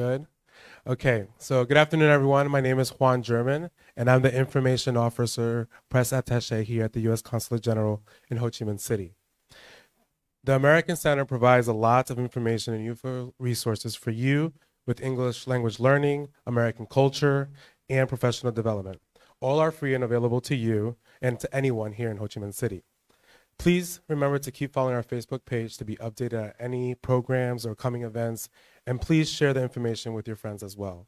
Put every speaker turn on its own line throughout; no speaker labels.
Good. Okay, so good afternoon, everyone. My name is Juan German, and I'm the Information Officer, Press Attaché here at the U.S. Consulate General in Ho Chi Minh City. The American Center provides a lot of information and useful resources for you with English language learning, American culture, and professional development. All are free and available to you and to anyone here in Ho Chi Minh City. Please remember to keep following our Facebook page to be updated on any programs or coming events, and please share the information with your friends as well.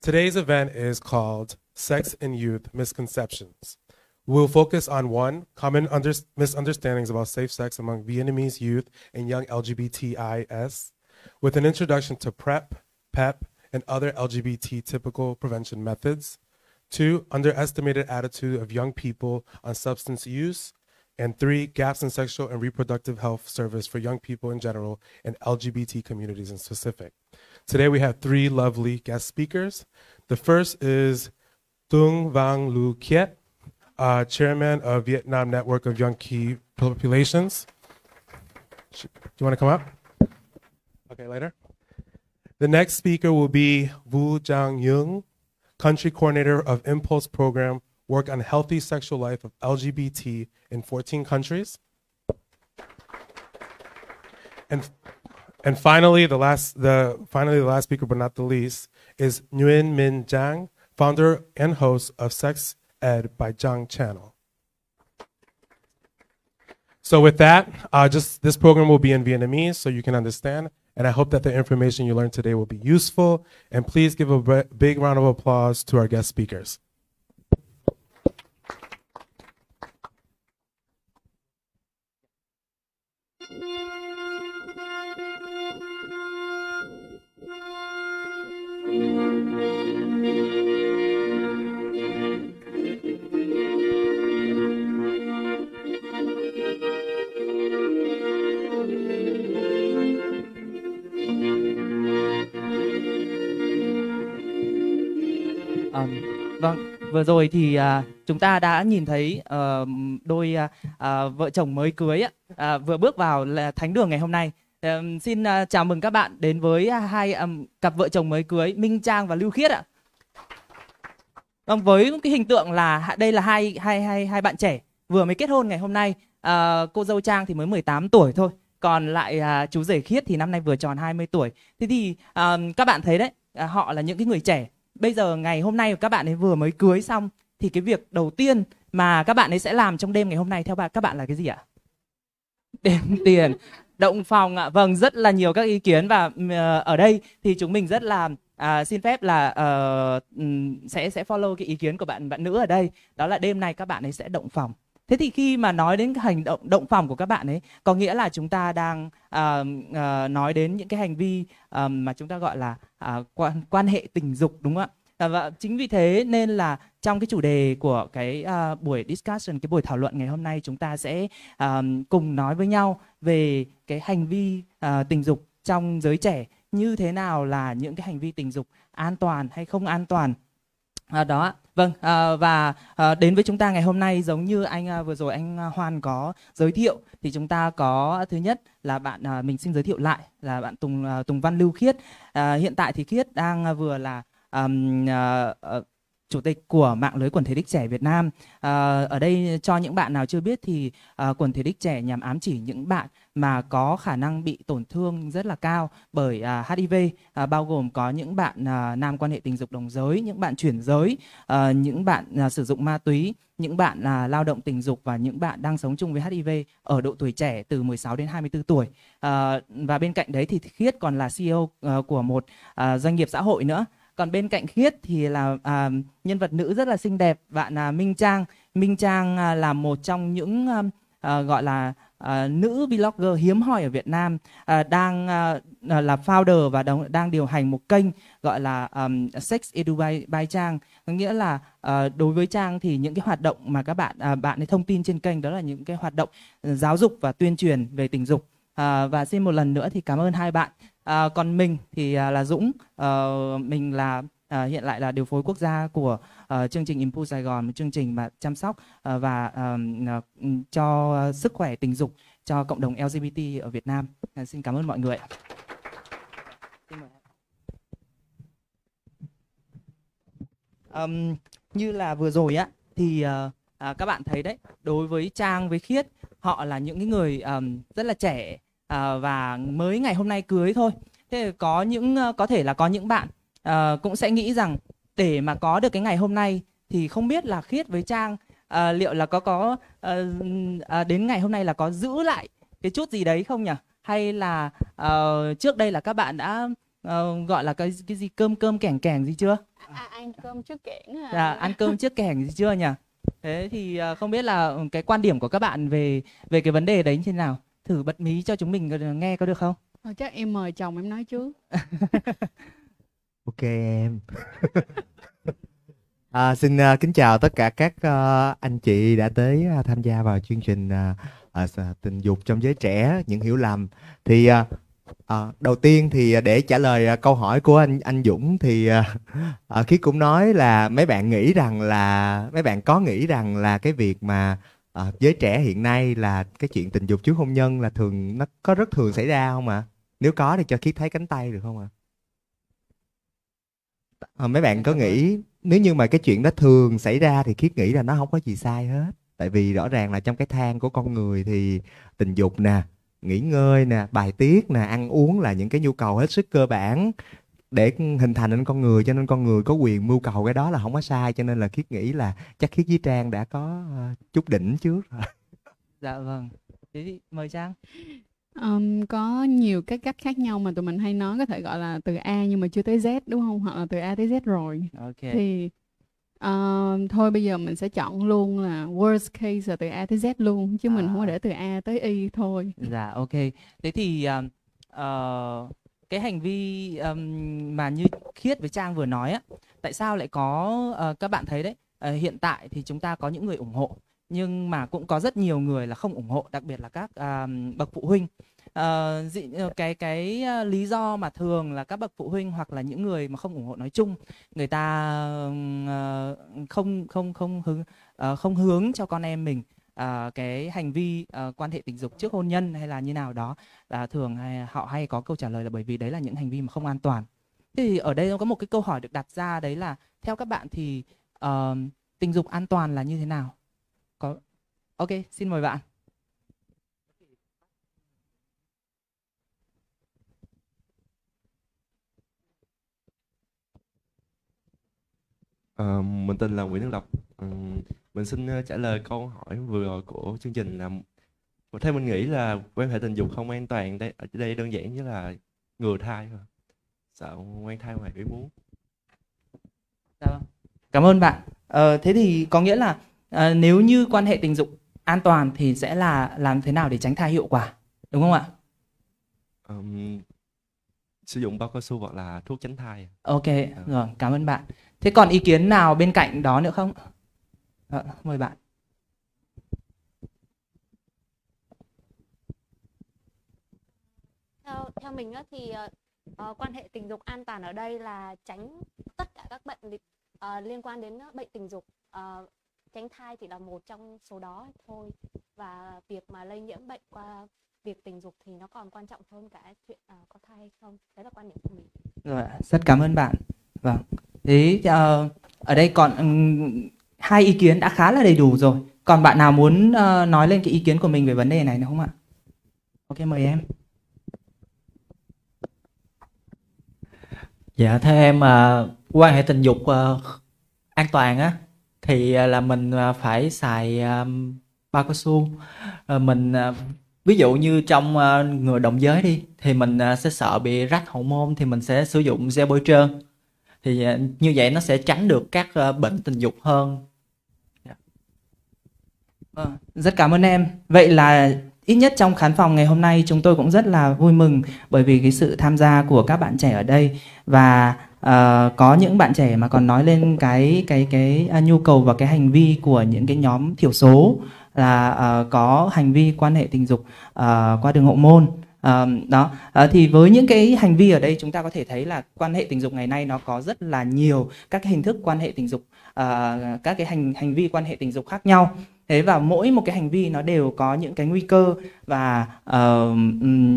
Today's event is called Sex in Youth Misconceptions. We'll focus on one, common under- misunderstandings about safe sex among Vietnamese youth and young LGBTIS, with an introduction to PrEP, PEP, and other LGBT typical prevention methods. Two, underestimated attitude of young people on substance use. And three, gaps in sexual and reproductive health service for young people in general and LGBT communities in specific. Today we have three lovely guest speakers. The first is Tung Vang Lu Kiet, uh, chairman of Vietnam Network of Young Key Populations. Do you want to come up? Okay, later. The next speaker will be Vu Zhang Yung, country coordinator of Impulse Program, work on healthy sexual life of LGBT in 14 countries. And and finally, the last the finally the last speaker but not the least is Nguyen Min Zhang, founder and host of Sex Ed by Zhang Channel. So with that, uh, just this program will be in Vietnamese so you can understand. And I hope that the information you learned today will be useful. And please give a big round of applause to our guest speakers.
À, vâng, vừa rồi thì à, chúng ta đã nhìn thấy ờ, đôi à, à, vợ chồng mới cưới à, vừa bước vào là thánh đường ngày hôm nay. Ờ, xin à, chào mừng các bạn đến với hai ừm, cặp vợ chồng mới cưới Minh Trang và Lưu Khiết ạ. Vâng, với cái hình tượng là đây là hai hai hai hai bạn trẻ vừa mới kết hôn ngày hôm nay. À, cô dâu Trang thì mới 18 tuổi thôi. Còn lại à, chú rể Khiết thì năm nay vừa tròn 20 tuổi. Thế thì à, các bạn thấy đấy, à, họ là những cái người trẻ bây giờ ngày hôm nay các bạn ấy vừa mới cưới xong thì cái việc đầu tiên mà các bạn ấy sẽ làm trong đêm ngày hôm nay theo bạn các bạn là cái gì ạ? Đếm tiền, động phòng ạ. Vâng, rất là nhiều các ý kiến và ờ, ở đây thì chúng mình rất là à, xin phép là uh, sẽ sẽ follow cái ý kiến của bạn bạn nữ ở đây. Đó là đêm nay các bạn ấy sẽ động phòng. Thế thì khi mà nói đến hành động động phòng của các bạn ấy có nghĩa là chúng ta đang à, à, nói đến những cái hành vi à, mà chúng ta gọi là à, quan quan hệ tình dục đúng không ạ? Dạ vâng à, và chính vì thế nên là trong cái chủ đề của cái uh, buổi discussion cái buổi thảo luận ngày hôm nay chúng ta sẽ uh, cùng nói với nhau về cái hành vi uh, tình dục trong giới trẻ như thế nào là những cái hành vi tình dục an toàn hay không an toàn À, đó ạ vâng à, và à, đến với chúng ta ngày hôm nay giống như anh à, vừa rồi anh à, Hoan có giới thiệu thì chúng ta có thứ nhất là bạn à, mình xin giới thiệu lại là bạn Tùng à, Tùng Văn Lưu Khiết. À, hiện tại thì Khiết đang à, vừa là um, à, chủ tịch của mạng lưới quần thể đích trẻ Việt Nam à, ở đây cho những bạn nào chưa biết thì à, quần thể đích trẻ nhằm ám chỉ những bạn mà có khả năng bị tổn thương rất là cao bởi à, HIV à, ờ, bao gồm có những bạn à, nam quan hệ tình dục đồng giới, những bạn chuyển giới, à, những bạn à, sử dụng ma túy, những bạn à, lao động tình dục và những bạn đang sống chung với HIV ở độ tuổi trẻ từ 16 đến 24 tuổi. À, và bên cạnh đấy thì Khiết còn là CEO à, của một à, doanh nghiệp xã hội nữa. Còn bên cạnh Khiết thì là à, nhân vật nữ rất là xinh đẹp bạn à, Minh Trang. Minh Trang à, là một trong những à, à gọi là à, nữ blogger hiếm hoi ở Việt Nam à, đang à, à là founder và đồng, đang điều hành một kênh gọi là um, Sex Edu by, by Trang. Có nghĩa là à, đối với Trang thì những cái hoạt động mà các bạn à, bạn ấy thông tin trên kênh đó là những cái hoạt động ừ, giáo dục và tuyên truyền về tình dục. À, và xin một lần nữa thì cảm ơn hai bạn. À, còn mình thì à, là Dũng, à, mình là à, hiện lại là điều phối quốc gia của à, chương trình Impu Sài Gòn, một chương trình mà chăm sóc à, và à, cho sức khỏe tình dục cho cộng đồng LGBT ở Việt Nam. À, xin cảm ơn mọi người. Um, như là vừa rồi á thì uh, à, các bạn thấy đấy đối với trang với khiết họ là những cái người um, rất là trẻ uh, và mới ngày hôm nay cưới thôi. Thế có những uh, có thể là có những bạn uh, cũng sẽ nghĩ rằng để mà có được cái ngày hôm nay thì không biết là khiết với trang uh, liệu là có có uh, uh, đến ngày hôm nay là có giữ lại cái chút gì đấy không nhỉ? Hay là uh, trước đây là các bạn đã uh, gọi là cái cái gì cơm cơm kẻng kẻng gì chưa?
À, ăn cơm trước kẻng à.
dạ, ăn cơm trước kẻng gì chưa nhỉ? Thế thì uh, không biết là cái quan điểm của các bạn về về cái vấn đề đấy như thế nào thử bật mí cho chúng mình nghe có được không?
Thôi chắc em mời chồng em nói trước.
Ok em. À, xin uh, kính chào tất cả các uh, anh chị đã tới uh, tham gia vào chương trình uh, uh, tình dục trong giới trẻ những hiểu lầm. Thì uh, uh, đầu tiên thì để trả lời uh, câu hỏi của anh anh Dũng thì uh, uh, khiết cũng nói là mấy bạn nghĩ rằng là mấy bạn có nghĩ rằng là cái việc mà uh, giới trẻ hiện nay là cái chuyện tình dục trước hôn nhân là thường nó có rất thường xảy ra không ạ? À? Nếu có thì cho khiết thấy cánh tay được không ạ? À? À, mấy bạn có nghĩ nếu như mà cái chuyện đó thường xảy ra thì khiết nghĩ là nó không có gì sai hết tại vì rõ ràng là trong cái thang của con người thì tình dục nè nghỉ ngơi nè bài tiết nè ăn uống là những cái nhu cầu hết sức cơ bản để hình thành nên con người cho nên con người có quyền mưu cầu cái đó là không có sai cho nên là khiết nghĩ là chắc khiết với trang đã có chút đỉnh trước rồi
dạ vâng thế thì mời trang
Um, có nhiều cái cách khác nhau mà tụi mình hay nói có thể gọi là từ A nhưng mà chưa tới Z đúng không? Hoặc là từ A tới Z rồi.
Okay.
Thì uh, thôi bây giờ mình sẽ chọn luôn là worst case là từ A tới Z luôn chứ à. mình không có để từ A tới Y thôi.
Dạ ok. Thế thì uh, uh, cái hành vi um, mà như Khiết với Trang vừa nói á, tại sao lại có uh, các bạn thấy đấy? Uh, hiện tại thì chúng ta có những người ủng hộ nhưng mà cũng có rất nhiều người là không ủng hộ đặc biệt là các uh, bậc phụ huynh uh, dị, cái cái uh, lý do mà thường là các bậc phụ huynh hoặc là những người mà không ủng hộ nói chung người ta uh, không không không hướng uh, không hướng cho con em mình uh, cái hành vi uh, quan hệ tình dục trước hôn nhân hay là như nào đó là thường hay, họ hay có câu trả lời là bởi vì đấy là những hành vi mà không an toàn. Thì ở đây có một cái câu hỏi được đặt ra đấy là theo các bạn thì uh, tình dục an toàn là như thế nào? Có ok xin mời bạn.
À, mình tên là Nguyễn Đức Lộc. À, mình xin uh, trả lời câu hỏi vừa rồi của chương trình là theo mình nghĩ là quan hệ tình dục không an toàn đây ở đây đơn giản như là ngừa thai thôi. Sợ quan thai ngoài ý muốn.
Dạ vâng. Cảm ơn bạn. Ờ, thế thì có nghĩa là à, nếu như quan hệ tình dục an toàn thì sẽ là làm thế nào để tránh thai hiệu quả đúng không ạ
um, sử dụng bao cao su hoặc là thuốc tránh thai
ok à. rồi cảm ơn bạn thế còn ý kiến nào bên cạnh đó nữa không à, mời bạn.
Theo theo mình á, thì uh, quan hệ tình dục an toàn ở đây là tránh tất cả các bệnh uh, liên quan đến bệnh tình dục. Uh, tránh thai chỉ là một trong số đó thôi. Và việc mà lây nhiễm bệnh qua việc tình dục thì nó còn quan trọng hơn cả chuyện uh, có thai hay không. Đấy là quan điểm của mình.
Rồi rất cảm ơn bạn. Vâng. Thế uh, ở đây còn um, hai ý kiến đã khá là đầy đủ rồi. Còn bạn nào muốn uh, nói lên cái ý kiến của mình về vấn đề này nữa không ạ? Ok mời em.
Dạ theo em uh, quan hệ tình dục uh, an toàn á thì uh, là mình uh, phải xài uh, bao cao su. Uh, mình uh, ví dụ như trong uh, người đồng giới đi thì mình uh, sẽ sợ bị rách hậu môn thì mình sẽ sử dụng gel bôi trơn. Thì uh, như vậy nó sẽ tránh được các uh, bệnh tình dục hơn.
Vâng. Rất cảm ơn em. Vậy là ít nhất trong khán phòng ngày hôm nay chúng tôi cũng rất là vui mừng bởi vì cái sự tham gia của các bạn trẻ ở đây. Và uh, có những bạn trẻ mà còn nói lên cái cái cái uh, nhu cầu và cái hành vi của những cái nhóm thiểu số là uh, có hành vi quan hệ tình dục uh, qua đường hậu môn. Uh, đó. Uh, thì với những cái hành vi ở đây chúng ta có thể thấy là quan hệ tình dục ngày nay nó có rất là nhiều các cái hình thức quan hệ tình dục uh, các cái hành hành vi quan hệ tình dục khác nhau thế và mỗi một cái hành vi nó đều có những cái nguy cơ và uh,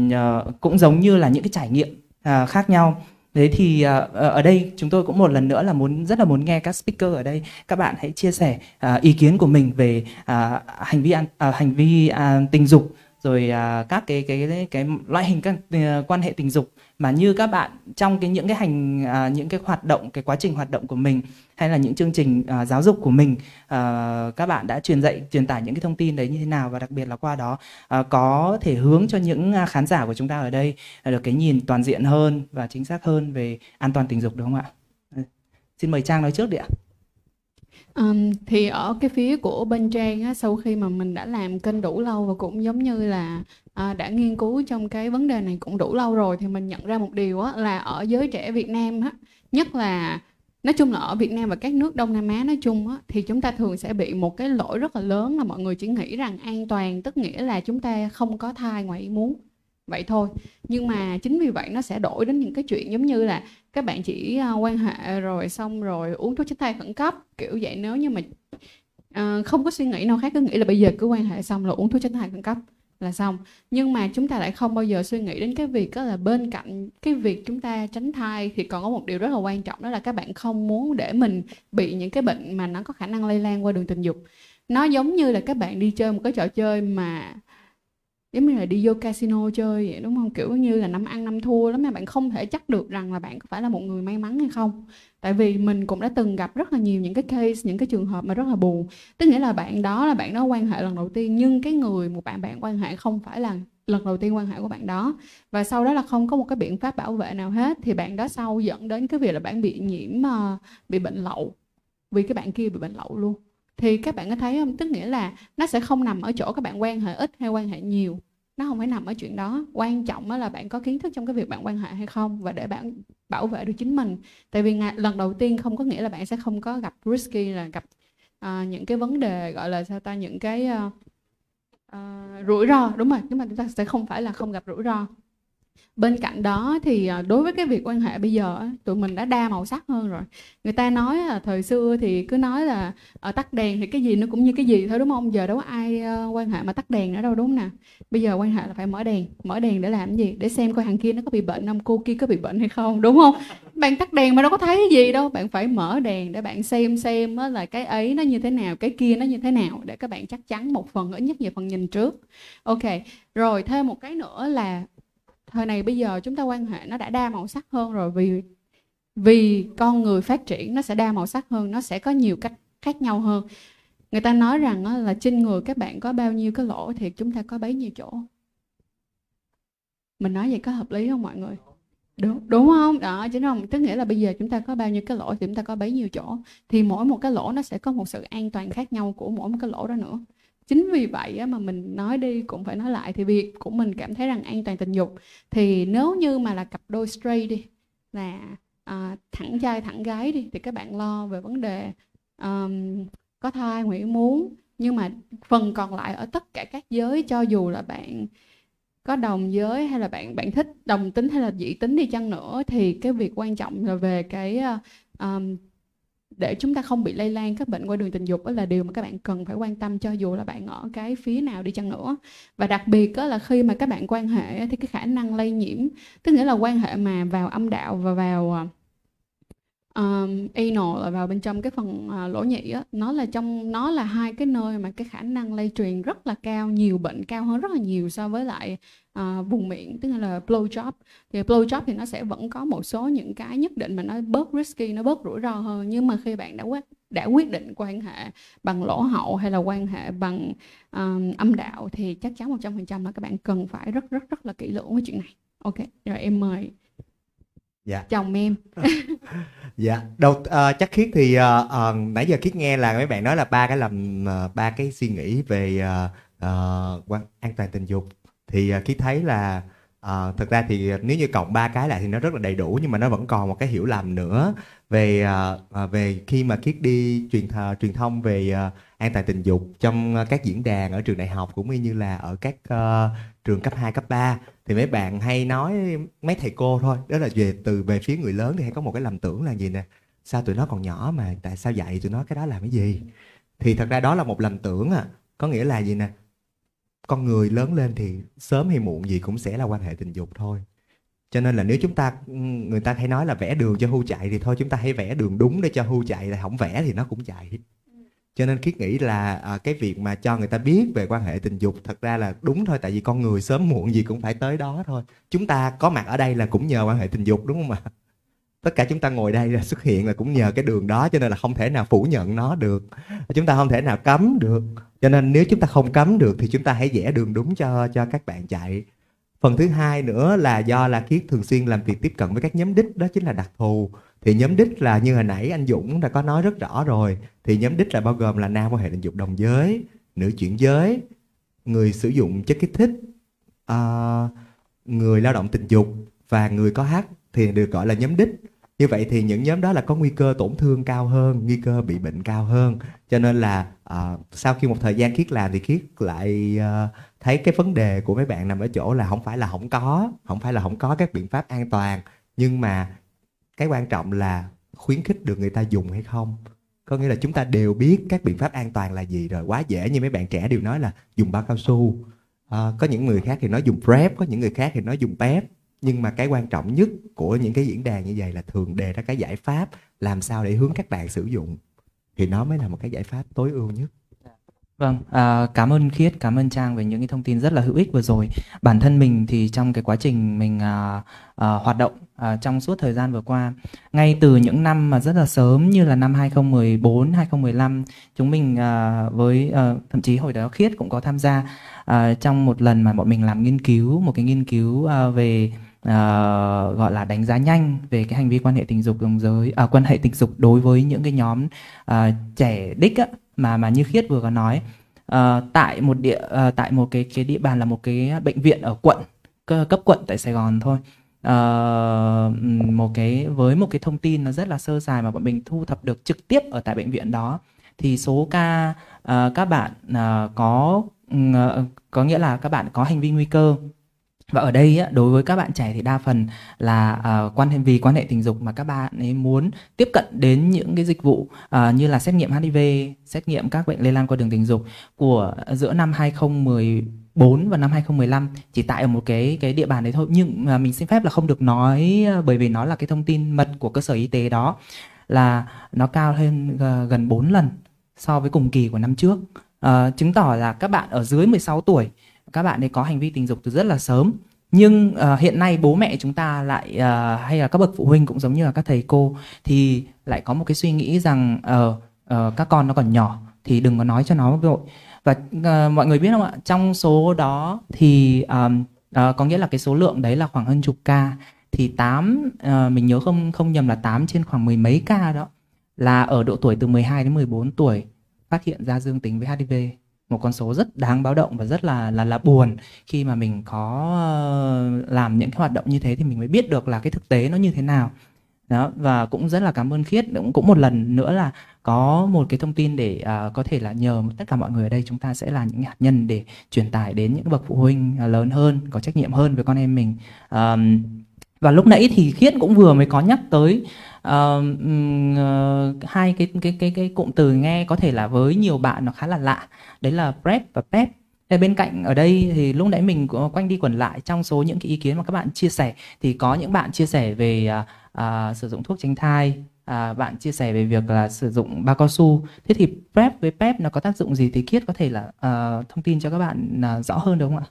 uh, cũng giống như là những cái trải nghiệm uh, khác nhau. Thế thì uh, ở đây chúng tôi cũng một lần nữa là muốn rất là muốn nghe các speaker ở đây các bạn hãy chia sẻ uh, ý kiến của mình về uh, hành vi ăn hành vi uh, tình dục rồi à, các cái cái cái, cái loại hình các uh, quan hệ tình dục mà như các bạn trong cái những cái hành à, những cái hoạt động cái quá trình hoạt động của mình hay là những chương trình à, giáo dục của mình à, các bạn đã truyền dạy truyền tải những cái thông tin đấy như thế nào và đặc biệt là qua đó à, có thể hướng cho những à, khán giả của chúng ta ở đây được cái nhìn toàn diện hơn và chính xác hơn về an toàn tình dục đúng không ạ? Ờ, xin mời Trang nói trước đi ạ.
Um, thì ở cái phía của bên Trang á, sau khi mà mình đã làm kênh đủ lâu và cũng giống như là à, đã nghiên cứu trong cái vấn đề này cũng đủ lâu rồi thì mình nhận ra một điều á, là ở giới trẻ Việt Nam á, nhất là nói chung là ở Việt Nam và các nước Đông Nam Á nói chung á, thì chúng ta thường sẽ bị một cái lỗi rất là lớn là mọi người chỉ nghĩ rằng an toàn tức nghĩa là chúng ta không có thai ngoài ý muốn vậy thôi. Nhưng mà chính vì vậy nó sẽ đổi đến những cái chuyện giống như là các bạn chỉ à, quan hệ rồi xong rồi uống thuốc tránh thai khẩn cấp kiểu vậy. Nếu như mà uh, không có suy nghĩ nào khác cứ nghĩ là bây giờ cứ quan hệ xong là uống thuốc tránh thai khẩn cấp là xong. Nhưng mà chúng ta lại không bao giờ suy nghĩ đến cái việc đó là bên cạnh cái việc chúng ta tránh thai thì còn có một điều rất là quan trọng đó là các bạn không muốn để mình bị những cái bệnh mà nó có khả năng lây lan qua đường tình dục. Nó giống như là các bạn đi chơi một cái trò chơi mà giống như là đi vô casino chơi vậy, đúng không? Kiểu như là năm ăn năm thua lắm mà bạn không thể chắc được rằng là bạn có phải là một người may mắn hay không. Tại vì mình cũng đã từng gặp rất là nhiều những cái case, những cái trường hợp mà rất là buồn. Tức nghĩa là bạn đó là bạn đó quan hệ lần đầu tiên, nhưng cái người một bạn bạn quan hệ không phải là lần đầu tiên quan hệ của bạn đó. Và sau đó là không có một cái biện pháp bảo vệ nào hết, thì bạn đó sau dẫn đến cái việc là bạn bị nhiễm ờ, bị bệnh lậu. Vì cái bạn kia bị bệnh lậu luôn thì các bạn có thấy không? Tức nghĩa là nó sẽ không nằm ở chỗ các bạn quan hệ ít hay quan hệ nhiều. Nó không phải nằm ở chuyện đó. Quan trọng là bạn có kiến thức trong cái việc bạn quan hệ hay không và để bạn bảo vệ được chính mình. Tại vì ngày, lần đầu tiên không có nghĩa là bạn sẽ không có gặp risky là gặp uh, những cái vấn đề gọi là sao ta? Những cái uh, uh, rủi ro. Đúng rồi nhưng mà chúng ta sẽ không phải là không gặp rủi ro bên cạnh đó thì à, đối với cái việc quan hệ bây giờ tụi mình đã đa màu sắc hơn rồi. Người ta nói là thời xưa thì cứ nói là ở tắt đèn thì cái gì nó cũng như cái gì thôi, đúng không? Giờ đâu có ai ờ, quan hệ mà tắt đèn nữa đâu, đúng nè bây giờ quan hệ là phải mở đèn mở đèn để làm gì? Để xem coi thằng kia nó có bị bệnh không, cô kia có bị bệnh hay không, đúng không? Bạn tắt đèn mà đâu có thấy cái gì đâu. Bạn phải mở đèn để bạn xem xem là cái ấy nó như thế nào, cái kia nó như thế nào, để các bạn chắc chắn một phần, ít nhất về phần nhìn trước. Ok, rồi thêm một cái nữa là thời này bây giờ chúng ta quan hệ nó đã đa màu sắc hơn rồi, vì vì con người phát triển nó sẽ đa màu sắc hơn, nó sẽ có nhiều cách khác nhau hơn. Người ta nói rằng là trên người các bạn có bao nhiêu cái lỗ thì chúng ta có bấy nhiêu chỗ. Mình nói vậy có hợp lý không mọi người? Đúng đúng không? Đó chính không tức nghĩa là bây giờ chúng ta có bao nhiêu cái lỗ thì chúng ta có bấy nhiêu chỗ. Thì mỗi một cái lỗ nó sẽ có một sự an toàn khác nhau của mỗi một cái lỗ đó nữa chính vì vậy mà mình nói đi cũng phải nói lại thì việc của mình cảm thấy rằng an toàn tình dục thì nếu như mà là cặp đôi straight đi là à, thẳng trai thẳng gái đi thì các bạn lo về vấn đề um, có thai nguyện muốn. Nhưng mà phần còn lại ở tất cả các giới cho dù là bạn có đồng giới hay là bạn bạn thích đồng tính hay là dị tính đi chăng nữa thì cái việc quan trọng là về cái um, để chúng ta không bị lây lan các bệnh qua đường tình dục đó là điều mà các bạn cần phải quan tâm cho dù là bạn ở cái phía nào đi chăng nữa. Và đặc biệt đó là khi mà các bạn quan hệ thì cái khả năng lây nhiễm, tức nghĩa là quan hệ mà vào âm đạo và vào à, um, anal là vào bên trong cái phần uh, lỗ nhị á nó là trong nó là hai cái nơi mà cái khả năng lây truyền rất là cao nhiều bệnh cao hơn rất là nhiều so với lại uh, vùng miệng tức là blow job thì blow job thì nó sẽ vẫn có một số những cái nhất định mà nó bớt risky nó bớt rủi ro hơn. Nhưng mà khi bạn đã quyết đã quyết định quan hệ bằng lỗ hậu hay là quan hệ bằng um, âm đạo thì chắc chắn 100% là các bạn cần phải rất rất rất là kỹ lưỡng với chuyện này. Ok rồi em mời
dạ.
Chồng em.
Dạ. Đầu uh, chắc khiết thì uh, uh, nãy giờ khiết nghe là mấy bạn nói là ba cái làm uh, ba cái suy nghĩ về uh, uh, an toàn tình dục. Thì uh, khiết thấy là À, thực ra thì ờ, nếu như cộng ba cái lại thì nó rất là đầy đủ nhưng mà nó vẫn còn một cái hiểu lầm nữa về à, về khi mà khiết đi truyền th- truyền thông về à, an toàn tình dục trong các diễn đàn ở trường đại học cũng như là ở các uh, trường cấp 2, cấp 3 thì mấy bạn hay nói mấy thầy cô thôi đó là về từ về phía người lớn thì hay có một cái lầm tưởng là gì nè sao tụi nó còn nhỏ mà tại sao dạy tụi nó cái đó làm cái gì? Thì thật ra đó là một lầm tưởng à. Có nghĩa là gì nè? Con người lớn lên thì sớm hay muộn gì cũng sẽ là quan hệ tình dục thôi. Cho nên là nếu chúng ta người ta hay nói là vẽ đường cho hưu chạy thì thôi chúng ta hãy vẽ đường đúng để cho hưu chạy là không vẽ thì nó cũng chạy. Cho nên kiết nghĩ là à, cái việc mà cho người ta biết về quan hệ tình dục thật ra là đúng thôi tại vì con người sớm muộn gì cũng phải tới đó thôi. Chúng ta có mặt ở đây là cũng nhờ quan hệ tình dục đúng không ạ? Tất cả chúng ta ngồi đây là xuất hiện là cũng nhờ cái đường đó cho nên là không thể nào phủ nhận nó được. Chúng ta không thể nào cấm được. Cho nên nếu chúng ta không cấm được thì chúng ta hãy vẽ đường đúng cho cho các bạn chạy. Phần thứ hai nữa là do là kiết thường xuyên làm việc tiếp cận với các nhóm đích đó chính là đặc thù. Thì nhóm đích là như hồi nãy anh Dũng đã có nói rất rõ rồi. Thì nhóm đích là bao gồm là nam quan hệ tình dục đồng giới nữ chuyển giới người sử dụng chất kích thích uh, người lao động tình dục và người có hát thì được gọi là nhóm đích như vậy thì những nhóm đó là có nguy cơ tổn thương cao hơn nguy cơ bị bệnh cao hơn. Cho nên là uh, sau khi một thời gian khiết làm thì khiết lại uh, thấy cái vấn đề của mấy bạn nằm ở chỗ là không phải là không có không phải là không có các biện pháp an toàn. Nhưng mà cái quan trọng là khuyến khích được người ta dùng hay không. Có nghĩa là chúng ta đều biết các biện pháp an toàn là gì rồi. Quá dễ như mấy bạn trẻ đều nói là dùng bao cao su. À, có những người khác thì nói dùng prep có những người khác thì nói dùng pep nhưng mà cái quan trọng nhất của những cái diễn đàn như vậy là thường đề ra cái giải pháp làm sao để hướng các bạn sử dụng thì nó mới là một cái giải pháp tối ưu nhất
Vâng, à, cảm ơn Khiết, cảm ơn Trang về những cái thông tin rất là hữu ích vừa rồi. Bản thân mình thì trong cái quá trình mình à, à, hoạt động à, trong suốt thời gian vừa qua, ngay từ những năm mà rất là sớm như là năm 2014, 2015, chúng mình à, với à, thậm chí hồi đó Khiết cũng có tham gia à, trong một lần mà bọn mình làm nghiên cứu, một cái nghiên cứu à, về uh, gọi là đánh giá nhanh về cái hành vi quan hệ tình dục đồng giới, à, quan hệ tình dục đối với những cái nhóm uh, trẻ đích á mà mà như khiết vừa có nói. Uh, tại một địa uh, tại một cái cái địa bàn là một cái bệnh viện ở quận cấp quận tại Sài Gòn thôi. Uh, một cái với một cái thông tin nó rất là sơ sài mà bọn mình thu thập được trực tiếp ở tại bệnh viện đó thì số ca uh, các bạn uh, có uh, có nghĩa là các bạn có hành vi nguy cơ và ở đây đối với các bạn trẻ thì đa phần là uh, quan hệ vì quan hệ tình dục mà các bạn ấy muốn tiếp cận đến những cái dịch vụ uh, như là xét nghiệm HIV, xét nghiệm các bệnh lây lan qua đường tình dục của giữa năm 2014 và năm 2015 chỉ tại ở một cái cái địa bàn đấy thôi. Nhưng mà mình xin phép là không được nói à, bởi vì nó là cái thông tin mật của cơ sở y tế đó là nó cao hơn gần 4 lần so với cùng kỳ của năm trước. Uh, chứng tỏ là các bạn ở dưới 16 tuổi các bạn ấy có hành vi tình dục từ rất là sớm. Nhưng uh, hiện nay bố mẹ chúng ta lại uh, hay là các bậc phụ huynh cũng giống như là các thầy cô thì lại có một cái suy nghĩ rằng uh, uh, các con nó còn nhỏ thì đừng có nói cho nó vội. Và uh, mọi người biết không ạ? Trong số đó thì um, uh, có nghĩa là cái số lượng đấy là khoảng hơn chục ca. Thì tám uh, mình nhớ không không nhầm là 8 trên khoảng mười mấy ca đó là ở độ tuổi từ 12 đến 14 tuổi phát hiện ra dương tính với HIV một con số rất đáng báo động và rất là là là buồn. Khi mà mình có ờ, làm những cái hoạt động như thế thì mình mới biết được là cái thực tế nó như thế nào. Đó và cũng rất là cảm ơn khiết. Cũng cũng một lần nữa là có một cái thông tin để uh, có thể là nhờ tất cả mọi người ở đây chúng ta sẽ là những hạt nhân để truyền tải đến những bậc phụ huynh lớn hơn có trách nhiệm hơn với con em mình. Um, và lúc nãy thì khiết cũng vừa mới có nhắc tới uh, uh, hai cái cái cái cái cụm từ nghe có thể là với nhiều bạn nó khá là lạ. Đấy là prep và pep. Thế bên cạnh ở đây thì lúc nãy mình quanh đi quẩn lại trong số những cái ý kiến mà các bạn chia sẻ thì có những bạn chia sẻ về uh, sử dụng thuốc tránh thai à, bạn chia sẻ về việc là sử dụng bao cao su. Thế thì prep với pep nó có tác dụng gì thì kiết có thể là uh, thông tin cho các bạn uh, rõ hơn đúng không ạ?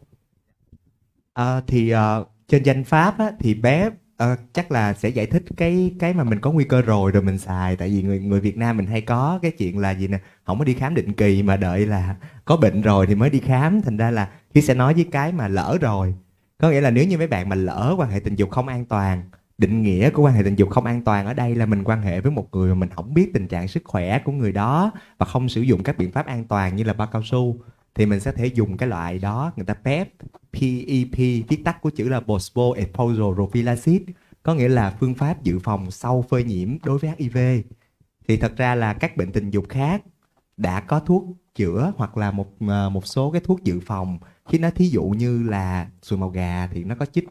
À, thì uh, trên danh pháp á, thì bé uh, chắc là sẽ giải thích cái cái mà mình có nguy cơ rồi rồi mình xài. Tại vì người người Việt Nam mình hay có cái chuyện là gì nè không có đi khám định kỳ mà đợi là có bệnh rồi thì mới đi khám. Thành ra là khi sẽ nói với cái mà lỡ rồi có nghĩa là nếu như mấy bạn mà lỡ quan hệ tình dục không an toàn định nghĩa của quan hệ tình dục không an toàn ở đây là mình quan hệ với một người mà mình không biết tình trạng sức khỏe của người đó và không sử dụng các biện pháp an toàn như là bao cao su thì mình sẽ thể dùng cái loại đó người ta PEP PEP viết tắt của chữ là Post Exposure Prophylaxis có nghĩa là phương pháp dự phòng sau phơi nhiễm đối với HIV thì thật ra là các bệnh tình dục khác đã có thuốc chữa hoặc là một à, một số cái thuốc dự phòng. Khi nó thí dụ như là sùi màu gà thì nó có chích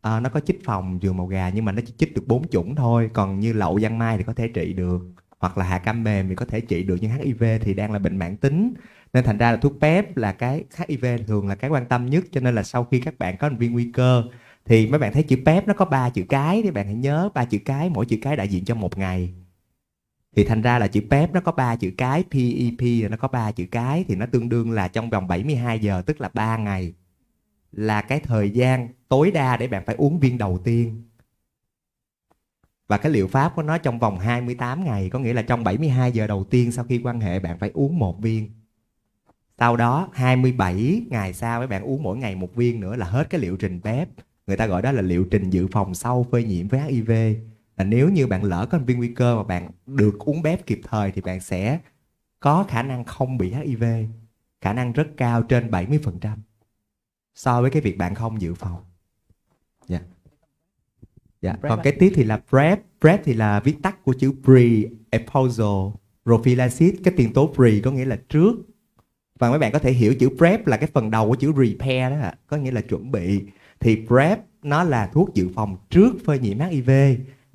à, nó có chích phòng sùi màu gà nhưng mà nó chỉ chích được bốn chủng thôi. Còn như lậu giang mai thì có thể trị được hoặc là hạ cam mềm thì có thể trị được nhưng HIV thì đang là bệnh mãn tính nên thành ra là thuốc PEP là cái HIV thường là cái quan tâm nhất. Cho nên là sau khi các bạn có hành vi nguy cơ, thì mấy bạn thấy chữ PEP nó có ba chữ cái thì bạn hãy nhớ ba chữ cái, mỗi chữ cái đại diện cho một ngày. Thì thành ra là chữ PEP nó có ba chữ cái PEP là nó có ba chữ cái, thì nó tương đương là trong vòng 72 giờ, tức là 3 ngày, là cái thời gian tối đa để bạn phải uống viên đầu tiên. Và cái liệu pháp của nó trong vòng 28 ngày, có nghĩa là trong 72 giờ đầu tiên sau khi quan hệ bạn phải uống một viên sau đó 27 ngày sau mấy bạn uống mỗi ngày một viên nữa là hết cái liệu trình PEP người ta gọi đó là liệu trình dự phòng sau phơi nhiễm với HIV là nếu như bạn lỡ có viên nguy cơ mà bạn được uống bếp kịp thời thì bạn sẽ có khả năng không bị HIV khả năng rất cao trên 70% so với cái việc bạn không dự phòng. Dạ. Dạ. Còn cái tiếp thì là PrEP. PrEP thì là viết tắt của chữ pre-aposal prophylaxis cái tiền tố pre có nghĩa là trước và mấy bạn có thể hiểu chữ PrEP là cái phần đầu của chữ repair đó ạ. Có nghĩa là chuẩn bị. Thì PrEP nó là thuốc dự phòng trước phơi nhiễm HIV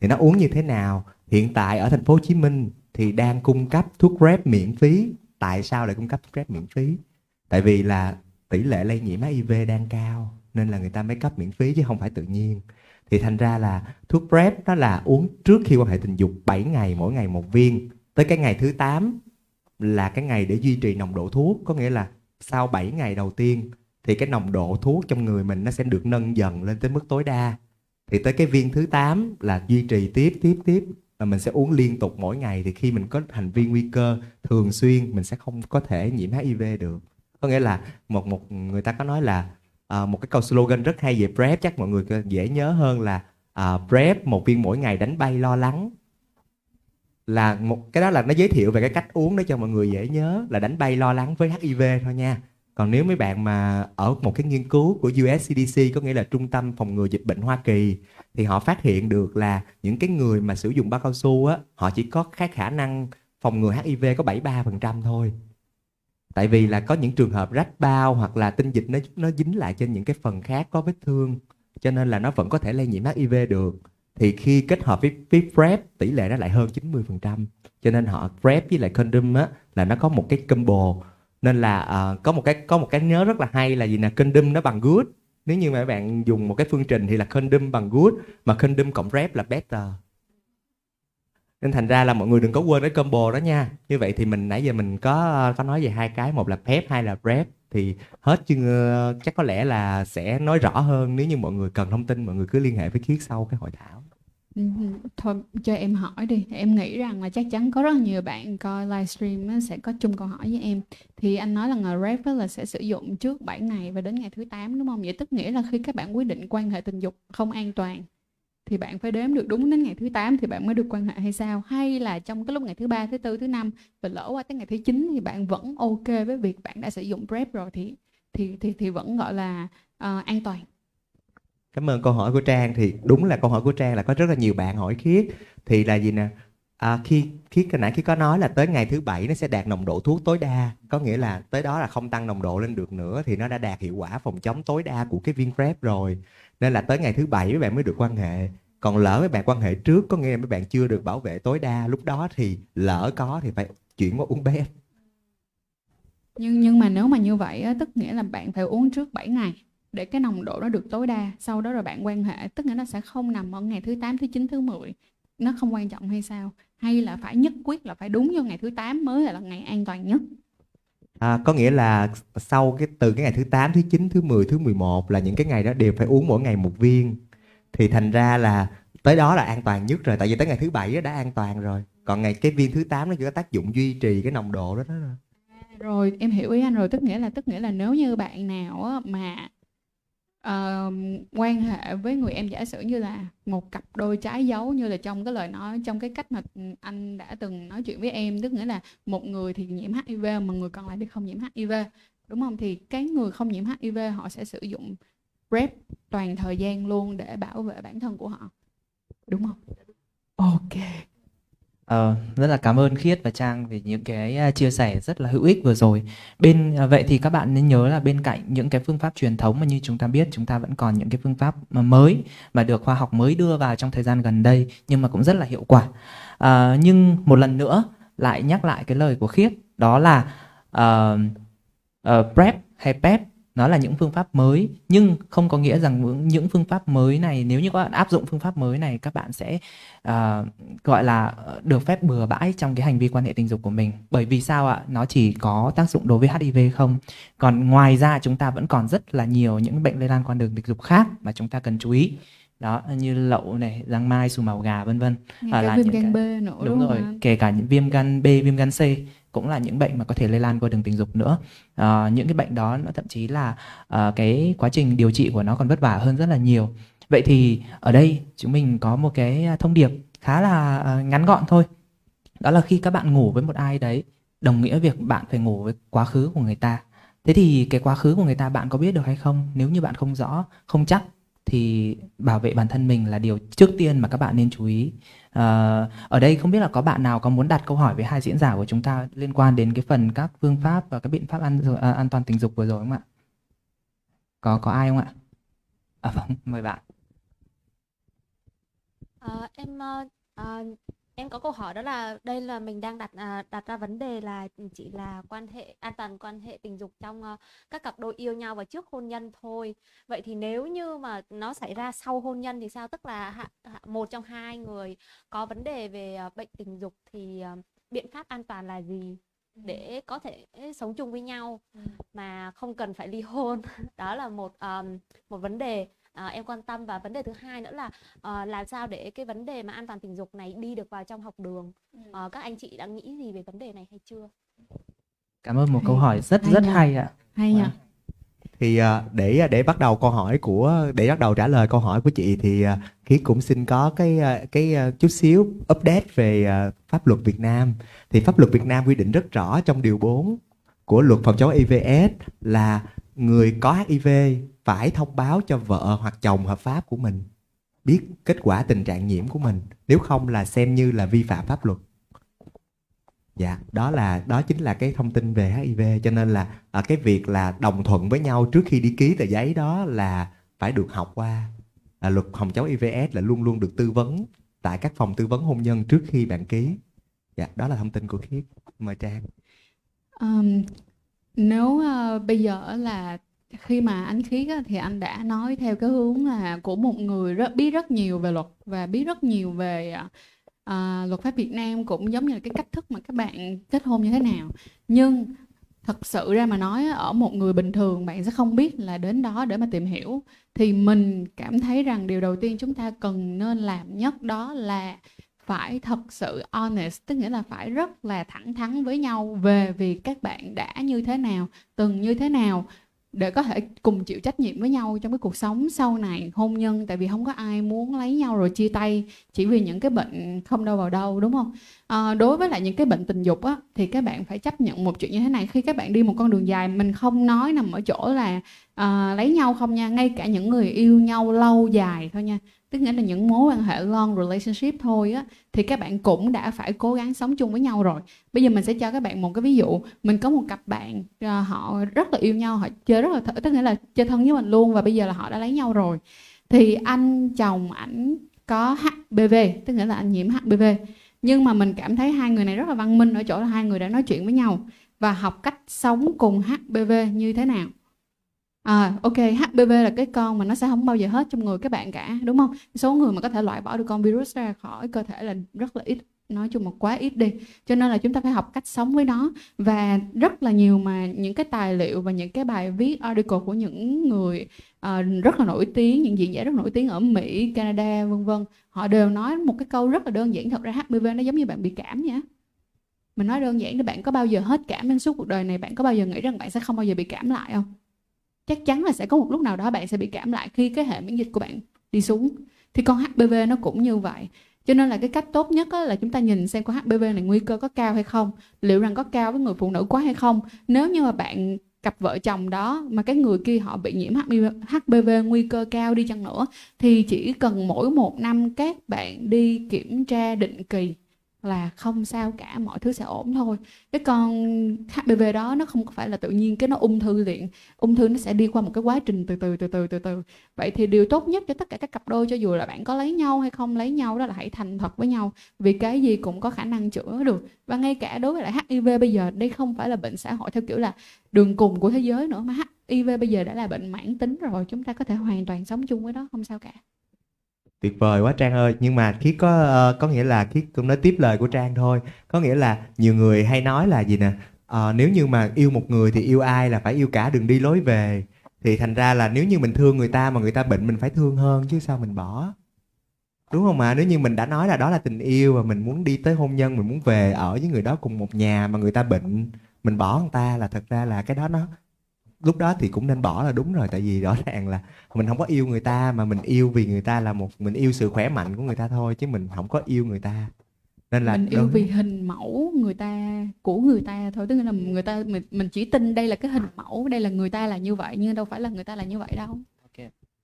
thì nó uống như thế nào? Hiện tại ở thành phố Hồ Chí Minh thì đang cung cấp thuốc PrEP miễn phí. Tại sao lại cung cấp thuốc PrEP miễn phí? Tại vì là tỷ lệ lây nhiễm HIV đang cao, nên là người ta mới cấp miễn phí chứ không phải tự nhiên. Thì thành ra là thuốc PrEP đó là uống trước khi quan hệ tình dục 7 ngày, mỗi ngày một viên. Tới cái ngày thứ 8 là cái ngày để duy trì nồng độ thuốc. Có nghĩa là sau 7 ngày đầu tiên thì cái nồng độ thuốc trong người mình nó sẽ được nâng dần lên tới mức tối đa. Thì tới cái viên thứ 8 là duy trì tiếp tiếp tiếp và mình sẽ uống liên tục mỗi ngày. Thì khi mình có hành vi nguy cơ thường xuyên mình sẽ không có thể nhiễm HIV được. Có nghĩa là một một người ta có nói là uh, một cái câu slogan rất hay về PrEP chắc mọi người dễ nhớ hơn là uh, PrEP một viên mỗi ngày đánh bay lo lắng là một, cái đó là nó giới thiệu về cái cách uống để cho mọi người dễ nhớ, là đánh bay lo lắng với HIV thôi nha. Còn nếu mấy bạn mà ở một cái nghiên cứu của US CDC có nghĩa là trung tâm phòng ngừa dịch bệnh Hoa Kỳ, thì họ phát hiện được là những cái người mà sử dụng bao cao su á, họ chỉ có cái khả năng phòng ngừa HIV có 73% thôi. Tại vì là có những trường hợp rách bao hoặc là tinh dịch nó nó dính lại trên những cái phần khác có vết thương, cho nên là nó vẫn có thể lây nhiễm HIV được thì khi kết hợp với, với PrEP tỷ lệ nó lại hơn 90% cho nên họ PrEP với lại condom á là nó có một cái combo. Nên là uh, có một cái có một cái nhớ rất là hay là gì nè condom nó bằng good. Nếu như mà các bạn dùng một cái phương trình thì là condom bằng good mà condom cộng PrEP là better. Nên thành ra là mọi người đừng có quên cái combo đó nha. Như vậy thì mình nãy giờ mình có ờ, có nói về hai cái một là PEP hai là PrEP thì hết chứ ờ, chắc có lẽ là sẽ nói rõ hơn. Nếu như mọi người cần thông tin mọi người cứ liên hệ với Khiết sau cái hội thảo.
Ừ, ừ. thôi cho em hỏi đi. Em nghĩ rằng là chắc chắn có rất nhiều bạn coi livestream sẽ có chung câu hỏi với em. Thì anh nói là ngờ rep là sẽ sử dụng trước 7 ngày và đến ngày thứ 8 đúng không? Vậy tức nghĩa là khi các bạn quyết định quan hệ tình dục không an toàn thì bạn phải đếm được đúng đến ngày thứ 8 thì bạn mới được quan hệ hay sao? Hay là trong cái lúc ngày thứ ba thứ tư thứ năm và lỡ qua tới ngày thứ 9 thì bạn vẫn ok với việc bạn đã sử dụng prep rồi thì thì thì thì vẫn gọi là uh, an toàn?
Cảm ơn câu hỏi của trang. Thì đúng là câu hỏi của trang là có rất là nhiều bạn hỏi khiết. Thì là gì nè? À, khi khiết cái nãy khi có nói là tới ngày thứ bảy nó sẽ đạt nồng độ thuốc tối đa. Có nghĩa là tới đó là không tăng nồng độ lên được nữa thì nó đã đạt hiệu quả phòng chống tối đa của cái viên prep rồi. Nên là tới ngày thứ bảy mấy bạn mới được quan hệ. Còn lỡ mấy bạn quan hệ trước có nghĩa là mấy bạn chưa được bảo vệ tối đa lúc đó thì lỡ có thì phải chuyển qua uống bé
nhưng nhưng mà nếu mà như vậy á, tức nghĩa là bạn phải uống trước 7 ngày để cái nồng độ nó được tối đa sau đó rồi bạn quan hệ tức nghĩa nó sẽ không nằm ở ngày thứ 8 thứ 9 thứ 10 nó không quan trọng hay sao hay là phải nhất quyết là phải đúng vô ngày thứ 8 mới là ngày an toàn nhất
À, có nghĩa là sau cái từ cái ngày thứ 8, thứ 9, thứ 10, thứ 11 là những cái ngày đó đều phải uống mỗi ngày một viên. Thì thành ra là tới đó là an toàn nhất rồi tại vì tới ngày thứ bảy đã an toàn rồi. Còn ngày cái viên thứ 8 nó chỉ có tác dụng duy trì cái nồng độ đó đó.
Rồi em hiểu ý anh rồi, tức nghĩa là tức nghĩa là nếu như bạn nào mà uh, quan hệ với người em giả sử như là một cặp đôi trái dấu như là trong cái lời nói trong cái cách mà anh đã từng nói chuyện với em tức nghĩa là một người thì nhiễm HIV mà người còn lại thì không nhiễm HIV đúng không? Thì cái người không nhiễm HIV họ sẽ sử dụng PrEP toàn thời gian luôn để bảo vệ bản thân của họ. Đúng không? Ok.
Ờ, rất là cảm ơn Khiết và Trang về những cái uh, chia sẻ rất là hữu ích vừa rồi. Bên uh, vậy thì các bạn nên nhớ là bên cạnh những cái phương pháp truyền thống mà như chúng ta biết chúng ta vẫn còn những cái phương pháp mà mới mà được khoa học mới đưa vào trong thời gian gần đây nhưng mà cũng rất là hiệu quả. Uh, nhưng một lần nữa lại nhắc lại cái lời của Khiết đó là uh, uh, PrEP hay PEP nó là những phương pháp mới nhưng không có nghĩa rằng những- phương pháp mới này nếu như các bạn áp dụng phương pháp mới này các bạn sẽ à, gọi là ờ, được phép bừa bãi trong cái hành vi quan hệ tình dục của mình. Bởi vì sao ạ? Nó chỉ có tác dụng đối với HIV không? Còn ngoài ra chúng ta vẫn còn rất là nhiều những bệnh lây lan qua đường tình dục khác mà chúng ta cần chú ý. Đó như lậu này giang mai xù màu gà vân vân. À, là
viêm gan
cái-
B nữa đúng,
đúng rồi
anh?
kể cả những viêm gan B viêm gan C cũng là những bệnh mà có thể lây lan qua đường tình dục nữa. À, những cái bệnh đó nó thậm chí là à, cái quá trình điều trị của nó còn vất vả hơn rất là nhiều. Vậy thì ở đây chúng mình có một cái thông điệp khá là ờ, ngắn gọn thôi. Đó là khi các bạn ngủ với một ai đấy đồng nghĩa việc bạn phải ngủ với quá khứ của người ta. Thế thì cái quá khứ của người ta bạn có biết được hay không? Nếu như bạn không rõ không chắc thì bảo vệ bản thân mình là điều trước tiên mà các bạn nên chú ý. Ờ, ở đây không biết là có bạn nào có muốn đặt câu hỏi với hai diễn giả của chúng ta liên quan đến cái phần các phương pháp và các biện pháp an à, an toàn tình dục vừa rồi không ạ? Có có ai không ạ? À vâng, mời bạn.
Ờ, ờ, à, em à, em có câu hỏi đó là đây là mình đang đặt à, đặt ra vấn đề là chỉ là quan hệ an toàn quan hệ tình dục trong ờ, các cặp đôi yêu nhau và trước hôn nhân thôi. Vậy thì nếu như mà nó xảy ra sau hôn nhân thì sao? Tức là hạ, hạ, một trong hai người có vấn đề về ờ, bệnh tình dục thì ờ, biện pháp an toàn là gì để có thể sống chung với nhau mà không cần phải ly hôn. Đó là một ờm, một vấn đề à, em quan tâm. Và vấn đề thứ hai nữa là ờ, làm sao để cái vấn đề mà an toàn tình dục này đi được vào trong học đường. Ờ, các anh chị đã nghĩ gì về vấn đề này hay chưa?
Cảm ơn một câu hỏi rất
hay
rất
nha.
hay ạ.
hay nha
thì à, để để bắt đầu câu hỏi của để bắt đầu trả lời câu hỏi của chị thì à, Khiết cũng xin có cái à, cái à, chút xíu update về à, pháp luật Việt Nam. Thì pháp luật Việt Nam quy định rất rõ trong điều 4 của luật phòng chống HIV/AIDS là người có HIV phải thông báo cho vợ hoặc chồng hợp pháp của mình biết kết quả tình trạng nhiễm của mình nếu không là xem như là vi phạm pháp luật. Dạ đó là đó chính là cái thông tin về HIV cho nên là à, cái việc là đồng thuận với nhau trước khi đi ký tờ giấy đó là phải được học qua. À, luật phòng chống IVS là luôn luôn được tư vấn tại các phòng tư vấn hôn nhân trước khi bạn ký. Dạ đó là thông tin của khiết. Mời trang.
Um, nếu uh, bây giờ là khi mà anh Khiết á, thì anh đã nói theo cái hướng là của một người rất biết rất nhiều về luật và biết rất nhiều về uh, luật pháp Việt Nam cũng giống như là cái cách thức mà các bạn kết hôn như thế nào. Nhưng thật sự ra mà nói ở một người bình thường bạn sẽ không biết là đến đó để mà tìm hiểu. Thì mình cảm thấy rằng điều đầu tiên chúng ta cần nên làm nhất đó là phải thật sự honest tức nghĩa là phải rất là thẳng thắn với nhau về việc các bạn đã như thế nào từng như thế nào để có thể cùng chịu trách nhiệm với nhau trong cái cuộc sống sau này hôn nhân. Tại vì không có ai muốn lấy nhau rồi chia tay chỉ vì những cái bệnh không đâu vào đâu đúng không? À, đối với lại những cái bệnh tình dục á thì các bạn phải chấp nhận một chuyện như thế này. Khi các bạn đi một con đường dài mình không nói nằm ở chỗ là à, lấy nhau không nha. Ngay cả những người yêu nhau lâu dài thôi nha tức nghĩa là những mối quan hệ long relationship thôi á, thì các bạn cũng đã phải cố gắng sống chung với nhau rồi. Bây giờ mình sẽ cho các bạn một cái ví dụ. Mình có một cặp bạn ờ, họ rất là yêu nhau, họ chơi rất là th- tức nghĩa là chơi thân với mình luôn và bây giờ là họ đã lấy nhau rồi. Thì anh chồng ảnh có HPV tức nghĩa là anh nhiễm HPV nhưng mà mình cảm thấy hai người này rất là văn minh ở chỗ là hai người đã nói chuyện với nhau và học cách sống cùng HPV như thế nào. À, ok, HPV là cái con mà nó sẽ không bao giờ hết trong người các bạn cả, đúng không? Số người mà có thể loại bỏ được con virus ra khỏi cơ thể là rất là ít, nói chung là quá ít đi. Cho nên là chúng ta phải học cách sống với nó và rất là nhiều mà những cái tài liệu và những cái bài viết article của những người uh, rất là nổi tiếng, những diễn giả rất nổi tiếng ở Mỹ, Canada vân vân, họ đều nói một cái câu rất là đơn giản thật ra HPV nó giống như bạn bị cảm nhá. Mình nói đơn giản là bạn có bao giờ hết cảm trong suốt cuộc đời này, bạn có bao giờ nghĩ rằng bạn sẽ không bao giờ bị cảm lại không? Chắc chắn là sẽ có một lúc nào đó bạn sẽ bị cảm lại khi cái hệ miễn dịch của bạn đi xuống. Thì con HPV nó cũng như vậy. Cho nên là cái cách tốt nhất là chúng ta nhìn xem con HPV này nguy cơ có cao hay không, liệu rằng có cao với người phụ nữ quá hay không. Nếu như mà bạn cặp vợ chồng đó mà cái người kia họ bị nhiễm HPV nguy cơ cao đi chăng nữa, thì chỉ cần mỗi một năm các bạn đi kiểm tra định kỳ là không sao cả, mọi thứ sẽ ổn thôi. Cái con HPV đó nó không phải là tự nhiên cái nó ung thư liền, ung thư nó sẽ đi qua một cái quá trình từ từ từ từ từ từ. Vậy thì điều tốt nhất cho tất cả các cặp đôi, cho dù là bạn có lấy nhau hay không lấy nhau đó là hãy thành thật với nhau, vì cái gì cũng có khả năng chữa được. Và ngay cả đối với lại HIV bây giờ, đây không phải là bệnh xã hội theo kiểu là đường cùng của thế giới nữa, mà HIV bây giờ đã là bệnh mãn tính rồi, chúng ta có thể hoàn toàn sống chung với nó, không sao cả
tuyệt vời quá trang ơi. Nhưng mà khiết có uh, có nghĩa là khiết cũng nói tiếp lời của trang thôi. Có nghĩa là nhiều người hay nói là gì nè? Uh, nếu như mà yêu một người thì yêu ai là phải yêu cả đừng đi lối về. Thì thành ra là nếu như mình thương người ta mà người ta bệnh mình phải thương hơn chứ sao mình bỏ. Đúng không ạ? Nếu như mình đã nói là đó là tình yêu và mình muốn đi tới hôn nhân mình muốn về ở với người đó cùng một nhà mà người ta bệnh mình bỏ người ta là thật ra là cái đó nó lúc đó thì cũng nên bỏ là đúng rồi tại vì rõ ràng là mình không có yêu người ta mà mình yêu vì người ta là một mình yêu sự khỏe mạnh của người ta thôi chứ mình không có yêu người ta. Nên là
mình yêu
đối-
vì hình mẫu người ta của người ta thôi tức là người ta mình mình chỉ tin đây là cái hình mẫu đây là người ta là như vậy nhưng đâu phải là người ta là như vậy đâu.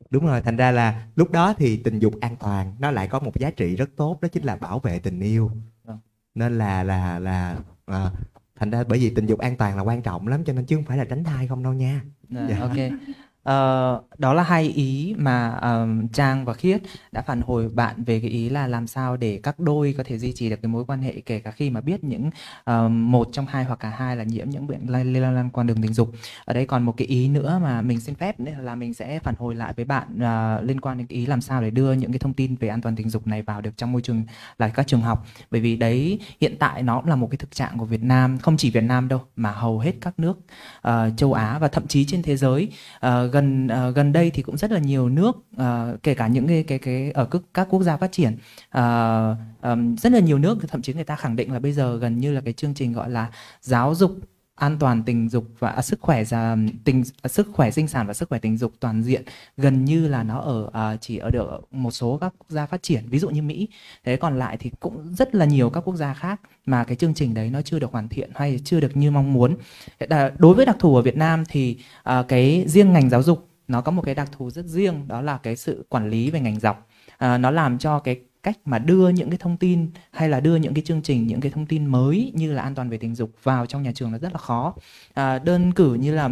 Đúng rồi thành ra là lúc đó thì tình dục an toàn nó lại có một giá trị rất tốt đó chính là bảo vệ tình yêu.
Vâng.
nên là là là à, thành ra bởi vì tình dục an toàn là quan trọng lắm cho nên chứ không phải là tránh thai không đâu nha
Dạ,
Dạ.
ok. Uh, đó là hai ý mà um, Trang và Khiết đã phản hồi bạn về cái ý là làm sao để các đôi có thể duy trì được cái mối quan hệ kể cả khi mà biết những um, một trong hai hoặc cả hai là nhiễm những bệnh lây lan lan qua đường tình dục. Ở đây còn một cái ý nữa mà mình xin phép là mình sẽ phản hồi lại với bạn uh, liên quan đến cái ý làm sao để đưa những cái thông tin về an toàn tình dục này vào được trong môi trường là các trường học. Bởi vì đấy hiện tại nó cũng là một cái thực trạng của Việt Nam, không chỉ Việt Nam đâu mà hầu hết các nước uh, châu Á và thậm chí trên thế giới uh, gần uh, gần đây thì cũng rất là nhiều nước uh, kể cả những cái cái cái ở các, các quốc gia phát triển uh, um, rất là nhiều nước thậm chí người ta khẳng định là bây giờ gần như là cái chương trình gọi là giáo dục an toàn tình dục và à, sức khỏe già tình à, sức khỏe sinh sản và sức khỏe tình dục toàn diện. Gần như là nó ở à, chỉ ở được một số các quốc gia phát triển ví dụ như Mỹ. Thế còn lại thì cũng rất là nhiều các quốc gia khác mà cái chương trình đấy nó chưa được hoàn thiện hay chưa được như mong muốn. Đối với đặc thù ở Việt Nam thì à, cái riêng ngành giáo dục nó có một cái đặc thù rất riêng đó là cái sự quản lý về ngành dọc. À, nó làm cho cái cách mà đưa những cái thông tin hay là đưa những cái chương trình những cái thông tin mới như là an toàn về tình dục vào trong nhà trường là rất là khó. À, đơn cử như là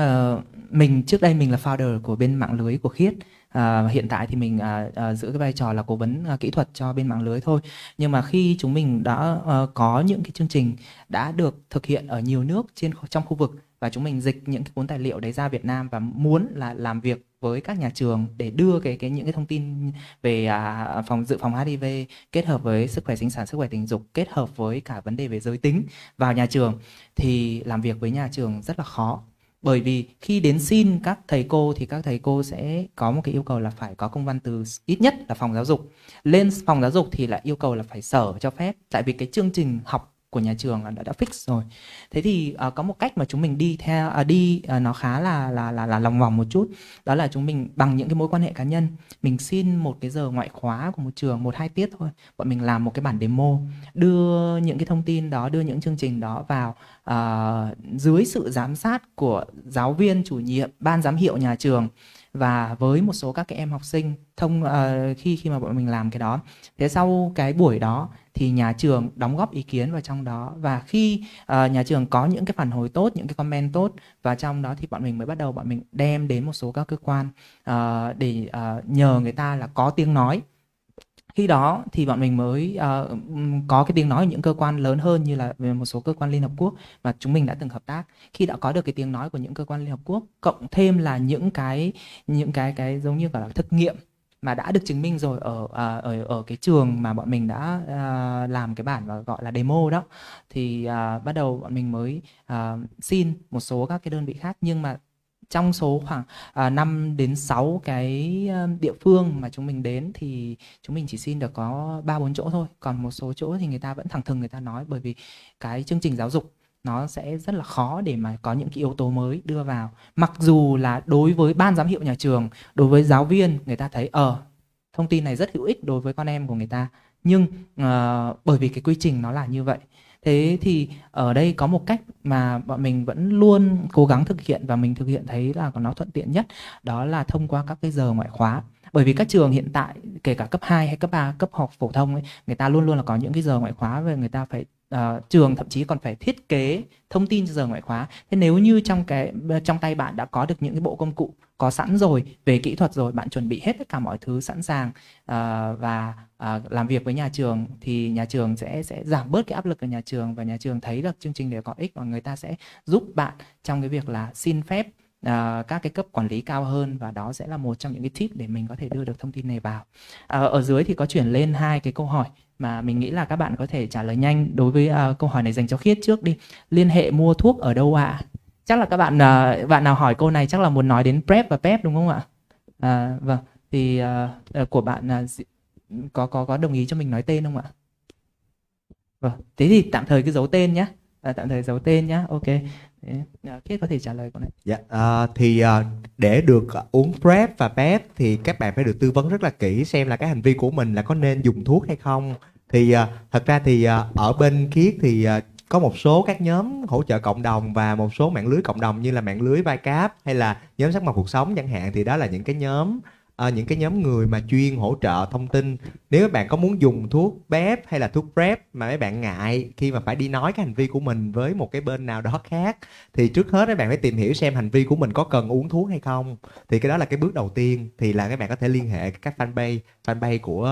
uh, mình trước đây mình là founder của bên mạng lưới của khiết. À, hiện tại thì mình à, à, giữ cái vai trò là cố vấn à, kỹ thuật cho bên mạng lưới thôi. Nhưng mà khi chúng mình đã ờ, có những cái chương trình đã được thực hiện ở nhiều nước trên trong khu vực và chúng mình dịch những cái cuốn tài liệu đấy ra Việt Nam và muốn là làm việc với các nhà trường để đưa cái cái những cái thông tin về à, phòng dự phòng HIV kết hợp với sức khỏe sinh sản sức khỏe tình dục kết hợp với cả vấn đề về giới tính vào nhà trường thì làm việc với nhà trường rất là khó. Bởi vì khi đến xin các thầy cô thì các thầy cô sẽ có một cái yêu cầu là phải có công văn từ ít nhất là phòng giáo dục. Lên phòng giáo dục thì lại yêu cầu là phải sở cho phép. Tại vì cái chương trình học của nhà trường là đã, đã fix rồi. Thế thì uh, có một cách mà chúng mình đi theo uh, đi uh, nó khá là là là là lòng vòng một chút đó là chúng mình bằng những cái mối quan hệ cá nhân mình xin một cái giờ ngoại khóa của một trường một hai tiết thôi bọn mình làm một cái bản demo đưa những cái thông tin đó đưa những chương trình đó vào uh, dưới sự giám sát của giáo viên chủ nhiệm ban giám hiệu nhà trường và với một số các cái em học sinh thông uh, khi khi mà bọn mình làm cái đó. Thế sau cái buổi đó thì nhà trường đóng góp ý kiến vào trong đó. Và khi uh, nhà trường có những cái phản hồi tốt những cái comment tốt và trong đó thì bọn mình mới bắt đầu bọn mình đem đến một số các cơ quan uh, để uh, nhờ người ta là có tiếng nói. Khi đó thì bọn mình mới uh, có cái tiếng nói ở những cơ quan lớn hơn như là về một số cơ quan Liên Hợp Quốc mà chúng mình đã từng hợp tác. Khi đã có được cái tiếng nói của những cơ quan Liên Hợp Quốc cộng thêm là những cái những cái cái giống như gọi là thực nghiệm mà đã được chứng minh rồi ở à, ở ở cái trường mà bọn mình đã à, làm cái bản và gọi là demo đó thì à, bắt đầu bọn mình mới à, xin một số các cái đơn vị khác nhưng mà trong số khoảng à, 5 đến 6 cái à, địa phương mà chúng mình đến thì chúng mình chỉ xin được có 3 4 chỗ thôi. Còn một số chỗ thì người ta vẫn thẳng thừng người ta nói bởi vì cái chương trình giáo dục nó sẽ rất là khó để mà có những cái yếu tố mới đưa vào. Mặc dù là đối với ban giám hiệu nhà trường, đối với giáo viên người ta thấy ờ thông tin này rất hữu ích đối với con em của người ta. Nhưng uh, bởi vì cái quy trình nó là như vậy. Thế thì ở đây có một cách mà bọn mình vẫn luôn cố gắng thực hiện và mình thực hiện thấy là nó thuận tiện nhất đó là thông qua các cái giờ ngoại khóa. Bởi vì các trường hiện tại kể cả cấp 2 hay cấp 3 cấp học phổ thông ấy, người ta luôn luôn là có những cái giờ ngoại khóa về người ta phải uh, trường thậm chí còn phải thiết kế thông tin cho giờ ngoại khóa. Thế nếu như trong cái ờ, trong tay bạn đã có được những cái bộ công cụ có sẵn rồi về kỹ thuật rồi bạn chuẩn bị hết tất cả mọi thứ sẵn sàng uh, và uh, làm việc với nhà trường thì nhà trường sẽ sẽ giảm bớt cái áp lực ở nhà trường và nhà trường thấy được chương trình để có ích và người ta sẽ giúp bạn trong cái việc là xin phép à, các cái cấp quản lý cao hơn và đó sẽ là một trong những cái tip để mình có thể đưa được thông tin này vào. À, ở dưới thì có chuyển lên hai cái câu hỏi mà mình nghĩ là các bạn có thể trả lời nhanh đối với uh, câu hỏi này dành cho khiết trước đi. Liên hệ mua thuốc ở đâu ạ? À? chắc là các bạn uh, bạn nào hỏi câu này chắc là muốn nói đến prep và pep đúng không ạ? À, vâng. Thì uh, của bạn uh, có có có đồng ý cho mình nói tên không ạ? Vâng. Thế thì tạm thời cứ giấu tên nhé à, tạm thời giấu tên nhé ok. Khiết có thể trả lời câu này.
Dạ, uh, thì uh, để được uống PrEP và PEP thì các bạn phải được tư vấn rất là kỹ xem là cái hành vi của mình là có nên dùng thuốc hay không. Thì uh, thật ra thì uh, ở bên Khiết thì uh, có một số các nhóm hỗ trợ cộng đồng và một số mạng lưới cộng đồng như là mạng lưới vai cáp hay là nhóm sắc mặt cuộc sống chẳng hạn thì đó là những cái nhóm à, những cái nhóm người mà chuyên hỗ trợ thông tin. Nếu các bạn có muốn dùng thuốc PrEP hay là thuốc PrEP mà mấy bạn ngại khi mà phải đi nói cái hành vi của mình với một cái bên nào đó khác thì trước hết các bạn phải tìm hiểu xem hành vi của mình có cần uống thuốc hay không. Thì cái đó là cái bước đầu tiên thì là các bạn có thể liên hệ các fanpage fanpage của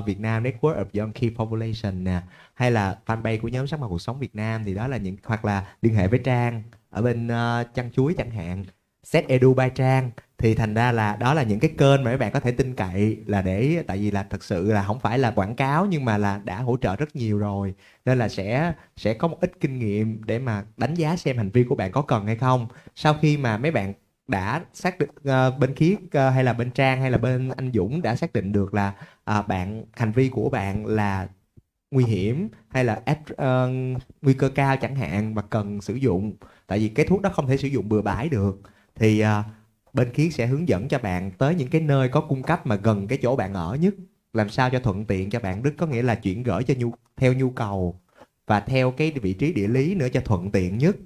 uh, Việt Nam Network of Young Key Population nè hay là fanpage của nhóm sắc màu cuộc sống Việt Nam thì đó là những hoặc là liên hệ với Trang ở bên uh, chăn chuối chẳng hạn set edu Ba trang. Thì thành ra là đó là những cái kênh mà các bạn có thể tin cậy là để tại vì là thật sự là không phải là quảng cáo nhưng mà là đã hỗ trợ rất nhiều rồi. Nên là sẽ sẽ có một ít kinh nghiệm để mà đánh giá xem hành vi của bạn có cần hay không. Sau khi mà mấy bạn đã xác định uh, bên khiết uh, hay là bên trang hay là bên anh dũng đã xác định được là uh, bạn hành vi của bạn là nguy hiểm hay là uh, nguy cơ cao chẳng hạn và cần sử dụng. Tại vì cái thuốc đó không thể sử dụng bừa bãi được thì uh, bên Khiến sẽ hướng dẫn cho bạn tới những cái nơi có cung cấp mà gần cái chỗ bạn ở nhất. Làm sao cho thuận tiện cho bạn đức có nghĩa là chuyển gửi cho nhu theo nhu cầu và theo cái vị trí địa lý nữa cho thuận tiện nhất.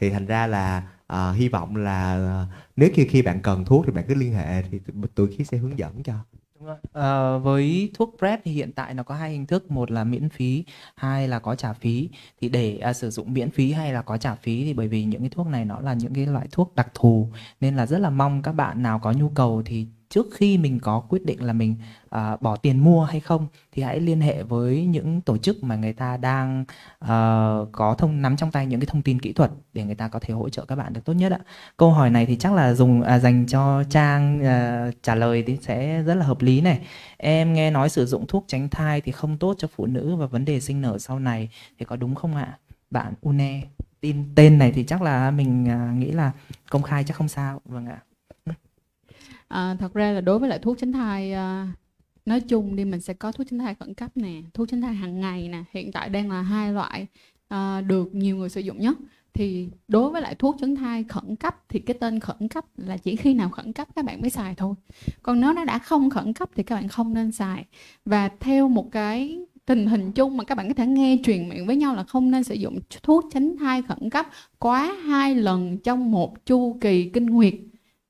Thì thành ra là uh, hy vọng là uh, nếu khi khi bạn cần thuốc thì bạn cứ liên hệ thì tụi khí sẽ hướng dẫn cho.
Đúng rồi. À, với thuốc PrEP thì hiện tại nó có hai hình thức, một là miễn phí, hai là có trả phí. Thì để à, sử dụng miễn phí hay là có trả phí thì bởi vì những cái thuốc này nó là những cái loại thuốc đặc thù nên là rất là mong các bạn nào có nhu cầu thì trước khi mình có quyết định là mình uh, bỏ tiền mua hay không thì hãy liên hệ với những tổ chức mà người ta đang uh, có thông nắm trong tay những cái thông tin kỹ thuật để người ta có thể hỗ trợ các bạn được tốt nhất ạ. Câu hỏi này thì chắc là dùng à, dành cho Trang uh, trả lời thì sẽ rất là hợp lý này. Em nghe nói sử dụng thuốc tránh thai thì không tốt cho phụ nữ và vấn đề sinh nở sau này thì có đúng không ạ? Bạn Une tin tên này thì chắc là mình uh, nghĩ là công khai chắc không sao. Vâng ạ
à, thật ra là đối với lại thuốc tránh thai à, nói chung đi mình sẽ có thuốc tránh thai khẩn cấp nè thuốc tránh thai hàng ngày nè hiện tại đang là hai loại à, được nhiều người sử dụng nhất. Thì đối với lại thuốc tránh thai khẩn cấp thì cái tên khẩn cấp là chỉ khi nào khẩn cấp các bạn mới xài thôi. Còn nếu nó đã không khẩn cấp thì các bạn không nên xài. Và theo một cái tình hình chung mà các bạn có thể nghe truyền miệng với nhau là không nên sử dụng thuốc tránh thai khẩn cấp quá hai lần trong một chu kỳ kinh nguyệt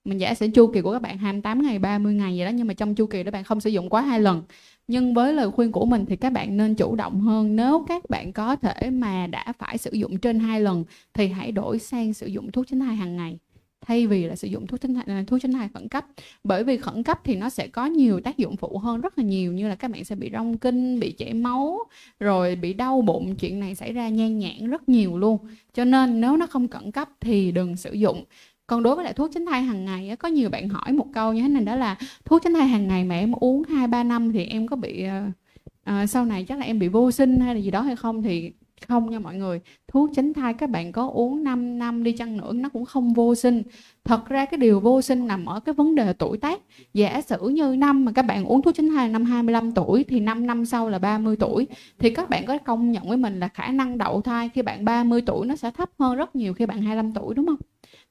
mình giả sử chu kỳ của các bạn 28 ngày 30 ngày gì đó, nhưng mà trong chu kỳ đó bạn không sử dụng quá hai lần. Nhưng với lời khuyên của mình thì các bạn nên chủ động hơn. Nếu các bạn có thể mà đã phải sử dụng trên hai lần, thì hãy đổi sang sử dụng thuốc tránh thai hàng ngày. Thay vì là sử dụng thuốc tránh thai, thuốc tránh thai khẩn cấp. Bởi vì khẩn cấp thì nó sẽ có nhiều tác dụng phụ hơn rất là nhiều, như là các bạn sẽ bị rong kinh, bị chảy máu, rồi bị đau bụng, chuyện này xảy ra nhan nhản rất nhiều luôn. Cho nên nếu nó không khẩn cấp thì đừng sử dụng còn đối với lại thuốc tránh thai hàng ngày á, có nhiều bạn hỏi một câu như thế này đó là thuốc tránh thai hàng ngày mà em uống hai ba năm thì em có bị uh, sau này chắc là em bị vô sinh hay là gì đó hay không? Thì không nha mọi người thuốc tránh thai các bạn có uống 5 năm đi chăng nữa nó cũng không vô sinh. Thật ra cái điều vô sinh nằm ở cái vấn đề tuổi tác. Giả sử như năm mà các bạn uống thuốc tránh thai năm 25 tuổi thì 5 năm sau là 30 tuổi. Thì các bạn có công nhận với mình là khả năng đậu thai khi bạn 30 tuổi nó sẽ thấp hơn rất nhiều khi bạn 25 tuổi đúng không?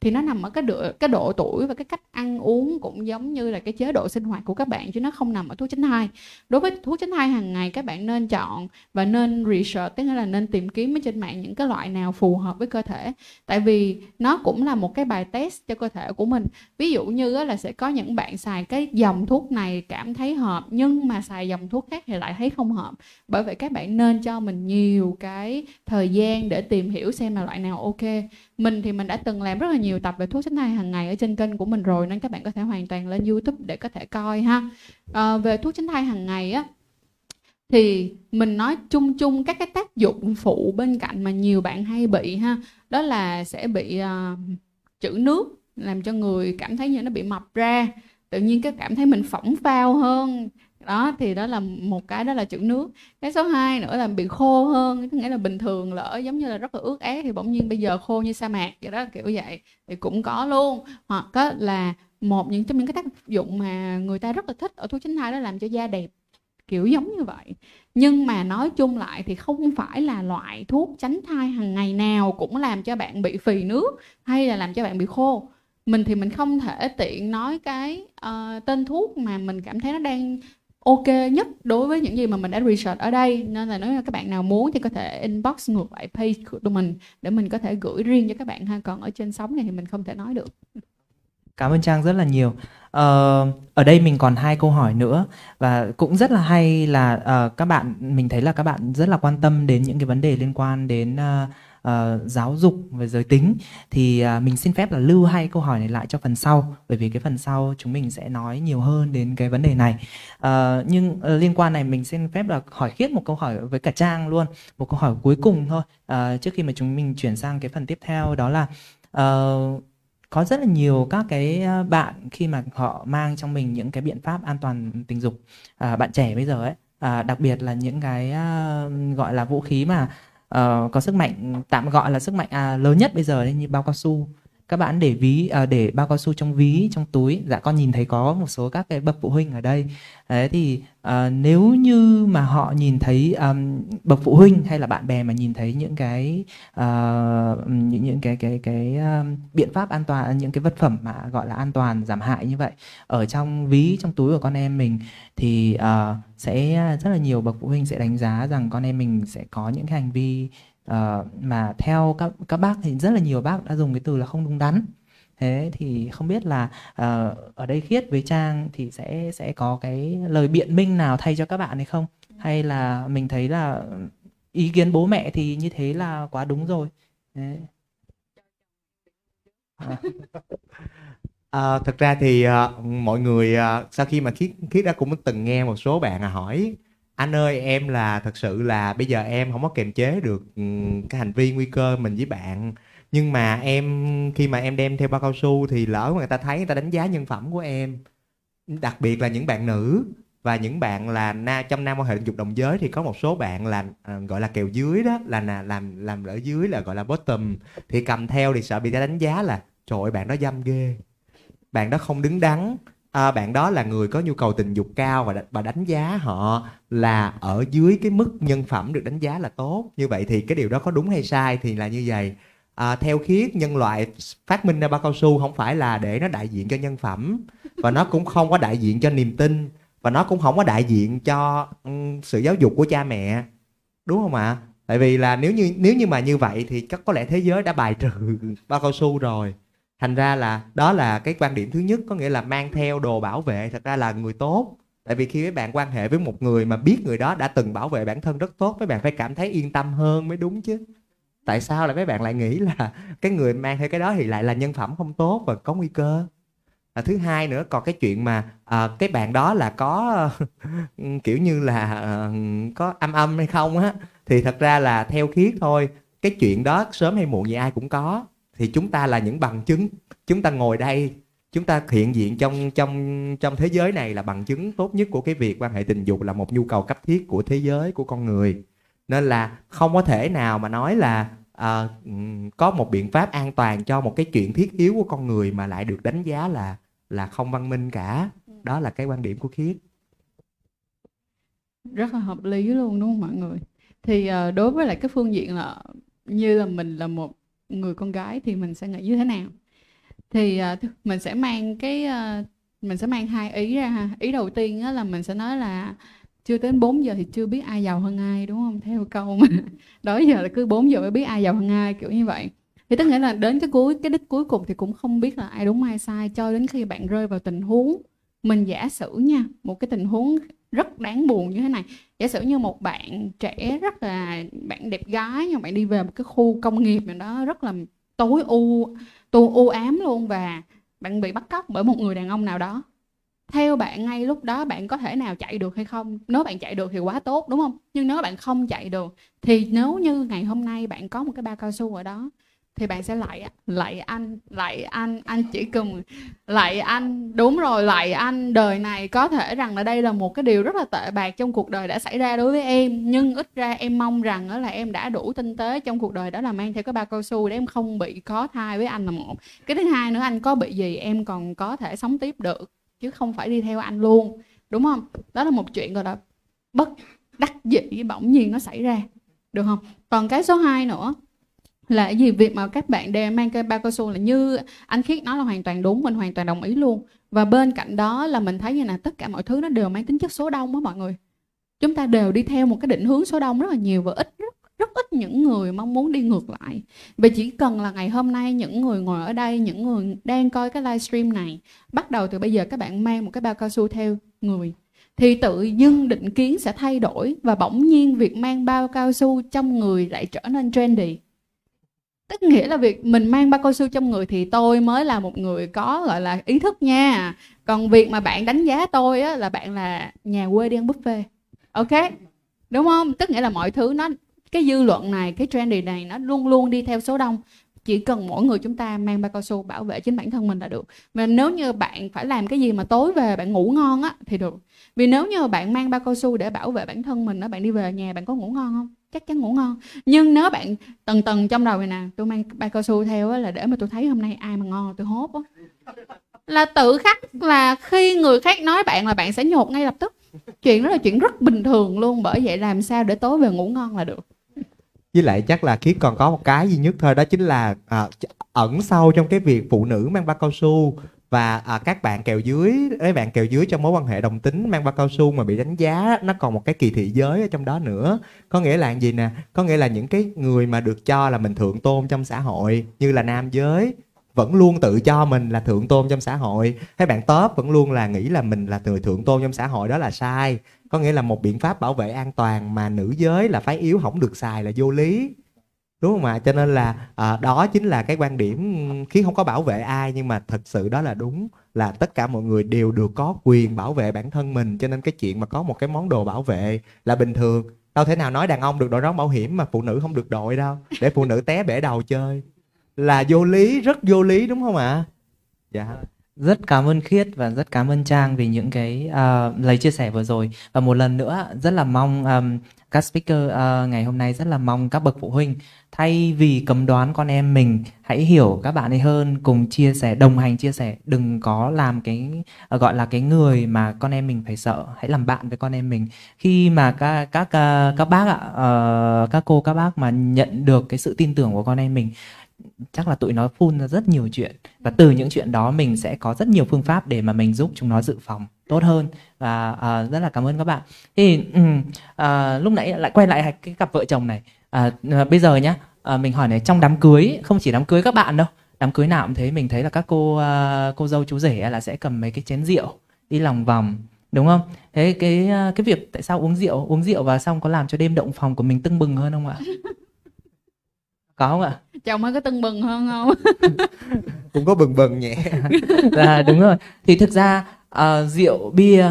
Thì nó nằm ở cái độ cái độ tuổi và cái cách ăn uống cũng giống như là cái chế độ sinh hoạt của các bạn, chứ nó không nằm ở thuốc tránh thai. Đối với thuốc tránh thai hàng ngày, các bạn nên chọn và nên research, tức là nên tìm kiếm ở trên mạng những cái loại nào phù hợp với cơ thể. Tại vì nó cũng là một cái bài test cho cơ thể của mình. Ví dụ như là sẽ có những bạn xài cái dòng thuốc này cảm thấy hợp, nhưng mà xài dòng thuốc khác thì lại thấy không hợp. Bởi vậy các bạn nên cho mình nhiều cái thời gian để tìm hiểu xem là loại nào ok mình thì mình đã từng làm rất là nhiều tập về thuốc tránh thai hàng ngày ở trên kênh của mình rồi nên các bạn có thể hoàn toàn lên youtube để có thể coi ha. À, về thuốc tránh thai hàng ngày á thì mình nói chung chung các cái tác dụng phụ bên cạnh mà nhiều bạn hay bị ha đó là sẽ bị uh, chữ nước làm cho người cảm thấy như nó bị mập ra tự nhiên cái cảm thấy mình phỏng phao hơn đó thì đó là một cái đó là chữ nước. Cái số 2 nữa là bị khô hơn có nghĩa là bình thường lỡ giống như là rất là ướt át thì bỗng nhiên bây giờ khô như sa mạc vậy đó kiểu vậy. Thì cũng có luôn. Hoặc là một những trong những cái tác dụng mà người ta rất là thích ở thuốc tránh thai đó làm cho da đẹp kiểu giống như vậy. Nhưng mà nói chung lại thì không phải là loại thuốc tránh thai hàng ngày nào cũng làm cho bạn bị phì nước hay là làm cho bạn bị khô. Mình thì mình không thể tiện nói cái uh, tên thuốc mà mình cảm thấy nó đang ok nhất đối với những gì mà mình đã research ở đây. Nên là nếu các bạn nào muốn thì có thể inbox ngược lại page của tụi mình để mình có thể gửi riêng cho các bạn ha. Còn ở trên sóng này thì mình không thể nói được.
Cảm ơn Trang rất là nhiều. Ờ, ở đây mình còn hai câu hỏi nữa. Và cũng rất là hay là uh, các bạn mình thấy là các bạn rất là quan tâm đến những cái vấn đề liên quan đến uh, uh, giáo dục về giới tính thì uh, mình xin phép là lưu hai câu hỏi này lại cho phần sau bởi vì cái phần sau chúng mình sẽ nói nhiều hơn đến cái vấn đề này. Uh, nhưng uh, liên quan này mình xin phép là hỏi khiết một câu hỏi với cả trang luôn một câu hỏi cuối cùng thôi. Uh, trước khi mà chúng mình chuyển sang cái phần tiếp theo đó là uh, có rất là nhiều các cái bạn khi mà họ mang trong mình những cái biện pháp an toàn tình dục à, bạn trẻ bây giờ ấy à, đặc biệt là những cái à, gọi là vũ khí mà uh, có sức mạnh tạm gọi là sức mạnh à, lớn nhất bây giờ đấy như bao cao su các bạn để ví à, để bao cao su trong ví trong túi. Dạ con nhìn thấy có một số các cái bậc phụ huynh ở đây. Đấy thì à, nếu như mà họ nhìn thấy um, bậc phụ huynh hay là bạn bè mà nhìn thấy những cái uh, những những cái cái cái um, biện pháp an toàn những cái vật phẩm mà gọi là an toàn giảm hại như vậy ở trong ví trong túi của con em mình thì uh, sẽ rất là nhiều bậc phụ huynh sẽ đánh giá rằng con em mình sẽ có những cái hành vi uh, mà theo các các bác thì rất là nhiều bác đã dùng cái từ là không đúng đắn thế thì không biết là uh, ở đây khiết với trang thì sẽ sẽ có cái lời biện minh nào thay cho các bạn hay không hay là mình thấy là ý kiến bố mẹ thì như thế là quá đúng rồi thế.
À. à, thực ra thì uh, mọi người uh, sau khi mà khiết khiết đã cũng từng nghe một số bạn hỏi anh ơi em là thật sự là bây giờ em không có kiềm chế được ừ, cái hành vi nguy cơ mình với bạn. Nhưng mà em khi mà em đem theo bao cao su thì lỡ mà người ta thấy người ta đánh giá nhân phẩm của em đặc biệt là những bạn nữ và những bạn là na trong nam quan hệ tình dục đồng giới thì có một số bạn là à, gọi là kèo dưới đó là là làm làm ở dưới là gọi là bottom thì cầm theo thì sợ bị ta đánh giá là trời ơi bạn đó dâm ghê bạn đó không đứng đắn. À, bạn đó là người có nhu cầu tình dục cao và và đánh giá họ là ở dưới cái mức nhân phẩm được đánh giá là tốt. Như vậy thì cái điều đó có đúng hay sai thì là như vậy. À, theo khiết nhân loại phát minh ra bao cao su không phải là để nó đại diện cho nhân phẩm và nó cũng không có đại diện cho niềm tin và nó cũng không có đại diện cho um, sự giáo dục của cha mẹ. Đúng không ạ? Tại vì là nếu như nếu như mà như vậy thì chắc có lẽ thế giới đã bài trừ bao cao su rồi. Thành ra là đó là cái quan điểm thứ nhất có nghĩa là mang theo đồ bảo vệ thật ra là người tốt tại vì khi mấy bạn quan hệ với một người mà biết người đó đã từng bảo vệ bản thân rất tốt mấy bạn phải cảm thấy yên tâm hơn mới đúng chứ. Tại sao lại mấy bạn lại nghĩ là cái người mang theo cái đó thì lại là nhân phẩm không tốt và có nguy cơ? À, thứ hai nữa còn cái chuyện mà à, cái bạn đó là có kiểu như là à, có âm âm hay không á thì thật ra là theo khiết thôi. Cái chuyện đó sớm hay muộn gì ai cũng có. Thì chúng ta là những bằng chứng chúng ta ngồi đây chúng ta hiện diện trong trong trong thế giới này là bằng chứng tốt nhất của cái việc quan hệ tình dục là một nhu cầu cấp thiết của thế giới của con người. Nên là không có thể nào mà nói là à, có một biện pháp an toàn cho một cái chuyện thiết yếu của con người mà lại được đánh giá là là không văn minh cả. Đó là cái quan điểm của khiết.
Rất là hợp lý luôn đúng không mọi người? Thì ờ, đối với lại cái phương diện là như là mình là một người con gái thì mình sẽ nghĩ như thế nào? Thì uh, mình sẽ mang cái uh, mình sẽ mang hai ý ra ha. Ý đầu tiên á, là mình sẽ nói là chưa đến 4 giờ thì chưa biết ai giàu hơn ai đúng không? Theo câu mà đó giờ là cứ 4 giờ mới biết ai giàu hơn ai kiểu như vậy. Thì tức nghĩa là đến cái cuối cái đích cuối cùng thì cũng không biết là ai đúng ai sai cho đến khi bạn rơi vào tình huống mình giả sử nha một cái tình huống rất đáng buồn như thế này. Giả sử như một bạn trẻ rất là bạn đẹp gái nhưng bạn đi về một cái khu công nghiệp nào đó rất là tối u tu u ám luôn và bạn bị bắt cóc bởi một người đàn ông nào đó. Theo bạn ngay lúc đó bạn có thể nào chạy được hay không? Nếu bạn chạy được thì quá tốt, đúng không? Nhưng nếu bạn không chạy được thì nếu như ngày hôm nay bạn có một cái bao cao su ở đó thì bạn sẽ lạy lạy anh lạy anh anh chỉ cần lạy anh. Đúng rồi, lạy anh. Đời này có thể rằng là đây là một cái điều rất là tệ bạc trong cuộc đời đã xảy ra đối với em. Nhưng ít ra em mong rằng đó là em đã đủ tinh tế trong cuộc đời đó là mang theo cái bao cao su để em không bị có thai với anh là một. Cái thứ hai nữa, anh có bị gì em còn có thể sống tiếp được, chứ không phải đi theo anh luôn. Đúng không? Đó là một chuyện, gọi là, bất đắc dĩ bỗng nhiên nó xảy ra. Được không? Còn cái số 2 nữa là gì? Việc mà các bạn đều mang cây bao cao su là như anh khiết nói là hoàn toàn đúng, mình hoàn toàn đồng ý luôn. Và bên cạnh đó là mình thấy như là tất cả mọi thứ nó đều mang tính chất số đông á mọi người. Chúng ta đều đi theo một cái định hướng số đông rất là nhiều và ít, rất rất ít những người mong muốn đi ngược lại. Và chỉ cần là ngày hôm nay những người ngồi ở đây, những người đang coi cái livestream này, bắt đầu từ bây giờ các bạn mang một cái bao cao su theo người, thì tự dưng định kiến sẽ thay đổi và bỗng nhiên việc mang bao cao su trong người lại trở nên trendy tức nghĩa là việc mình mang ba cao su trong người thì tôi mới là một người có gọi là ý thức nha. Còn việc mà bạn đánh giá tôi á, là bạn là nhà quê đi ăn buffet. Ok? Đúng không? Tức nghĩa là mọi thứ nó cái dư luận này cái trendy này nó luôn luôn đi theo số đông. Chỉ cần mỗi người chúng ta mang ba cao su bảo vệ chính bản thân mình là được. Mà nếu như bạn phải làm cái gì mà tối về bạn ngủ ngon á thì được. Vì nếu như bạn mang ba cao su để bảo vệ bản thân mình đó bạn đi về nhà bạn có ngủ ngon không? Chắc chắn ngủ ngon. Nhưng nếu bạn tần tần trong đầu này nè, tôi mang ba cao su theo là để mà tôi thấy hôm nay ai mà ngon tôi hốt á. Là tự khắc là khi người khác nói bạn là bạn sẽ nhột ngay lập tức. Chuyện đó là chuyện rất bình thường luôn, bởi vậy làm sao để tối về ngủ ngon là được
với lại chắc là khiết còn có một cái duy nhất thôi đó chính là à, ẩn sâu trong cái việc phụ nữ mang bao cao su và à, các bạn kèo dưới mấy bạn kèo dưới trong mối quan hệ đồng tính mang bao cao su mà bị đánh giá nó còn một cái kỳ thị giới ở trong đó nữa. Có nghĩa là gì nè? Có nghĩa là những cái người mà được cho là mình thượng tôn trong xã hội như là nam giới vẫn luôn tự cho mình là thượng tôn trong xã hội. Hay bạn top vẫn luôn là nghĩ là mình là người thượng tôn trong xã hội đó là sai có nghĩa là một biện pháp bảo vệ an toàn mà nữ giới là phái yếu không được xài là vô lý. Đúng không ạ? Cho nên là à, đó chính là cái quan điểm khiến không có bảo vệ ai nhưng mà thật sự đó là đúng là tất cả mọi người đều được có quyền bảo vệ bản thân mình. Cho nên cái chuyện mà có một cái món đồ bảo vệ là bình thường. Đâu thể nào nói đàn ông được đội nón bảo hiểm mà phụ nữ không được đội đâu để phụ nữ té bể đầu chơi. Là vô lý rất vô lý đúng không ạ? Dạ
rất cảm ơn khiết và rất cảm ơn trang vì những cái uh, lời chia sẻ vừa rồi. Và một lần nữa rất là mong um, các speaker uh, ngày hôm nay rất là mong các bậc phụ huynh thay vì cấm đoán con em mình hãy hiểu các bạn ấy hơn cùng chia sẻ đồng hành chia sẻ. Đừng có làm cái uh, gọi là cái người mà con em mình phải sợ. Hãy làm bạn với con em mình. Khi mà các các uh, các bác ạ uh, các cô các bác mà nhận được cái sự tin tưởng của con em mình chắc là tụi nó phun ra rất nhiều chuyện. Và từ những chuyện đó mình sẽ có rất nhiều phương pháp để mà mình giúp chúng nó dự phòng tốt hơn. Và uh, rất là cảm ơn các bạn. Thì um, uh, lúc nãy lại quay lại cái cặp vợ chồng này. Uh, bây giờ nhá uh, mình hỏi này trong đám cưới không chỉ đám cưới các bạn đâu đám cưới nào cũng thế mình thấy là các cô uh, cô dâu chú rể là sẽ cầm mấy cái chén rượu đi lòng vòng đúng không? Thế cái cái việc tại sao uống rượu uống rượu và xong có làm cho đêm động phòng của mình tưng bừng hơn không ạ? có không ạ?
Chồng mới có tưng bừng hơn không?
Cũng có bừng bừng nhẹ
là đúng rồi. Thì thực ra uh, rượu bia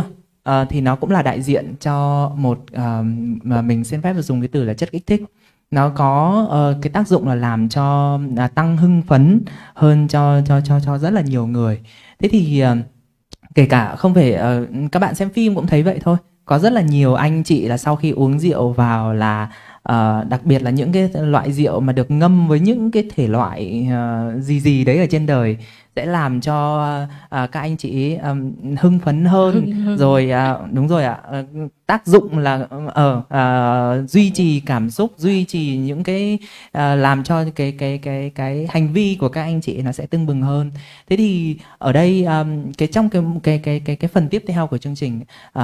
uh, thì nó cũng là đại diện cho một uh, mà mình xin phép dùng cái từ là chất kích thích. Nó có uh, cái tác dụng là làm cho uh, tăng hưng phấn hơn cho cho cho cho rất là nhiều người. Thế thì uh, kể cả không phải uh, các bạn xem phim cũng thấy vậy thôi. Có rất là nhiều anh chị là sau khi uống rượu vào là Ờ, đặc biệt là những cái loại rượu mà được ngâm với những cái thể loại uh, gì gì đấy ở trên đời sẽ làm cho uh, các anh chị um, hưng phấn hơn. Rồi uh, đúng rồi ạ uh, tác dụng là ở uh, uh, duy trì cảm xúc duy trì những cái uh, làm cho cái cái cái cái hành vi của các anh chị nó sẽ tưng bừng hơn. Thế thì ở đây um, cái trong cái cái cái cái cái phần tiếp theo của chương trình uh,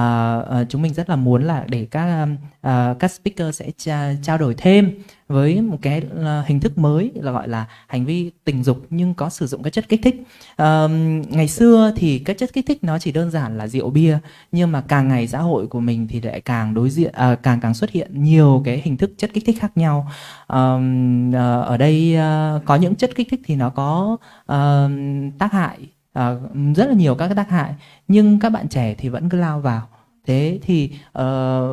uh, chúng mình rất là muốn là để các uh, các speaker sẽ tra, trao đổi thêm với một cái ờ, hình thức mới là gọi là hành vi tình dục nhưng có sử dụng các chất kích thích. À, ngày xưa thì các chất kích thích nó chỉ đơn giản là rượu bia nhưng mà càng ngày xã hội của mình thì lại càng đối diện à, càng càng xuất hiện nhiều cái hình thức chất kích thích khác nhau. À, ở đây à, có những chất kích thích thì nó có à, tác hại à, rất là nhiều các cái tác hại nhưng các bạn trẻ thì vẫn cứ lao vào thế thì uh,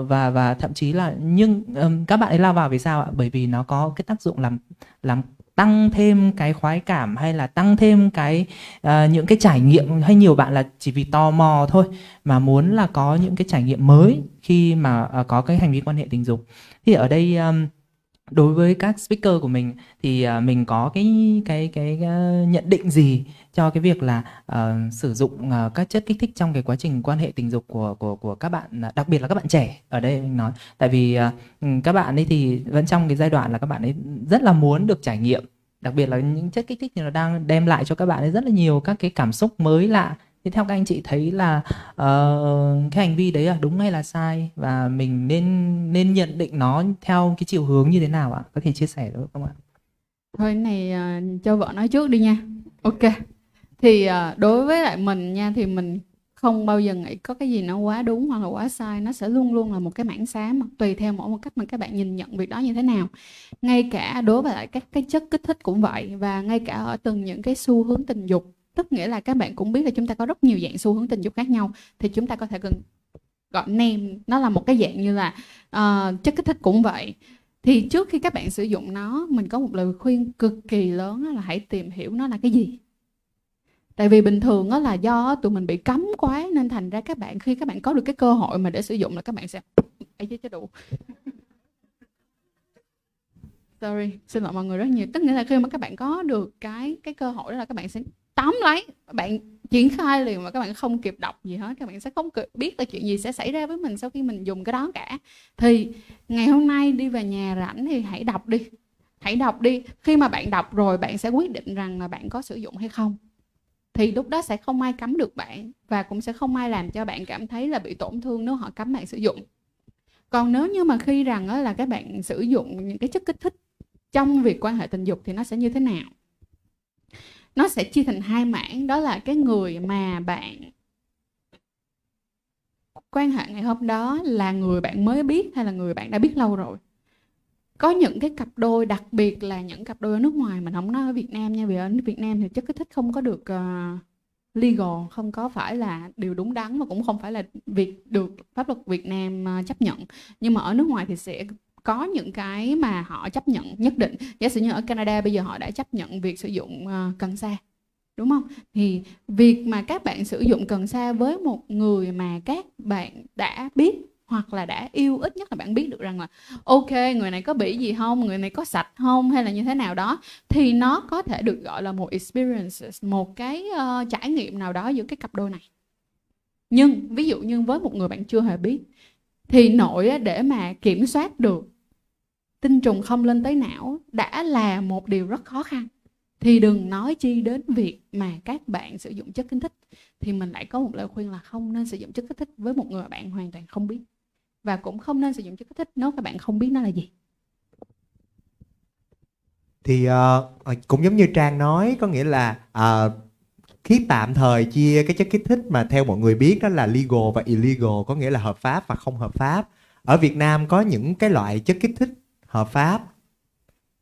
và và thậm chí là nhưng um, các bạn ấy lao vào vì sao ạ? Bởi vì nó có cái tác dụng làm làm tăng thêm cái khoái cảm hay là tăng thêm cái uh, những cái trải nghiệm hay nhiều bạn là chỉ vì tò mò thôi mà muốn là có những cái trải nghiệm mới khi mà uh, có cái hành vi quan hệ tình dục. Thì ở đây um, đối với các speaker của mình thì uh, mình có cái cái cái uh, nhận định gì cho cái việc là uh, sử dụng uh, các chất kích thích trong cái quá trình quan hệ tình dục của của của các bạn à, đặc biệt là các bạn trẻ? Ở đây mình nói. Tại vì uh, các bạn ấy thì vẫn trong cái giai đoạn là các bạn ấy rất là muốn được trải nghiệm. Đặc biệt là những chất kích thích thì nó đang đem lại cho các bạn ấy rất là nhiều các cái cảm xúc mới lạ. Thế theo các anh chị thấy là uh, cái hành vi đấy là đúng hay là sai? Và mình nên nên nhận định nó theo cái chiều hướng như thế nào ạ? Có thể chia sẻ được không ạ?
Thôi này uh, cho vợ nói trước đi nha. Ok. Thì uh, đối với lại mình nha thì mình không bao giờ nghĩ có cái gì nó quá đúng hoặc là quá sai. Nó sẽ luôn luôn là một cái mảng xám tùy theo mỗi một cách mà các bạn nhìn nhận việc đó như thế nào. Ngay cả đối với lại các cái chất kích thích cũng vậy và ngay cả ở từng những cái xu hướng tình dục tức nghĩa là các bạn cũng biết là chúng ta có rất nhiều dạng xu hướng tình dục khác nhau. Thì chúng ta có thể cần gọi name nó là một cái dạng như là uh, chất kích thích cũng vậy. Thì trước khi các bạn sử dụng nó mình có một lời khuyên cực kỳ lớn là hãy tìm hiểu nó là cái gì. Tại vì bình thường đó là do tụi mình bị cấm quá nên thành ra các bạn khi các bạn có được cái cơ hội mà để sử dụng là các bạn sẽ ấy chứ đủ. Sorry xin lỗi mọi người rất nhiều. Tức nghĩa là khi mà các bạn có được cái cái cơ hội đó là các bạn sẽ tóm lấy, bạn triển khai liền mà các bạn không kịp đọc gì hết, các bạn sẽ không biết là chuyện gì sẽ xảy ra với mình sau khi mình dùng cái đó cả. Thì ngày hôm nay đi về nhà rảnh thì hãy đọc đi, hãy đọc đi. Khi mà bạn đọc rồi, bạn sẽ quyết định rằng là bạn có sử dụng hay không. Thì lúc đó sẽ không ai cấm được bạn và cũng sẽ không ai làm cho bạn cảm thấy là bị tổn thương nếu họ cấm bạn sử dụng. Còn nếu như mà khi rằng là các bạn sử dụng những cái chất kích thích trong việc quan hệ tình dục thì nó sẽ như thế nào? Nó sẽ chia thành hai mảng đó là cái người mà bạn quan hệ ngày hôm đó là người bạn mới biết hay là người bạn đã biết lâu rồi. Có những cái cặp đôi đặc biệt là những cặp đôi ở nước ngoài mình không nói ở Việt Nam nha vì ở Việt Nam thì chất kích thích không có được uh, legal không có phải là điều đúng đắn và cũng không phải là việc được pháp luật Việt Nam uh, chấp nhận. Nhưng mà ở nước ngoài thì sẽ có những cái mà họ chấp nhận nhất định. Giả sử như ở Canada bây giờ họ đã chấp nhận việc sử dụng uh, cần sa đúng không? Thì việc mà các bạn sử dụng cần sa với một người mà các bạn đã biết hoặc là đã yêu ít nhất là bạn biết được rằng là ok người này có bị gì không? Người này có sạch không? Hay là như thế nào đó? Thì nó có thể được gọi là một experience một cái uh, trải nghiệm nào đó giữa cái cặp đôi này. Nhưng ví dụ như với một người bạn chưa hề biết thì nội để mà kiểm soát được tinh trùng không lên tới não đã là một điều rất khó khăn. Thì đừng nói chi đến việc mà các bạn sử dụng chất kích thích. Thì mình lại có một lời khuyên là không nên sử dụng chất kích thích với một người bạn hoàn toàn không biết. Và cũng không nên sử dụng chất kích thích nếu các bạn không biết nó là gì.
Thì uh, cũng giống như trang nói có nghĩa là uh, khi tạm thời chia cái chất kích thích mà theo mọi người biết đó là legal và illegal có nghĩa là hợp pháp và không hợp pháp. Ở Việt Nam có những cái loại chất kích thích hợp pháp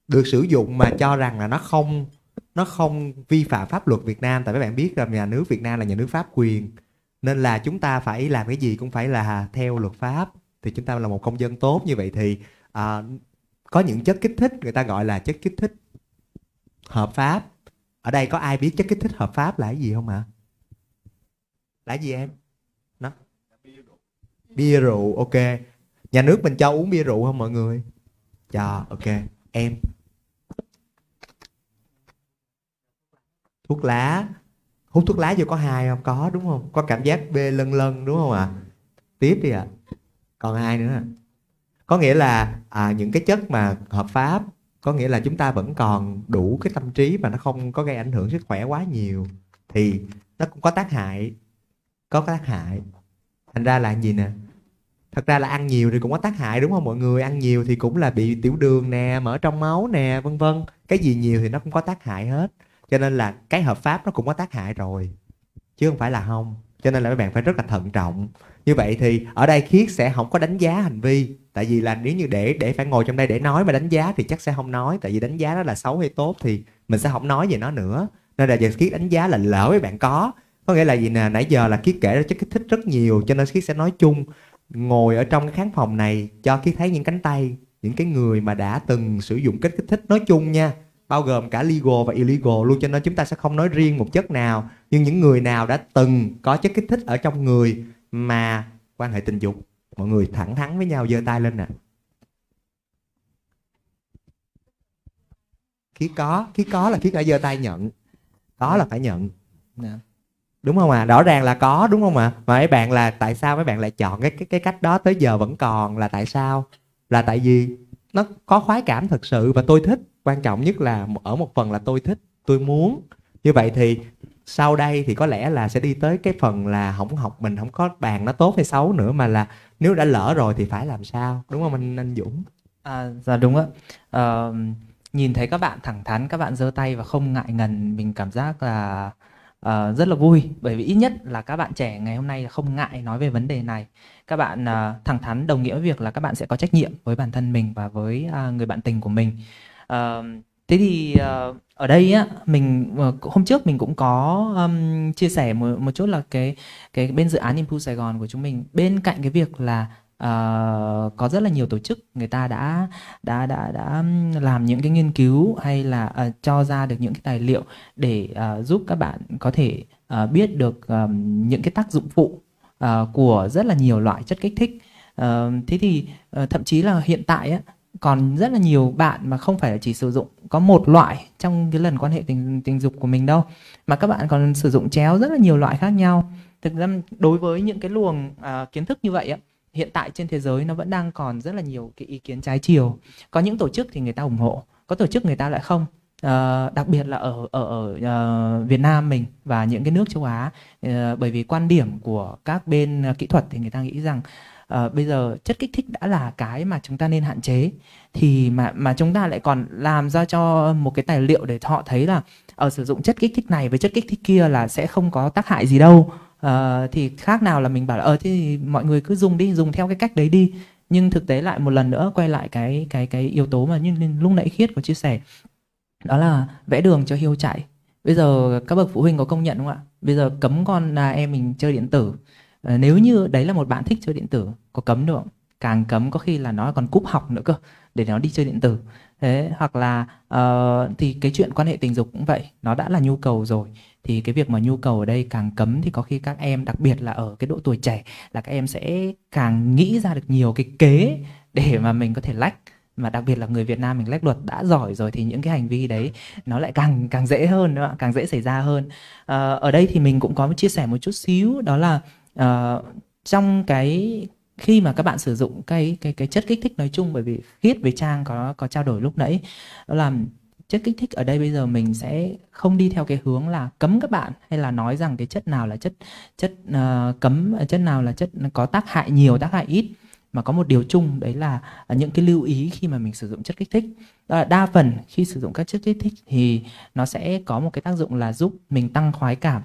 được sử dụng mà cho rằng là nó không nó không vi phạm pháp luật Việt Nam. Tại các bạn biết là nhà nước Việt Nam là nhà nước pháp quyền nên là chúng ta phải làm cái gì cũng phải là theo luật pháp. Thì chúng ta là một công dân tốt như vậy thì à, có những chất kích thích người ta gọi là chất kích thích hợp pháp. Ở đây có ai biết chất kích thích hợp pháp là cái gì không ạ? Là gì em? Nó. Bia rượu. Ok. Nhà nước mình cho uống bia rượu không mọi người? Cho ok. Em. Thuốc lá. Hút thuốc lá vô có hai không? Có đúng không? Có cảm giác bê lân lân đúng không ạ? À? tiếp đi ạ. À. còn hai nữa? Có nghĩa là à, những cái chất mà hợp pháp có nghĩa là chúng ta vẫn còn đủ cái tâm trí và nó không có gây ảnh hưởng sức khỏe quá nhiều thì nó cũng có tác hại. Có tác hại. Thành ra là gì nè? Thật ra là ăn nhiều thì cũng có tác hại, đúng không? Mọi người ăn nhiều thì cũng là bị tiểu đường nè mở trong máu nè, vân vân. Cái gì nhiều thì nó cũng có tác hại hết. Cho nên là cái hợp pháp nó cũng có tác hại rồi, chứ không phải là không. Cho nên là các bạn phải rất là thận trọng. Như vậy thì ở đây khiết sẽ không có đánh giá hành vi. Tại vì là nếu như để để phải ngồi trong đây để nói mà đánh giá thì chắc sẽ không nói. Tại vì đánh giá nó là xấu hay tốt thì mình sẽ không nói về nó nữa. Nên là giờ khiết đánh giá là lỡ với bạn có. Có nghĩa là gì nè? Nãy giờ là khiết kể ra chất kích thích rất nhiều, cho nên khiết sẽ nói chung ngồi ở trong cái khán phòng này cho khiết thấy những cánh tay, những cái người mà đã từng sử dụng kích kích thích nói chung nha, bao gồm cả legal và illegal, luôn cho nên chúng ta sẽ không nói riêng một chất nào, nhưng những người nào đã từng có chất kích thích ở trong người mà quan hệ tình dục, mọi người thẳng thắn với nhau giơ tay lên nè khi có khi có là khi phải giơ tay nhận đó là phải nhận
yeah
đúng không ạ à? rõ ràng là có đúng không ạ à? mà mấy bạn là tại sao mấy bạn lại chọn cái cái cái cách đó tới giờ vẫn còn là tại sao là tại vì nó có khoái cảm thật sự và tôi thích quan trọng nhất là ở một phần là tôi thích tôi muốn như vậy thì sau đây thì có lẽ là sẽ đi tới cái phần là không học mình không có bàn nó tốt hay xấu nữa mà là nếu đã lỡ rồi thì phải làm sao đúng không anh anh Dũng
À, dạ đúng ạ. à, nhìn thấy các bạn thẳng thắn, các bạn giơ tay và không ngại ngần, mình cảm giác là uh, rất là vui. Bởi vì ít nhất là các bạn trẻ ngày hôm nay là không ngại nói về vấn đề này. Các bạn uh, thẳng thắn đồng nghĩa với việc là các bạn sẽ có trách nhiệm với bản thân mình và với uh, người bạn tình của mình. uh, thế thì uh, ở đây á, mình uh, hôm trước mình cũng có um, chia sẻ một một chút là cái cái bên dự án Impulse Sài Gòn của chúng mình bên cạnh cái việc là uh, có rất là nhiều tổ chức người ta đã đã đã đã làm những cái nghiên cứu hay là uh, cho ra được những cái tài liệu để uh, giúp các bạn có thể uh, biết được um, những cái tác dụng phụ uh, của rất là nhiều loại chất kích thích. uh, thế thì uh, thậm chí là hiện tại á còn rất là nhiều bạn mà không phải là chỉ sử dụng có một loại trong cái lần quan hệ tình tình dục của mình đâu mà các bạn còn sử dụng chéo rất là nhiều loại khác nhau. Thực ra đối với những cái luồng uh, kiến thức như vậy á hiện tại trên thế giới nó vẫn đang còn rất là nhiều cái ý kiến trái chiều. Có những tổ chức thì người ta ủng hộ có tổ chức người ta lại không. Uh, đặc biệt là ở ở ở uh, Việt Nam mình và những cái nước châu Á uh, bởi vì quan điểm của các bên uh, kỹ thuật thì người ta nghĩ rằng uh, bây giờ chất kích thích đã là cái mà chúng ta nên hạn chế. Thì mà mà chúng ta lại còn làm ra cho một cái tài liệu để họ thấy là ở sử dụng chất kích thích này với chất kích thích kia là sẽ không có tác hại gì đâu uh, thì khác nào là mình bảo là ờ thì mọi người cứ dùng đi dùng theo cái cách đấy đi. Nhưng thực tế lại một lần nữa quay lại cái cái cái yếu tố mà như lúc nãy khiết có chia sẻ. Đó là vẽ đường cho hiêu chạy. Bây giờ các bậc phụ huynh có công nhận không ạ? Bây giờ cấm con à, em mình chơi điện tử. À, nếu như đấy là một bạn thích chơi điện tử có cấm được không? càng cấm có khi là nó còn cúp học nữa cơ để nó đi chơi điện tử thế hoặc là uh, thì cái chuyện quan hệ tình dục cũng vậy nó đã là nhu cầu rồi. Thì cái việc mà nhu cầu ở đây càng cấm thì có khi các em đặc biệt là ở cái độ tuổi trẻ là các em sẽ càng nghĩ ra được nhiều cái kế để mà mình có thể lách. Mà đặc biệt là người Việt Nam mình lách luật đã giỏi rồi thì những cái hành vi đấy nó lại càng càng dễ hơn nữa càng dễ xảy ra hơn. Ờ, ở đây thì mình cũng có chia sẻ một chút xíu đó là uh, trong cái khi mà các bạn sử dụng cái cái cái chất kích thích nói chung bởi vì khiết với trang có có trao đổi lúc nãy đó là chất kích thích ở đây bây giờ mình sẽ không đi theo cái hướng là cấm các bạn hay là nói rằng cái chất nào là chất chất uh, cấm chất nào là chất có tác hại nhiều tác hại ít. Mà có một điều chung đấy là những cái lưu ý khi mà mình sử dụng chất kích thích. Đó là đa phần khi sử dụng các chất kích thích thì nó sẽ có một cái tác dụng là giúp mình tăng khoái cảm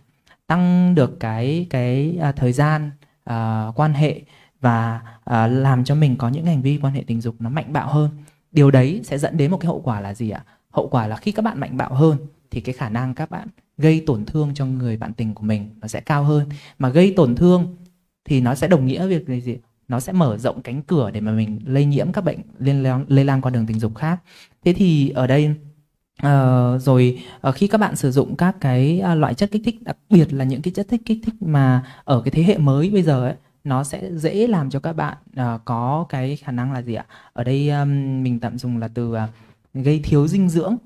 tăng được cái cái à, thời gian à, quan hệ và à, làm cho mình có những hành vi quan hệ tình dục nó mạnh bạo hơn. Điều đấy sẽ dẫn đến một cái hậu quả là gì ạ? Hậu quả là khi các bạn mạnh bạo hơn thì cái khả năng các bạn gây tổn thương cho người bạn tình của mình nó sẽ cao hơn. Mà gây tổn thương thì nó sẽ đồng nghĩa việc gì gì? Nó sẽ mở rộng cánh cửa để mà mình lây nhiễm các bệnh liên lan, lây lan qua đường tình dục khác. Thế thì ở đây Uh, rồi uh, khi các bạn sử dụng các cái uh, loại chất kích thích đặc biệt là những cái chất thích kích thích mà ở cái thế hệ mới bây giờ ấy nó sẽ dễ làm cho các bạn uh, có cái khả năng là gì ạ? Ở đây um, mình tạm dùng là từ uh, gây thiếu dinh dưỡng.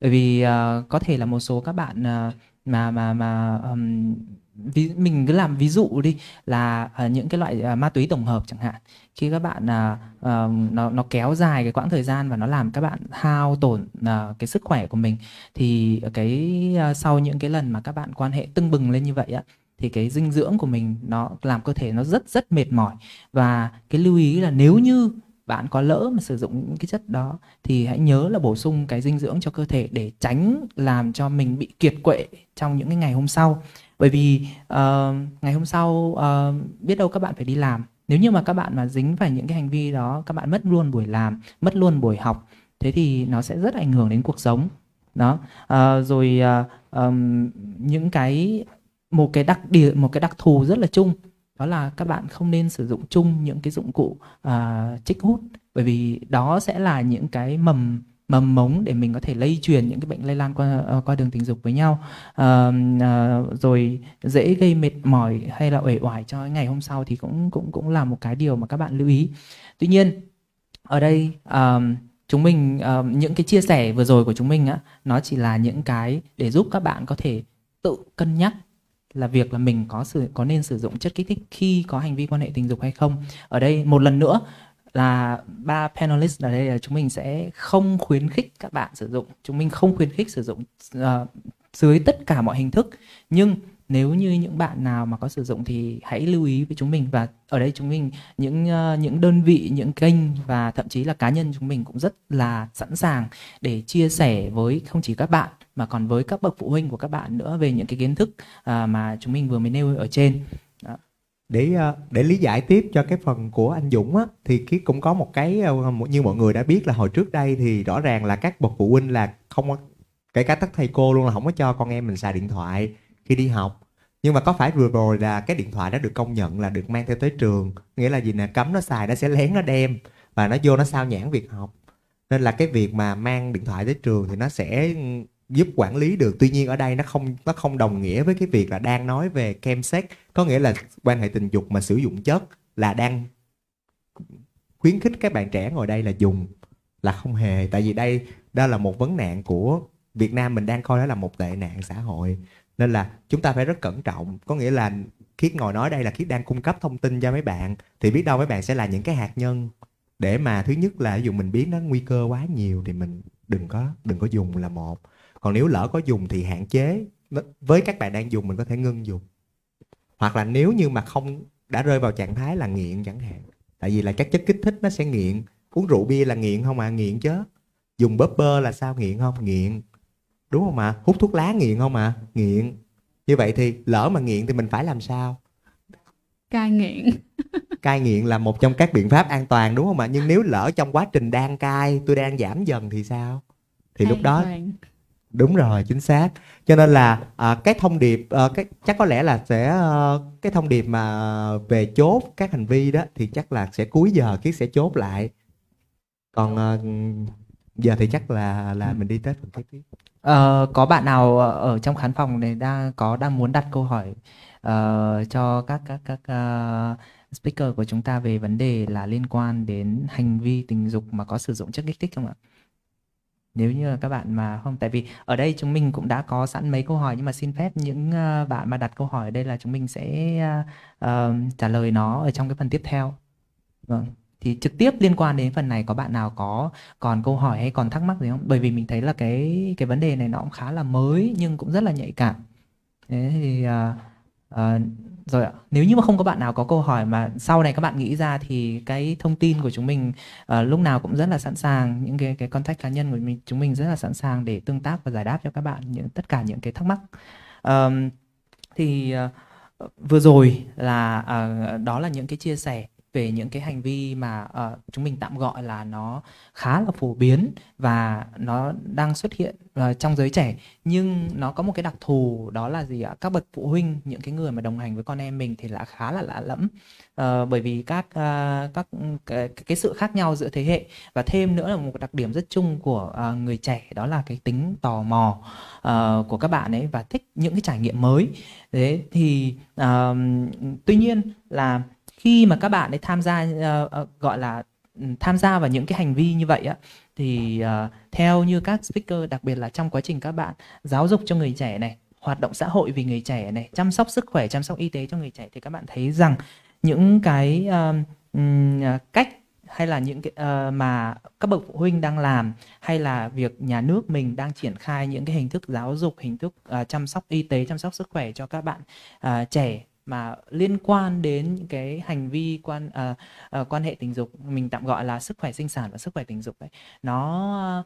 Bởi vì uh, có thể là một số các bạn uh, mà mà mà um, ví, mình cứ làm ví dụ đi là uh, những cái loại uh, ma túy tổng hợp chẳng hạn. Khi các bạn uh, uh, nó nó kéo dài cái quãng thời gian và nó làm các bạn hao tổn uh, cái sức khỏe của mình thì cái uh, sau những cái lần mà các bạn quan hệ tưng bừng lên như vậy á thì cái dinh dưỡng của mình nó làm cơ thể nó rất rất mệt mỏi. Và cái lưu ý là nếu như bạn có lỡ mà sử dụng những cái chất đó thì hãy nhớ là bổ sung cái dinh dưỡng cho cơ thể để tránh làm cho mình bị kiệt quệ trong những cái ngày hôm sau. Bởi vì uh, ngày hôm sau uh, biết đâu các bạn phải đi làm. Nếu như mà các bạn mà dính phải những cái hành vi đó các bạn mất luôn buổi làm mất luôn buổi học thế thì nó sẽ rất ảnh hưởng đến cuộc sống. Đó. Uh, rồi uh, um, những cái một cái đặc điểm một cái đặc thù rất là chung đó là các bạn không nên sử dụng chung những cái dụng cụ à, trích hút bởi vì đó sẽ là những cái mầm mầm mống để mình có thể lây truyền những cái bệnh lây lan qua ờ, qua đường tình dục với nhau. Uh, uh, rồi dễ gây mệt mỏi hay là uể oải cho ngày hôm sau thì cũng cũng cũng là một cái điều mà các bạn lưu ý. Tuy nhiên ở đây um, chúng mình uh, những cái chia sẻ vừa rồi của chúng mình á nó chỉ là những cái để giúp các bạn có thể tự cân nhắc là việc là mình có sử có nên sử dụng chất kích thích khi có hành vi quan hệ tình dục hay không. Ở đây một lần nữa là ba panelist ở đây là chúng mình sẽ không khuyến khích các bạn sử dụng. Chúng mình không khuyến khích sử dụng uh, dưới tất cả mọi hình thức. Nhưng nếu như những bạn nào mà có sử dụng thì hãy lưu ý với chúng mình. Và ở đây chúng mình những uh, những đơn vị những kênh và thậm chí là cá nhân chúng mình cũng rất là sẵn sàng để chia sẻ với không chỉ các bạn mà còn với các bậc phụ huynh của các bạn nữa về những cái kiến thức à, mà chúng mình vừa mới nêu ở trên. Đó.
để à, để lý giải tiếp cho cái phần của anh Dũng á thì cái cũng có một cái à, như mọi người đã biết là hồi trước đây thì rõ ràng là các bậc phụ huynh là không kể cả tất thầy cô luôn là không có cho con em mình xài điện thoại khi đi học. Nhưng mà có phải vừa rồi là cái điện thoại đã được công nhận là được mang theo tới trường nghĩa là gì nè cấm nó xài nó sẽ lén nó đem và nó vô nó sao nhãn việc học. Nên là cái việc mà mang điện thoại tới trường thì nó sẽ giúp quản lý được. Tuy nhiên ở đây nó không nó không đồng nghĩa với cái việc là đang nói về kem sex có nghĩa là quan hệ tình dục mà sử dụng chất là đang khuyến khích các bạn trẻ ngồi đây là dùng, là không hề. Tại vì đây, đó là một vấn nạn của Việt Nam mình đang coi đó là một tệ nạn xã hội. Nên là chúng ta phải rất cẩn trọng. Có nghĩa là khiết ngồi nói đây là khiết đang cung cấp thông tin cho mấy bạn. Thì biết đâu mấy bạn sẽ là những cái hạt nhân để mà thứ nhất là dùng mình biết nó nguy cơ quá nhiều thì mình đừng có đừng có dùng là một còn nếu lỡ có dùng thì hạn chế. Với các bạn đang dùng mình có thể ngưng dùng. Hoặc là nếu như mà không đã rơi vào trạng thái là nghiện chẳng hạn. Tại vì là các chất kích thích nó sẽ nghiện. Uống rượu bia là nghiện không à? Nghiện chứ. Dùng bóp bơ là sao? Nghiện không? Nghiện. Đúng không ạ? Hút thuốc lá nghiện không ạ? Nghiện. Như vậy thì lỡ mà nghiện thì mình phải làm sao?
Cai nghiện.
Cai nghiện là một trong các biện pháp an toàn đúng không ạ? Nhưng nếu lỡ trong quá trình đang cai tôi đang giảm dần thì sao? Thì lúc đó toàn. Đúng rồi chính xác. Cho nên là à, cái thông điệp à, cái chắc có lẽ là sẽ à, cái thông điệp mà về chốt các hành vi đó thì chắc là sẽ cuối giờ kiết sẽ chốt lại. Còn à, giờ thì chắc là là mình đi tới phần kế tiếp.
Ờ, có bạn nào ở trong khán phòng này đang có đang muốn đặt câu hỏi uh, cho các các các uh, speaker của chúng ta về vấn đề là liên quan đến hành vi tình dục mà có sử dụng chất kích thích không ạ? Nếu như các bạn mà không tại vì ở đây chúng mình cũng đã có sẵn mấy câu hỏi nhưng mà xin phép những uh, bạn mà đặt câu hỏi ở đây là chúng mình sẽ uh, uh, trả lời nó ở trong cái phần tiếp theo. Vâng thì trực tiếp liên quan đến phần này có bạn nào có còn câu hỏi hay còn thắc mắc gì không bởi vì mình thấy là cái cái vấn đề này nó cũng khá là mới nhưng cũng rất là nhạy cảm thế thì uh, uh, rồi ạ nếu như mà không có bạn nào có câu hỏi mà sau này các bạn nghĩ ra thì cái thông tin của chúng mình uh, lúc nào cũng rất là sẵn sàng những cái cái contact cá nhân của mình chúng mình rất là sẵn sàng để tương tác và giải đáp cho các bạn những tất cả những cái thắc mắc. Um, thì uh, vừa rồi là uh, đó là những cái chia sẻ về những cái hành vi mà uh, chúng mình tạm gọi là nó khá là phổ biến và nó đang xuất hiện uh, trong giới trẻ. Nhưng nó có một cái đặc thù đó là gì ạ? Các bậc phụ huynh những cái người mà đồng hành với con em mình thì là khá là lạ lẫm. Uh, bởi vì các uh, các cái, cái sự khác nhau giữa thế hệ. Và thêm nữa là một đặc điểm rất chung của uh, người trẻ đó là cái tính tò mò uh, của các bạn ấy và thích những cái trải nghiệm mới. Thế thì uh, tuy nhiên là khi mà các bạn ấy tham gia uh, uh, gọi là ừ, tham gia vào những cái hành vi như vậy á thì uh, theo như các speaker đặc biệt là trong quá trình các bạn giáo dục cho người trẻ này hoạt động xã hội vì người trẻ này chăm sóc sức khỏe chăm sóc y tế cho người trẻ thì các bạn thấy rằng những cái uh, cách hay là những cái uh, mà các bậc phụ huynh đang làm hay là việc nhà nước mình đang triển khai những cái hình thức giáo dục hình thức uh, chăm sóc y tế chăm sóc sức khỏe cho các bạn uh, trẻ mà liên quan đến những cái hành vi quan uh, uh, quan hệ tình dục mình tạm gọi là sức khỏe sinh sản và sức khỏe tình dục ấy nó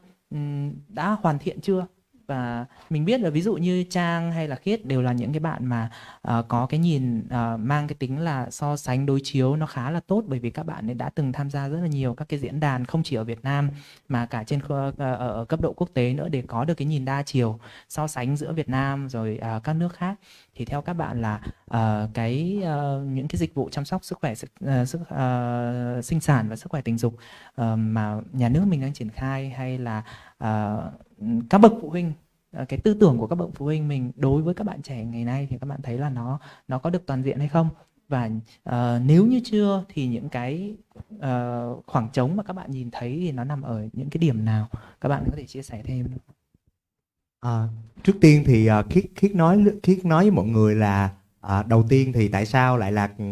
đã hoàn thiện chưa? Và mình biết là ví dụ như trang hay là khiết đều là những cái bạn mà uh, có cái nhìn uh, mang cái tính là so sánh đối chiếu nó khá là tốt. Bởi vì các bạn ấy đã từng tham gia rất là nhiều các cái diễn đàn không chỉ ở Việt Nam mà cả trên uh, ở, cấp độ quốc tế nữa để có được cái nhìn đa chiều so sánh giữa Việt Nam rồi uh, các nước khác. Thì theo các bạn là uh, cái uh, những cái dịch vụ chăm sóc sức khỏe sức, uh, sức uh, sinh sản và sức khỏe tình dục uh, mà nhà nước mình đang triển khai hay là Ờ, các bậc phụ huynh ờ, cái tư tưởng của các bậc phụ huynh mình đối với các bạn trẻ ngày nay thì các bạn thấy là nó nó có được toàn diện hay không? Và uh, nếu như chưa thì những cái uh, khoảng trống mà các bạn nhìn thấy thì nó nằm ở những cái điểm nào? Các bạn có thể chia sẻ thêm.
À, trước tiên thì uh, khiết khiết nói khiết nói với mọi người là à, đầu tiên thì tại sao lại là ừ,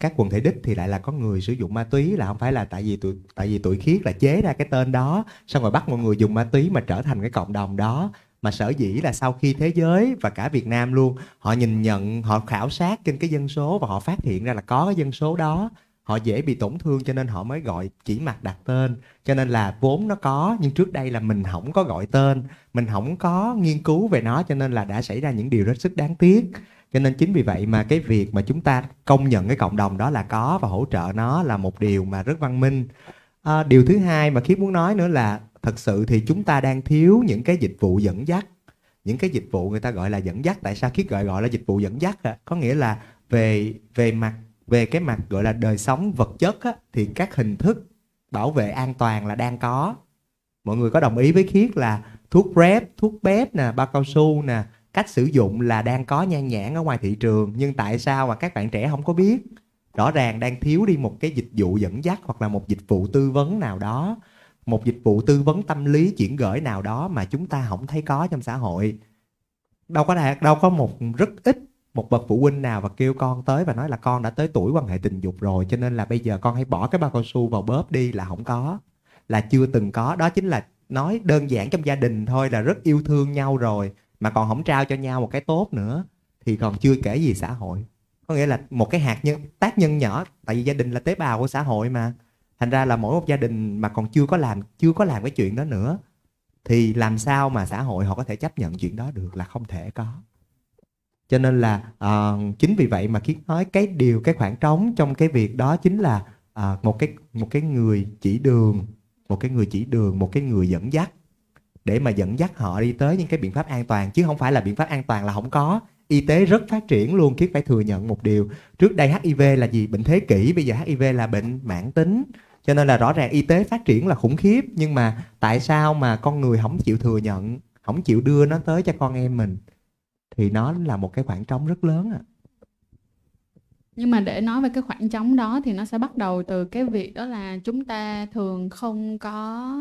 các quần thể đích thì lại là có người sử dụng ma túy là không phải là tại vì tụi tại vì tụi khiết là chế ra cái tên đó xong rồi bắt mọi người dùng ma túy mà trở thành cái cộng đồng đó mà sở dĩ là sau khi thế giới và cả Việt Nam luôn họ nhìn nhận họ khảo sát trên cái dân số và họ phát hiện ra là có cái dân số đó họ dễ bị tổn thương cho nên họ mới gọi chỉ mặt đặt tên. Cho nên là vốn nó có nhưng trước đây là mình không có gọi tên. Mình không có nghiên cứu về nó cho nên là đã xảy ra những điều rất sức đáng tiếc. Cho nên chính vì vậy mà cái việc mà chúng ta công nhận cái cộng đồng đó là có và hỗ trợ nó là một điều mà rất văn minh. À, điều thứ hai mà khiết muốn nói nữa là thật sự thì chúng ta đang thiếu những cái dịch vụ dẫn dắt. Những cái dịch vụ người ta gọi là dẫn dắt tại sao khiết gọi gọi là dịch vụ dẫn dắt à? có nghĩa là về về mặt về cái mặt gọi là đời sống vật chất á, thì các hình thức bảo vệ an toàn là đang có. Mọi người có đồng ý với khiết là thuốc prep thuốc bếp nè bao cao su nè cách sử dụng là đang có nhan nhản ở ngoài thị trường. Nhưng tại sao mà các bạn trẻ không có biết? Rõ ràng đang thiếu đi một cái dịch vụ dẫn dắt hoặc là một dịch vụ tư vấn nào đó. Một dịch vụ tư vấn tâm lý chuyển gửi nào đó mà chúng ta không thấy có trong xã hội. Đâu có đạt đâu có một rất ít một bậc phụ huynh nào và kêu con tới và nói là con đã tới tuổi quan hệ tình dục rồi, cho nên là bây giờ con hãy bỏ cái bao cao su vào bóp đi là không có. Là chưa từng có. Đó chính là nói đơn giản trong gia đình thôi là rất yêu thương nhau rồi, mà còn không trao cho nhau một cái tốt nữa, thì còn chưa kể gì xã hội. Có nghĩa là một cái hạt nhân, tác nhân nhỏ, tại vì gia đình là tế bào của xã hội mà. Thành ra là mỗi một gia đình mà còn chưa có làm, chưa có làm cái chuyện đó nữa, thì làm sao mà xã hội họ có thể chấp nhận chuyện đó được là không thể có cho nên là à, chính vì vậy mà khiến nói cái điều cái khoảng trống trong cái việc đó chính là à, một cái một cái người chỉ đường một cái người chỉ đường một cái người dẫn dắt. Để mà dẫn dắt họ đi tới những cái biện pháp an toàn chứ không phải là biện pháp an toàn là không có. Y tế rất phát triển luôn khiết phải thừa nhận một điều. Trước đây hiv là gì? Bệnh thế kỷ bây giờ hiv là bệnh mãn tính. Cho nên là rõ ràng y tế phát triển là khủng khiếp nhưng mà tại sao mà con người không chịu thừa nhận không chịu đưa nó tới cho con em mình? Thì nó là một cái khoảng trống rất lớn ạ à.
nhưng mà để nói về cái khoảng trống đó thì nó sẽ bắt đầu từ cái việc đó là chúng ta thường không có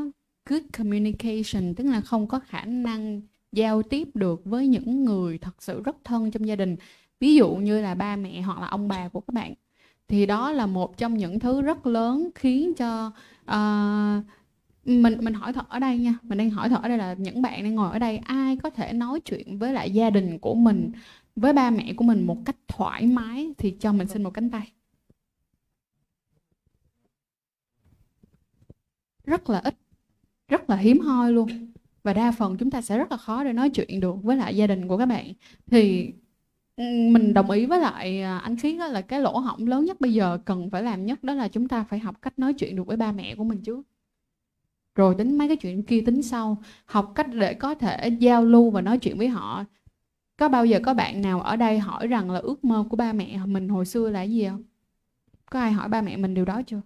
good communication tức là không có khả năng giao tiếp được với những người thật sự rất thân trong gia đình ví dụ như là ba mẹ hoặc là ông bà của các bạn thì đó là một trong những thứ rất lớn khiến cho uh, mình mình hỏi thật ở đây nha. Mình đang hỏi thật ở đây là những bạn đang ngồi ở đây, ai có thể nói chuyện với lại gia đình của mình, với ba mẹ của mình một cách thoải mái? Thì cho mình xin một cánh tay. Rất là ít, rất là hiếm hoi luôn. Và đa phần chúng ta sẽ rất là khó để nói chuyện được với lại gia đình của các bạn. Thì ừ, mình đồng ý với lại à, anh anh đó là cái lỗ hổng lớn nhất bây giờ cần phải làm nhất đó là chúng ta phải học cách nói chuyện được với ba mẹ của mình trước rồi tính mấy cái chuyện kia tính sau, học cách để có thể giao lưu và nói chuyện với họ. Có bao giờ có bạn nào ở đây hỏi rằng là ước mơ của ba mẹ mình hồi xưa là gì không? Có ai hỏi ba mẹ mình điều đó chưa?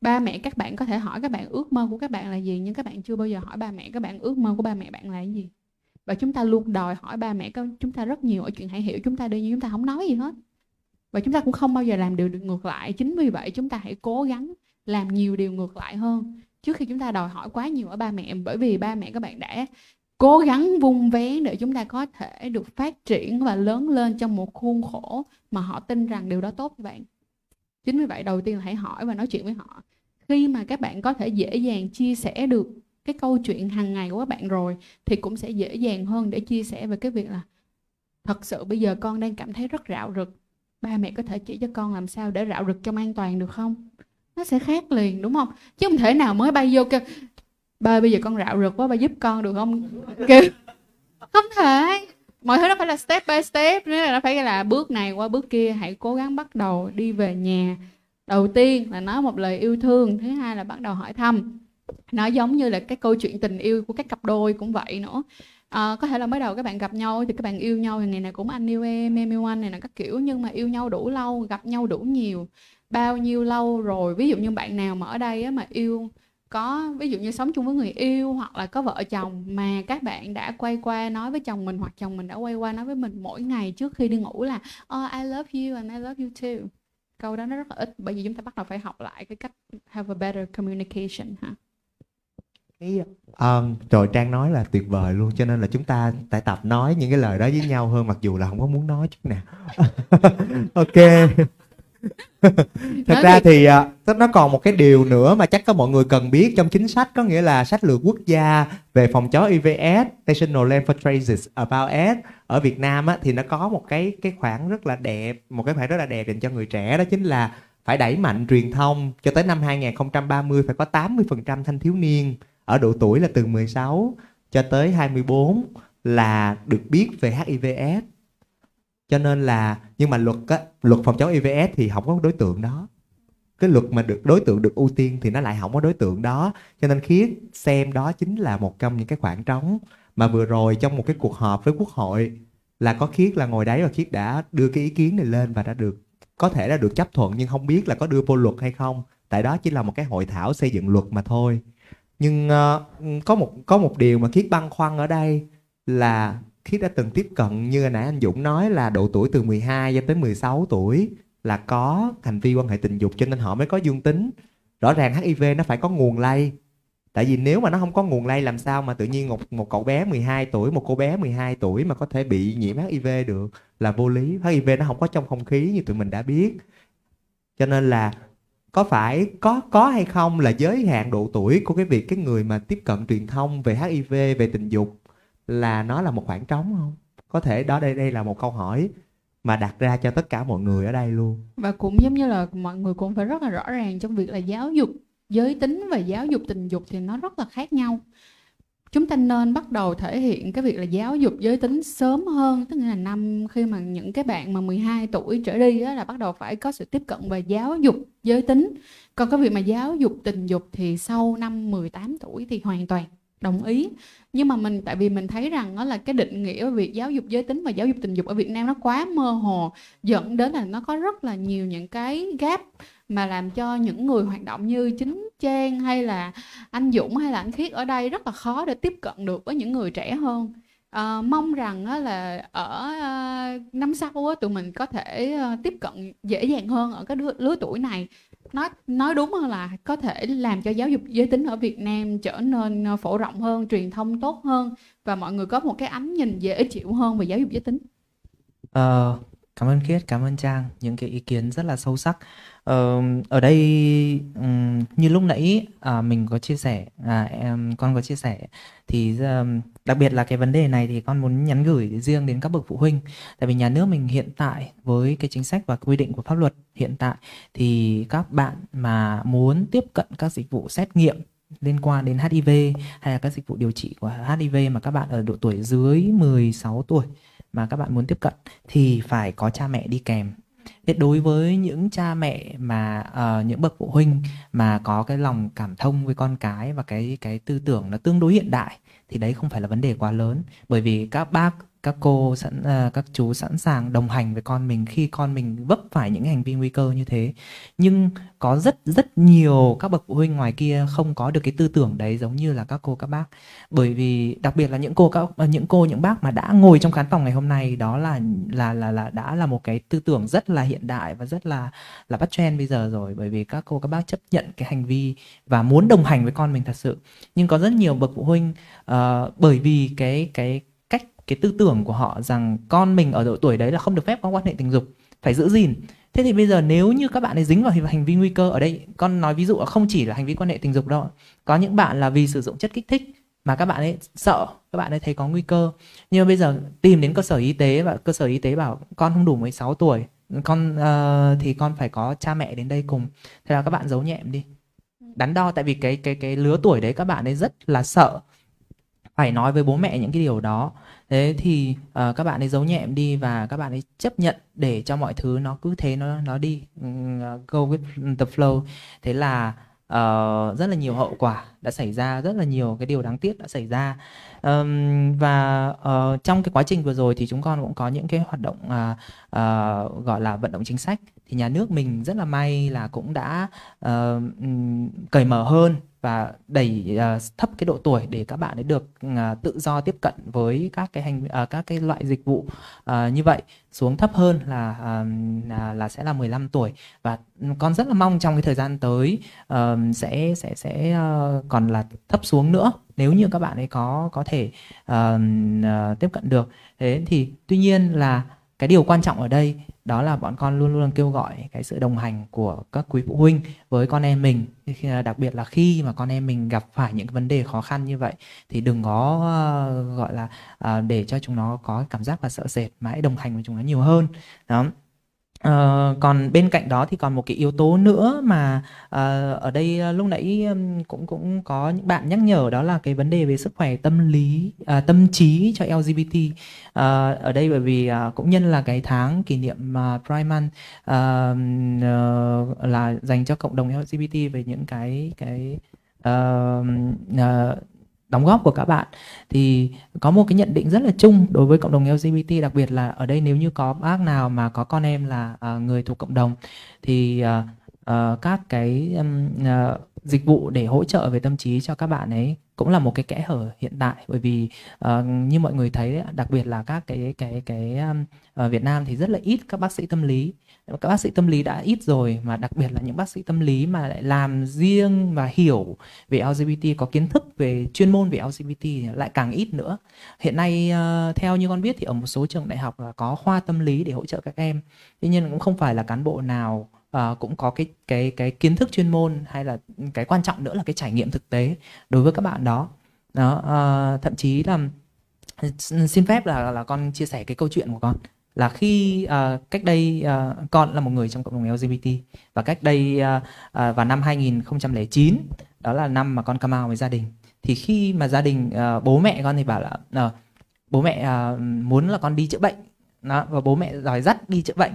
Ba mẹ các bạn có thể hỏi các bạn ước mơ của các bạn là gì, nhưng các bạn chưa bao giờ hỏi ba mẹ, các bạn ước mơ của ba mẹ bạn là gì? Và chúng ta luôn đòi hỏi ba mẹ chúng ta rất nhiều ở chuyện hãy hiểu chúng ta đi, nhưng chúng ta không nói gì hết. Và chúng ta cũng không bao giờ làm điều được ngược lại. Chính vì vậy chúng ta hãy cố gắng làm nhiều điều ngược lại hơn. Trước khi chúng ta đòi hỏi quá nhiều ở ba mẹ, bởi vì ba mẹ các bạn đã cố gắng vung vén để chúng ta có thể được phát triển và lớn lên trong một khuôn khổ mà họ tin rằng điều đó tốt với bạn. Chính vì vậy, đầu tiên là hãy hỏi và nói chuyện với họ. Khi mà các bạn có thể dễ dàng chia sẻ được cái câu chuyện hàng ngày của các bạn rồi, thì cũng sẽ dễ dàng hơn để chia sẻ về cái việc là, thật sự bây giờ con đang cảm thấy rất rạo rực. Ba mẹ có thể chỉ cho con làm sao để rạo rực trong an toàn được không? Nó sẽ khác liền đúng không? Chứ không thể nào mới bay vô kêu ba bây giờ con rạo rực quá ba giúp con được không? Kêu không thể. Mọi thứ nó phải là step by step nữa là nó phải là bước này qua bước kia. Hãy cố gắng bắt đầu đi về nhà. Đầu tiên là nói một lời yêu thương thứ hai là bắt đầu hỏi thăm. Nó giống như là cái câu chuyện tình yêu của các cặp đôi cũng vậy nữa. À, có thể là mới đầu các bạn gặp nhau thì các bạn yêu nhau thì ngày nào cũng anh yêu em em yêu anh này là các kiểu nhưng mà yêu nhau đủ lâu gặp nhau đủ nhiều bao nhiêu lâu rồi? Ví dụ như bạn nào mà ở đây á, mà yêu có ví dụ như sống chung với người yêu hoặc là có vợ chồng mà các bạn đã quay qua nói với chồng mình hoặc chồng mình đã quay qua nói với mình mỗi ngày trước khi đi ngủ là oh, I love you and I love you too. Câu đó nó rất là ít bởi vì chúng ta bắt đầu phải học lại cái cách have a better communication ha.
Cái um, trời trang nói là tuyệt vời luôn cho nên là chúng ta phải tập nói những cái lời đó với nhau hơn mặc dù là không có muốn nói chút nào. Ok thật
Nói
ra thì uh, nó còn một cái điều nữa mà chắc có mọi người cần biết trong chính sách có nghĩa là sách lược quốc gia về phòng chống IVS National Land for Traces About AIDS ở Việt Nam á, thì nó có một cái cái khoản rất là đẹp một cái khoản rất là đẹp dành cho người trẻ đó chính là phải đẩy mạnh truyền thông. Cho tới năm 2030 phải có 80% thanh thiếu niên ở độ tuổi là từ 16 cho tới 24 là được biết về HIVS cho nên là nhưng mà luật á, luật phòng chống IVS thì không có đối tượng đó. Cái luật mà được đối tượng được ưu tiên thì nó lại không có đối tượng đó. Cho nên khiết xem đó chính là một trong những cái khoảng trống mà vừa rồi trong một cái cuộc họp với quốc hội là có khiết là ngồi đấy và khiết đã đưa cái ý kiến này lên và đã được có thể là được chấp thuận nhưng không biết là có đưa vô luật hay không. Tại đó chỉ là một cái hội thảo xây dựng luật mà thôi. Nhưng uh, có một có một điều mà khiết băn khoăn ở đây là khi đã từng tiếp cận, như nãy anh Dũng nói là độ tuổi từ 12 cho tới 16 tuổi là có hành vi quan hệ tình dục cho nên họ mới có dương tính. Rõ ràng HIV nó phải có nguồn lây. Tại vì nếu mà nó không có nguồn lây làm sao mà tự nhiên một một cậu bé 12 tuổi, một cô bé 12 tuổi mà có thể bị nhiễm HIV được là vô lý. HIV nó không có trong không khí như tụi mình đã biết. Cho nên là có phải, có có hay không là giới hạn độ tuổi của cái việc cái người mà tiếp cận truyền thông về HIV về tình dục là nó là một khoảng trống không? Có thể đó, đây đây là một câu hỏi mà đặt ra cho tất cả mọi người ở đây luôn.
Và cũng giống như là mọi người cũng phải rất là rõ ràng trong việc là giáo dục giới tính và giáo dục tình dục thì nó rất là khác nhau. Chúng ta nên bắt đầu thể hiện cái việc là giáo dục giới tính sớm hơn, tức là năm khi mà những cái bạn mà 12 tuổi trở đi đó là bắt đầu phải có sự tiếp cận về giáo dục giới tính. Còn cái việc mà giáo dục tình dục thì sau năm 18 tuổi thì hoàn toàn đồng ý nhưng mà mình tại vì mình thấy rằng đó là cái định nghĩa việc giáo dục giới tính và giáo dục tình dục ở Việt Nam nó quá mơ hồ dẫn đến là nó có rất là nhiều những cái gap mà làm cho những người hoạt động như chính Trang hay là anh Dũng hay là anh Khiết ở đây rất là khó để tiếp cận được với những người trẻ hơn. À, mong rằng á, là ở ờ, năm sau á, tụi mình có thể ờ, tiếp cận dễ dàng hơn ở cái lứa tuổi này nói nói đúng hơn là có thể làm cho giáo dục giới tính ở Việt Nam trở nên ờ, phổ rộng hơn truyền thông tốt hơn và mọi người có một cái ánh nhìn dễ chịu hơn về giáo dục giới tính
Ờ, cảm ơn Kiết, cảm ơn Trang, những cái ý kiến rất là sâu sắc. Ờ, ở đây ừm, như lúc nãy à, mình có chia sẻ, à, em con có chia sẻ thì đặc biệt là cái vấn đề này thì con muốn nhắn gửi riêng đến các bậc phụ huynh. Tại vì nhà nước mình hiện tại với cái chính sách và quy định của pháp luật hiện tại thì các bạn mà muốn tiếp cận các dịch vụ xét nghiệm liên quan đến HIV hay là các dịch vụ điều trị của HIV mà các bạn ở độ tuổi dưới 16 tuổi mà các bạn muốn tiếp cận thì phải có cha mẹ đi kèm. Thế đối với những cha mẹ mà uh, những bậc phụ huynh mà có cái lòng cảm thông với con cái và cái cái tư tưởng nó tương đối hiện đại thì đấy không phải là vấn đề quá lớn. Bởi vì các bác các cô sẵn à, các chú sẵn sàng đồng hành với con mình khi con mình vấp phải những hành vi nguy cơ như thế. Nhưng có rất rất nhiều các bậc phụ huynh ngoài kia không có được cái tư tưởng đấy giống như là các cô các bác. Bởi vì đặc biệt là những cô các à, những cô những bác mà đã ngồi trong khán phòng ngày hôm nay đó là là là là đã là một cái tư tưởng rất là hiện đại và rất là là bắt trend bây giờ rồi. Bởi vì các cô các bác chấp nhận cái hành vi và muốn đồng hành với con mình thật sự. Nhưng có rất nhiều bậc phụ huynh uh, bởi vì cái cái cái tư tưởng của họ rằng con mình ở độ tuổi đấy là không được phép có quan hệ tình dục phải giữ gìn. Thế thì bây giờ nếu như các bạn ấy dính vào hành vi nguy cơ ở đây con nói ví dụ không chỉ là hành vi quan hệ tình dục đâu có những bạn là vì sử dụng chất kích thích mà các bạn ấy sợ các bạn ấy thấy có nguy cơ. Nhưng mà bây giờ tìm đến cơ sở y tế và cơ sở y tế bảo con không đủ 16 tuổi con uh, thì con phải có cha mẹ đến đây cùng. Thế là các bạn giấu nhẹm đi. Đắn đo tại vì cái cái cái lứa tuổi đấy các bạn ấy rất là sợ phải nói với bố mẹ những cái điều đó thế thì uh, các bạn ấy giấu nhẹm đi và các bạn ấy chấp nhận để cho mọi thứ nó cứ thế nó nó đi ừ, ờ, go with the flow. Thế là uh, rất là nhiều hậu quả đã xảy ra rất là nhiều cái điều đáng tiếc đã xảy ra. Um, và uh, trong cái quá trình vừa rồi thì chúng con cũng có những cái hoạt động uh, uh, gọi là vận động chính sách. Thì nhà nước mình rất là may là cũng đã uh, cởi mở hơn và đẩy uh, à, thấp cái độ tuổi để các bạn ấy được uh, tự do tiếp cận với các cái hành uh, các cái loại dịch vụ uh, như vậy. Xuống thấp hơn là uh, là, là sẽ là 15 tuổi. Và con rất là mong trong cái thời gian tới uh, sẽ sẽ sẽ uh, còn là thấp xuống nữa nếu như các bạn ấy có có thể uh, uh, tiếp cận được. Thế thì tuy nhiên là cái điều quan trọng ở đây đó là bọn con luôn luôn kêu gọi cái sự đồng hành của các quý phụ huynh với con em mình. Đặc biệt là khi mà con em mình gặp phải những vấn đề khó khăn như vậy thì đừng có uh, gọi là uh, để cho chúng nó có cảm giác là sợ sệt mà hãy đồng hành với chúng nó nhiều hơn. Đó. Ờ, còn bên cạnh đó thì còn một cái yếu tố nữa mà ờ, ở đây ờ, lúc nãy cũng cũng có những bạn nhắc nhở đó là cái vấn đề về sức khỏe tâm lý à, tâm trí cho LGBT Ờ, ở đây bởi vì à, cũng nhân là cái tháng kỷ niệm uh, Pride Month ờ, ờ, là dành cho cộng đồng LGBT về những cái cái ờ, ờ, đóng góp của các bạn. Thì có một cái nhận định rất là chung đối với cộng đồng LGBT đặc biệt là ở đây nếu như có bác nào mà có con em là uh, người thuộc cộng đồng thì uh, uh, các cái um, uh, dịch vụ để hỗ trợ về tâm trí cho các bạn ấy cũng là một cái kẽ hở hiện tại. Bởi vì uh, như mọi người thấy đấy, đặc biệt là các cái cái cái um, ở Việt Nam thì rất là ít các bác sĩ tâm lý các bác sĩ tâm lý đã ít rồi mà đặc biệt là những bác sĩ tâm lý mà lại làm riêng và hiểu về LGBT có kiến thức về chuyên môn về LGBT lại càng ít nữa. Hiện nay ờ, theo như con biết thì ở một số trường đại học là có khoa tâm lý để hỗ trợ các em. Tuy nhiên cũng không phải là cán bộ nào ờ, cũng có cái cái cái kiến thức chuyên môn hay là cái quan trọng nữa là cái trải nghiệm thực tế đối với các bạn đó. Đó ờ, thậm chí là ừ, xin phép là là con chia sẻ cái câu chuyện của con là khi uh, cách đây uh, con là một người trong cộng đồng LGBT và cách đây uh, uh, vào năm 2009 đó là năm mà con come out với gia đình. Thì khi mà gia đình uh, bố mẹ con thì bảo là uh, bố mẹ uh, muốn là con đi chữa bệnh. Đó, và bố mẹ đòi dắt đi chữa bệnh.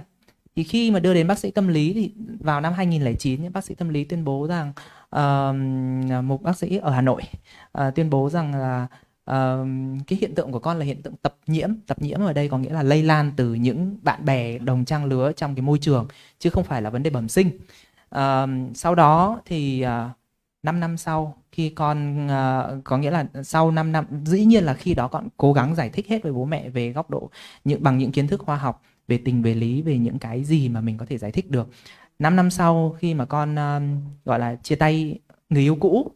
Thì khi mà đưa đến bác sĩ tâm lý thì vào năm 2009 bác sĩ tâm lý tuyên bố rằng uh, một bác sĩ ở Hà Nội uh, tuyên bố rằng là uh, cái hiện tượng của con là hiện tượng tập nhiễm. Tập nhiễm ở đây có nghĩa là lây lan từ những bạn bè đồng trang lứa trong cái môi trường chứ không phải là vấn đề bẩm sinh. Uh, sau đó thì à, uh, 5 năm sau khi con uh, có nghĩa là sau 5 năm dĩ nhiên là khi đó con cố gắng giải thích hết với bố mẹ về góc độ những bằng những kiến thức khoa học về tình về lý về những cái gì mà mình có thể giải thích được. 5 năm sau khi mà con uh, gọi là chia tay người yêu cũ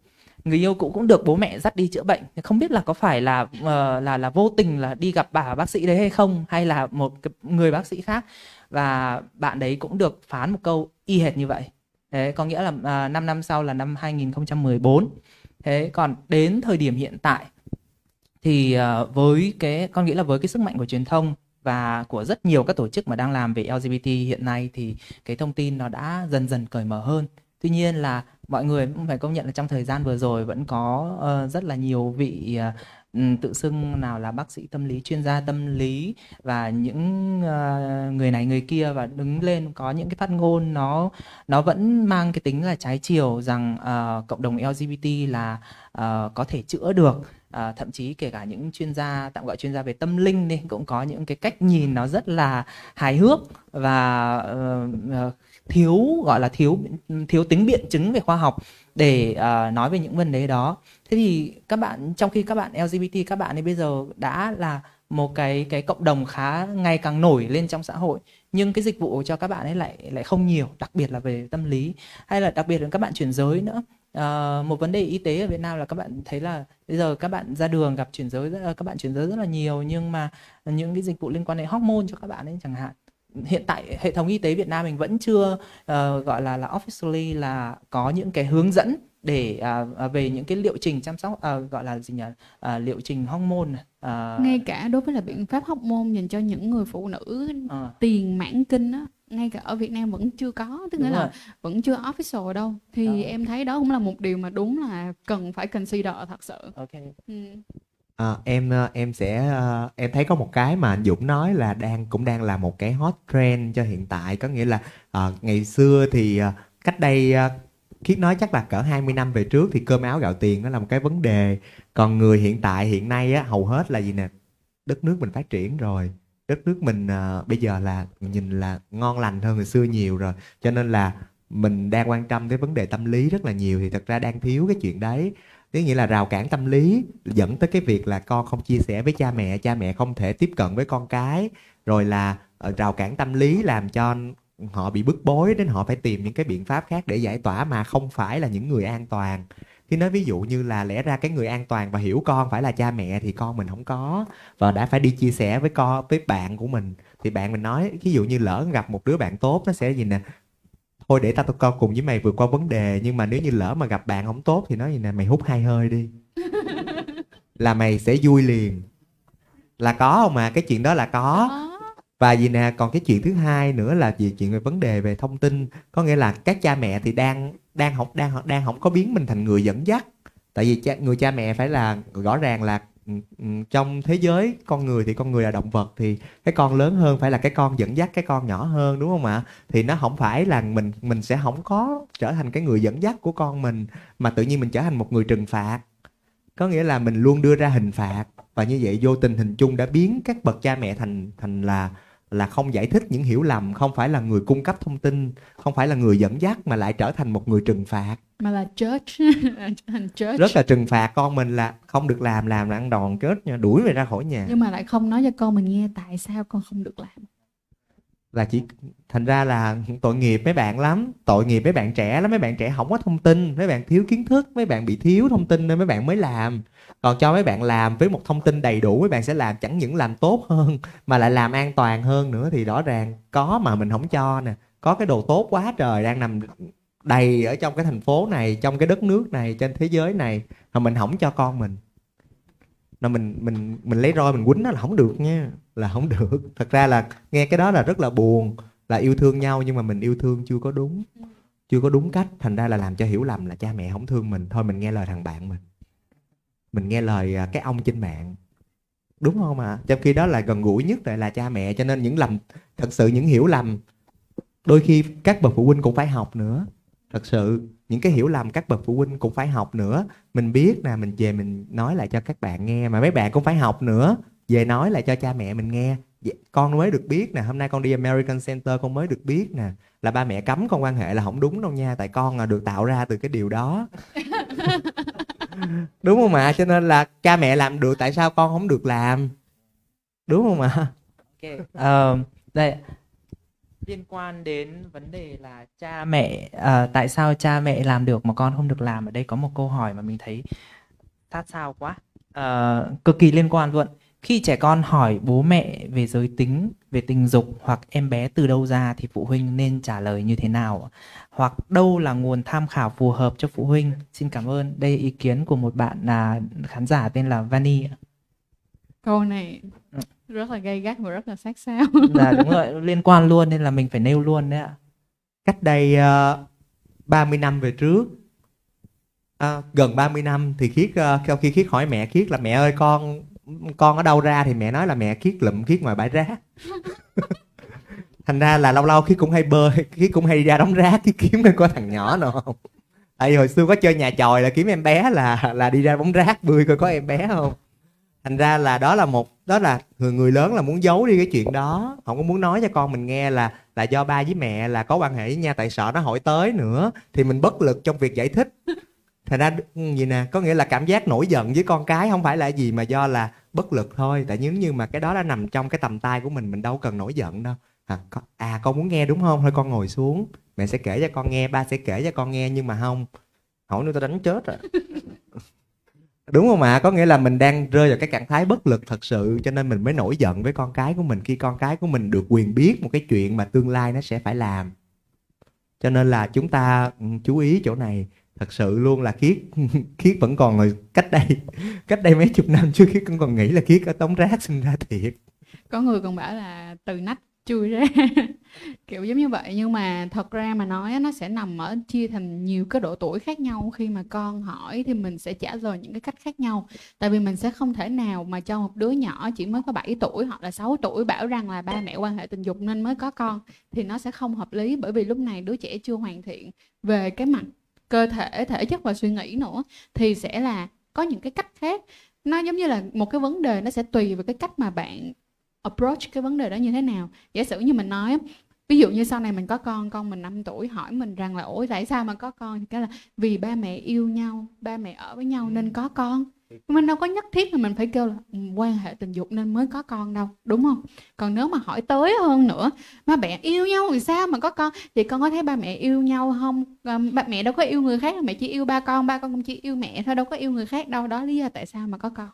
người yêu cũ cũng được bố mẹ dắt đi chữa bệnh không biết là có phải là uh, là là vô tình là đi gặp bà bác sĩ đấy hay không hay là một cái người bác sĩ khác và bạn đấy cũng được phán một câu y hệt như vậy Thế có nghĩa là à, uh, 5 năm sau là năm 2014. Thế còn đến thời điểm hiện tại thì uh, với cái con nghĩ là với cái sức mạnh của truyền thông và của rất nhiều các tổ chức mà đang làm về LGBT hiện nay thì cái thông tin nó đã dần dần cởi mở hơn. Tuy nhiên là mọi người cũng phải công nhận là trong thời gian vừa rồi vẫn có uh, rất là nhiều vị uh, tự xưng nào là bác sĩ tâm lý, chuyên gia tâm lý và những uh, người này người kia và đứng lên có những cái phát ngôn nó nó vẫn mang cái tính là trái chiều rằng uh, cộng đồng LGBT là uh, có thể chữa được. À, thậm chí kể cả những chuyên gia tạm gọi chuyên gia về tâm linh đi cũng có những cái cách nhìn nó rất là hài hước và uh, thiếu gọi là thiếu thiếu tính biện chứng về khoa học để uh, nói về những vấn đề đó. Thế thì các bạn trong khi các bạn LGBT các bạn ấy bây giờ đã là một cái cái cộng đồng khá ngày càng nổi lên trong xã hội nhưng cái dịch vụ cho các bạn ấy lại lại không nhiều đặc biệt là về tâm lý hay là đặc biệt là các bạn chuyển giới nữa. Ờ, một vấn đề y tế ở Việt Nam là các bạn thấy là bây giờ các bạn ra đường gặp chuyển giới các bạn chuyển giới rất là nhiều nhưng mà những cái dịch vụ liên quan đến hormone cho các bạn ấy chẳng hạn hiện tại hệ thống y tế Việt Nam mình vẫn chưa ờ, gọi là là officially là có những cái hướng dẫn để à, về những cái liệu trình chăm sóc à, gọi là gì nhỉ à, liệu trình hormone à,
ngay cả đối với là biện pháp môn dành cho những người phụ nữ
à,
tiền mãn kinh á ngay cả ở Việt Nam vẫn chưa có tức nghĩa
rồi.
là vẫn chưa official đâu thì
Đó.
em thấy đó cũng là một điều mà đúng là cần phải consider thật sự
ok
ừ.
À, em ờ, em sẽ ờ, em thấy có một cái mà anh Dũng nói là đang cũng đang là một cái hot trend cho hiện tại. Có nghĩa là à, ngày xưa thì cách đây khiết nói chắc là cỡ 20 năm về trước thì cơm áo gạo tiền nó là một cái vấn đề. Còn người hiện tại hiện nay á hầu hết là gì nè? Đất nước mình phát triển rồi. Đất nước mình à, bây giờ là nhìn là ngon lành hơn hồi xưa nhiều rồi. Cho nên là mình đang quan tâm tới vấn đề tâm lý rất là nhiều thì thật ra đang thiếu cái chuyện đấy. Tức nghĩa là rào cản tâm lý dẫn tới cái việc là con không chia sẻ với cha mẹ, cha mẹ không thể tiếp cận với con cái, rồi là ờ, rào cản tâm lý làm cho họ bị bức bối đến họ phải tìm những cái biện pháp khác để giải tỏa mà không phải là những người an toàn. Khi nói ví dụ như là lẽ ra cái người an toàn và hiểu con phải là cha mẹ thì con mình không có và đã phải đi chia sẻ với con với bạn của mình thì bạn mình nói ví dụ như lỡ gặp một đứa bạn tốt nó sẽ gì nè thôi để tao tao con cùng với mày vượt qua vấn đề nhưng mà nếu như lỡ mà gặp bạn không tốt thì nói gì nè mày hút hai hơi đi. Là mày sẽ vui liền. Là có không mà cái chuyện đó là có. Và gì nè? Còn cái chuyện thứ hai nữa là gì chuyện về vấn đề về thông tin. Có nghĩa là các cha mẹ thì đang đang không đang đang không có biến mình thành người dẫn dắt. Tại vì cha, người cha mẹ phải là rõ ràng là trong thế giới, con người thì con người là động vật thì cái con lớn hơn phải là cái con dẫn dắt cái con nhỏ hơn, đúng không ạ? Thì nó không phải là mình mình sẽ không có trở thành cái người dẫn dắt của con mình, mà tự nhiên mình trở thành một người trừng phạt. Có nghĩa là mình luôn đưa ra hình phạt và như vậy vô tình hình chung đã biến các bậc cha mẹ thành thành là là không giải thích những hiểu lầm không phải là người cung cấp thông tin không phải là người dẫn dắt mà lại trở thành một người trừng phạt.
Mà là church thành church
rất là trừng phạt con mình là không được làm làm là ăn đòn chết nha đuổi về ra khỏi nhà.
Nhưng mà lại không nói cho con mình nghe tại sao con không được làm
là chỉ, thành ra là tội nghiệp mấy bạn lắm. Tội nghiệp mấy bạn trẻ lắm, mấy bạn trẻ không có thông tin, mấy bạn thiếu kiến thức, mấy bạn bị thiếu thông tin nên mấy bạn mới làm. Còn cho mấy bạn làm với một thông tin đầy đủ, mấy bạn sẽ làm chẳng những làm tốt hơn, mà lại làm an toàn hơn nữa. Thì rõ ràng có mà mình không cho nè. Có cái đồ tốt quá trời đang nằm đầy ở trong cái thành phố này, trong cái đất nước này, trên thế giới này, mà mình không cho con mình là mình mình mình lấy roi mình quýnh nó là không được nha. Là không được. Thật ra là nghe cái đó là rất là buồn, là yêu thương nhau nhưng mà mình yêu thương chưa có đúng, chưa có đúng cách. Thành ra là làm cho hiểu lầm là cha mẹ không thương mình. Thôi mình nghe lời thằng bạn mình. Mình nghe lời à, cái ông trên mạng. Đúng không ạ? À? trong khi đó là gần gũi nhất lại là cha mẹ, cho nên những lầm, thật sự những hiểu lầm, đôi khi các bậc phụ huynh cũng phải học nữa thật sự những cái hiểu lầm các bậc phụ huynh cũng phải học nữa. Mình biết nè mình về mình nói lại cho các bạn nghe. Mà mấy bạn cũng phải học nữa. Về nói lại cho cha mẹ mình nghe. Con mới được biết nè hôm nay con đi American Center con mới được biết nè. Là ba mẹ cấm con quan hệ là không đúng đâu nha tại con là được tạo ra từ cái điều đó. Đúng không ạ? Cho nên là cha mẹ làm được tại sao con không được làm? Đúng không ạ?
Okay. uh, đây liên quan đến vấn đề là cha mẹ à, tại sao cha mẹ làm được mà con không được làm? Ở đây có một câu hỏi mà mình thấy sát sao quá. À, cực kỳ liên quan luôn. Khi trẻ con hỏi bố mẹ về giới tính về tình dục hoặc em bé từ đâu ra thì phụ huynh nên trả lời như thế nào? Hoặc đâu là nguồn tham khảo phù hợp cho phụ huynh? Xin cảm ơn. Đây ý kiến của một bạn là khán giả tên là Vani
câu này rất là gay gắt và rất là sát sao.
Dạ đúng rồi liên quan luôn nên là mình phải nêu luôn đấy ạ.
Cách đây uh, ờ, 30 năm về trước à, gần 30 năm thì khiết uh, sau khi khiết hỏi mẹ khiết là mẹ ơi con con ở đâu ra? Thì mẹ nói là mẹ khiết lụm khiết ngoài bãi rác. Thành ra là lâu lâu khiết cũng hay bơi khiết cũng hay ra đóng rác khiết kiếm có thằng nhỏ nào không. Tại vì hồi xưa có chơi nhà chòi là kiếm em bé là là đi ra bóng rác bơi coi có em bé không thành ra là đó là một đó là người người lớn là muốn giấu đi cái chuyện đó. Không có muốn nói cho con mình nghe là là do ba với mẹ là có quan hệ với nhau tại sợ nó hỏi tới nữa thì mình bất lực trong việc giải thích. Thành ra ừ, gì nè có nghĩa là cảm giác nổi giận với con cái không phải là gì mà do là bất lực thôi. Tại nếu như mà cái đó đã nằm trong cái tầm tay của mình mình đâu cần nổi giận đâu. À con, à con muốn nghe đúng không? Thôi con ngồi xuống. Mẹ sẽ kể cho con nghe ba sẽ kể cho con nghe nhưng mà không. Hỏi nữa tao đánh chết rồi. đúng không ạ? À? có nghĩa là mình đang rơi vào cái trạng thái bất lực thật sự, cho nên mình mới nổi giận với con cái của mình khi con cái của mình được quyền biết một cái chuyện mà tương lai nó sẽ phải làm. Cho nên là chúng ta ừ, chú ý chỗ này. Thật sự luôn là khiết khiết vẫn còn rồi cách đây cách đây mấy chục năm trước khiết cũng còn nghĩ là khiết ở tống rác sinh ra thiệt.
Có người còn bảo là từ nách chui ra. Kiểu giống như vậy, nhưng mà thật ra mà nói nó sẽ nằm ở chia thành nhiều cái độ tuổi khác nhau. Khi mà con hỏi thì mình sẽ trả lời những cái cách khác nhau. Tại vì mình sẽ không thể nào mà cho một đứa nhỏ chỉ mới có 7 tuổi hoặc là 6 tuổi bảo rằng là ba mẹ quan hệ tình dục nên mới có con thì nó sẽ không hợp lý. Bởi vì lúc này đứa trẻ chưa hoàn thiện về cái mặt cơ thể thể chất và suy nghĩ nữa thì sẽ là có những cái cách khác. Nó giống như là một cái vấn đề, nó sẽ tùy vào cái cách mà bạn approach cái vấn đề đó như thế nào? Giả sử như mình nói ví dụ như sau này mình có con con mình 5 tuổi hỏi mình rằng là ủa tại sao mà có con? Thì cái là vì ba mẹ yêu nhau ba mẹ ở với nhau nên có con. Mình đâu có nhất thiết là mình phải kêu là "Ừ, quan hệ tình dục nên mới có con đâu. Đúng không? Còn nếu mà hỏi tới hơn nữa ba mẹ yêu nhau thì sao mà có con? Thì con có thấy ba mẹ yêu nhau không? Ờ, ba mẹ đâu có yêu người khác mẹ chỉ yêu ba con ba con cũng chỉ yêu mẹ thôi đâu có yêu người khác đâu. Đó lý do tại sao mà có con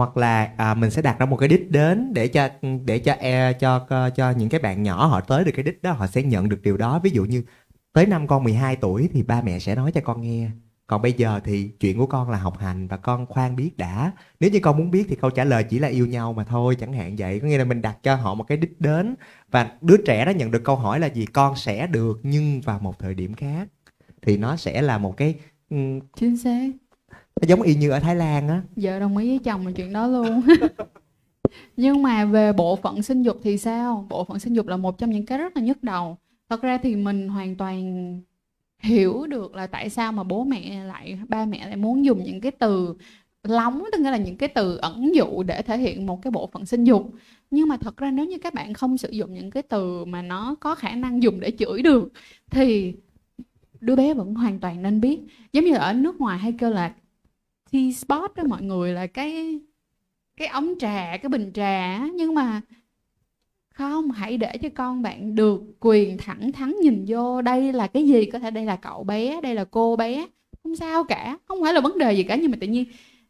hoặc là à, mình sẽ đặt ra một cái đích đến để cho để cho e cho cho những cái bạn nhỏ họ tới được cái đích đó họ sẽ nhận được điều đó. Ví dụ như tới năm con 12 tuổi thì ba mẹ sẽ nói cho con nghe. Còn bây giờ thì chuyện của con là học hành và con khoan biết đã. Nếu như con muốn biết thì câu trả lời chỉ là yêu nhau mà thôi chẳng hạn vậy. Có nghĩa là mình đặt cho họ một cái đích đến và đứa trẻ đó nhận được câu hỏi là gì con sẽ được nhưng vào một thời điểm khác. Thì nó sẽ là một cái ừ,
chính xác
nó giống y như ở Thái Lan á.
Vợ đồng ý với chồng là chuyện đó luôn. Nhưng mà về bộ phận sinh dục thì sao? Bộ phận sinh dục là một trong những cái rất là nhức đầu. Thật ra thì mình hoàn toàn hiểu được là tại sao mà bố mẹ lại, ba mẹ lại muốn dùng những cái từ lóng, tức nghĩa là những cái từ ẩn dụ để thể hiện một cái bộ phận sinh dục. Nhưng mà thật ra nếu như các bạn không sử dụng những cái từ mà nó có khả năng dùng để chửi được, thì đứa bé vẫn hoàn toàn nên biết. Giống như ở nước ngoài hay kêu là T-spot đó mọi người là cái cái ống trà, cái bình trà nhưng mà không, hãy để cho con bạn được quyền thẳng thắn nhìn vô đây là cái gì. Có thể đây là cậu bé, đây là cô bé. Không sao cả. Không phải là vấn đề gì cả, nhưng mà tự nhiên,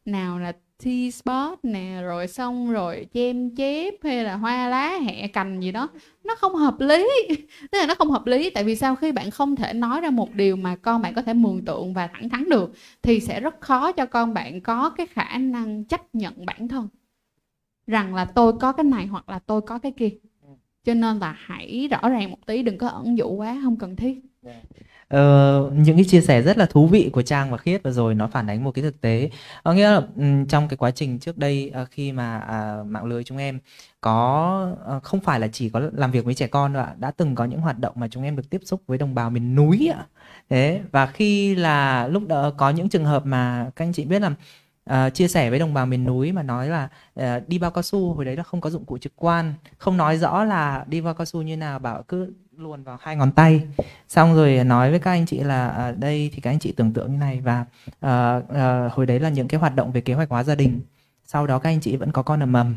nào là T-spot nè rồi xong rồi chem chép hay là hoa lá hẹ cành gì đó. Nó không hợp lý. Tức là nó không hợp lý tại vì sao khi bạn không thể nói ra một điều mà con bạn có thể mường tượng và thẳng thắn được thì sẽ rất khó cho con bạn có cái khả năng chấp nhận bản thân. Rằng là tôi có cái này hoặc là tôi có cái kia. Cho nên là hãy rõ ràng một tí đừng có ẩn dụ quá không cần thiết
uh, những cái chia sẻ rất là thú vị của Trang và Khiết vừa rồi nó phản ánh một cái thực tế. Có nghĩa là um, trong cái quá trình trước đây uh, khi mà uh, mạng lưới chúng em có uh, không phải là chỉ có làm việc với trẻ con đâu ạ đã từng có những hoạt động mà chúng em được tiếp xúc với đồng bào miền núi ạ. Thế và khi là lúc đó có những trường hợp mà các anh chị biết là uh, chia sẻ với đồng bào miền núi mà nói là uh, đi bao cao su? Hồi đấy là không có dụng cụ trực quan không nói rõ là đi bao cao su như nào bảo cứ luồn vào hai ngón tay. Xong rồi nói với các anh chị là ở đây thì các anh chị tưởng tượng như này và uh, uh, hồi đấy là những cái hoạt động về kế hoạch hóa gia đình. Sau đó các anh chị vẫn có con ở mầm.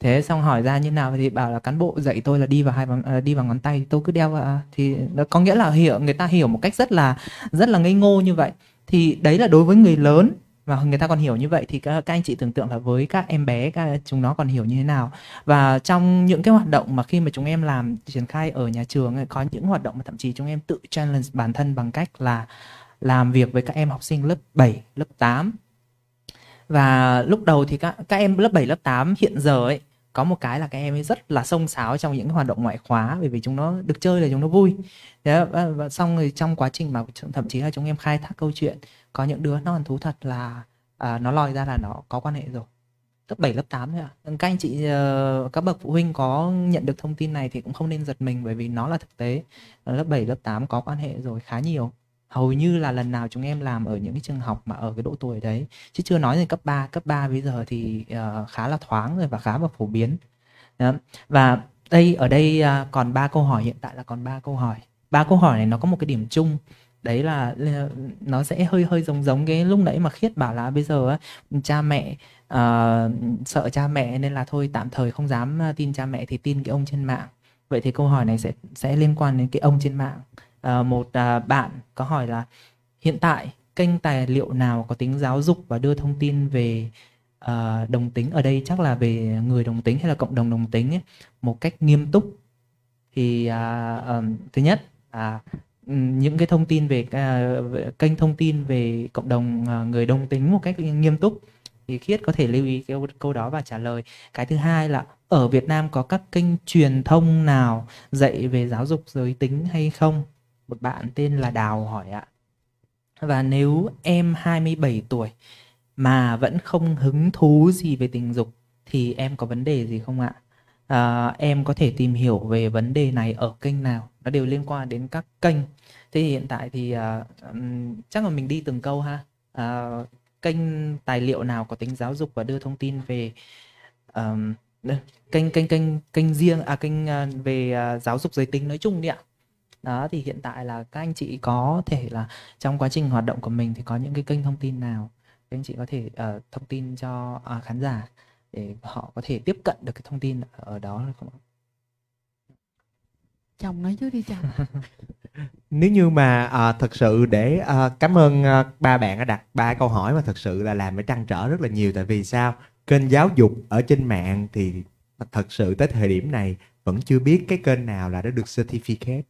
Thế xong hỏi ra như nào thì bảo là cán bộ dạy tôi là đi vào hai uh, đi vào ngón tay tôi cứ đeo vào à, thì nó có nghĩa là hiểu người ta hiểu một cách rất là rất là ngây ngô như vậy. Thì đấy là đối với người lớn và người ta còn hiểu như vậy thì các, các anh chị tưởng tượng là với các em bé các chúng nó còn hiểu như thế nào. Và trong những cái hoạt động mà khi mà chúng em làm triển khai ở nhà trường có những hoạt động mà thậm chí chúng em tự challenge bản thân bằng cách là làm việc với các em học sinh lớp 7, lớp 8 và lúc đầu thì các các em lớp 7, lớp 8 hiện giờ ấy có một cái là các em ấy rất là xông xáo trong những hoạt động ngoại khóa bởi vì chúng nó được chơi là chúng nó vui. Thế và, và xong rồi trong quá trình mà thậm chí là chúng em khai thác câu chuyện có những đứa nó còn thú thật là à, nó lòi ra là nó có quan hệ rồi lớp 7, lớp 8 thôi ạ. Các anh chị ờ, các bậc phụ huynh có nhận được thông tin này thì cũng không nên giật mình bởi vì nó là thực tế. Ờ, lớp 7, lớp 8 có quan hệ rồi khá nhiều. Hầu như là lần nào chúng em làm ở những cái trường học mà ở cái độ tuổi đấy. Chứ chưa nói đến cấp 3, cấp 3 bây giờ thì ờ, khá là thoáng rồi và khá là phổ biến. Đó. Và đây ở đây à, còn ba câu hỏi hiện tại là còn ba câu hỏi. Ba câu hỏi này nó có một cái điểm chung đấy là nó sẽ hơi hơi giống giống cái lúc nãy mà khiết bảo là bây giờ á, cha mẹ ờ, sợ cha mẹ nên là thôi tạm thời không dám ờ, tin cha mẹ thì tin cái ông trên mạng. Vậy thì câu hỏi này sẽ sẽ liên quan đến cái ông trên mạng. Ờ, một à, bạn có hỏi là hiện tại kênh tài liệu nào có tính giáo dục và đưa thông tin về uh, đồng tính ở đây? Chắc là về người đồng tính hay là cộng đồng đồng tính ấy, một cách nghiêm túc. Thì uh, um, thứ nhất à, những cái thông tin về, uh, kênh thông tin về cộng đồng uh, người đồng tính một cách nghiêm túc thì khiết có thể lưu ý cái câu đó và trả lời. Cái thứ hai là ở Việt Nam có các kênh truyền thông nào dạy về giáo dục giới tính hay không? Một bạn tên là Đào hỏi ạ. Và nếu em 27 tuổi mà vẫn không hứng thú gì về tình dục thì em có vấn đề gì không ạ? À, em có thể tìm hiểu về vấn đề này ở kênh nào? Nó đều liên quan đến các kênh thế thì hiện tại thì uh, um, chắc là mình đi từng câu ha. Uh, kênh tài liệu nào có tính giáo dục và đưa thông tin về um, kênh kênh kênh kênh riêng à kênh uh, về uh, giáo dục giới tính nói chung đi ạ. Đó thì hiện tại là các anh chị có thể là trong quá trình hoạt động của mình thì có những cái kênh thông tin nào? Các anh chị có thể uh, thông tin cho uh, khán giả để họ có thể tiếp cận được cái thông tin ở đó không ạ?
Chồng nói trước đi chồng.
Nếu như mà à, thật sự để à, cảm ơn à, ba bạn đã đặt ba câu hỏi mà thật sự là làm phải trăn trở rất là nhiều. Tại vì sao? Kênh giáo dục ở trên mạng thì thật sự tới thời điểm này vẫn chưa biết cái kênh nào là đã được certificate.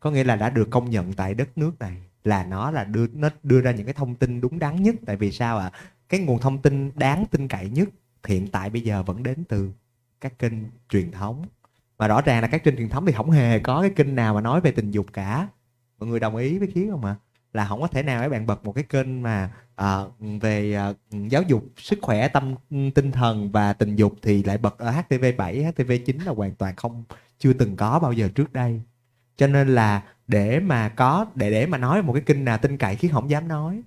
Có nghĩa là đã được công nhận tại đất nước này là nó là đưa nó đưa ra những cái thông tin đúng đắn nhất. Tại vì sao ạ? À? cái nguồn thông tin đáng tin cậy nhất hiện tại bây giờ vẫn đến từ các kênh truyền thống mà rõ ràng là các kênh truyền thống thì không hề có cái kênh nào mà nói về tình dục cả. Mọi người đồng ý với kiến không ạ? Là không có thể nào các bạn bật một cái kênh mà à, về à, giáo dục sức khỏe tâm tinh thần và tình dục thì lại bật ở HTV7, HTV9 là hoàn toàn không chưa từng có bao giờ trước đây. Cho nên là để mà có để để mà nói một cái kênh nào tin cậy khiến không dám nói.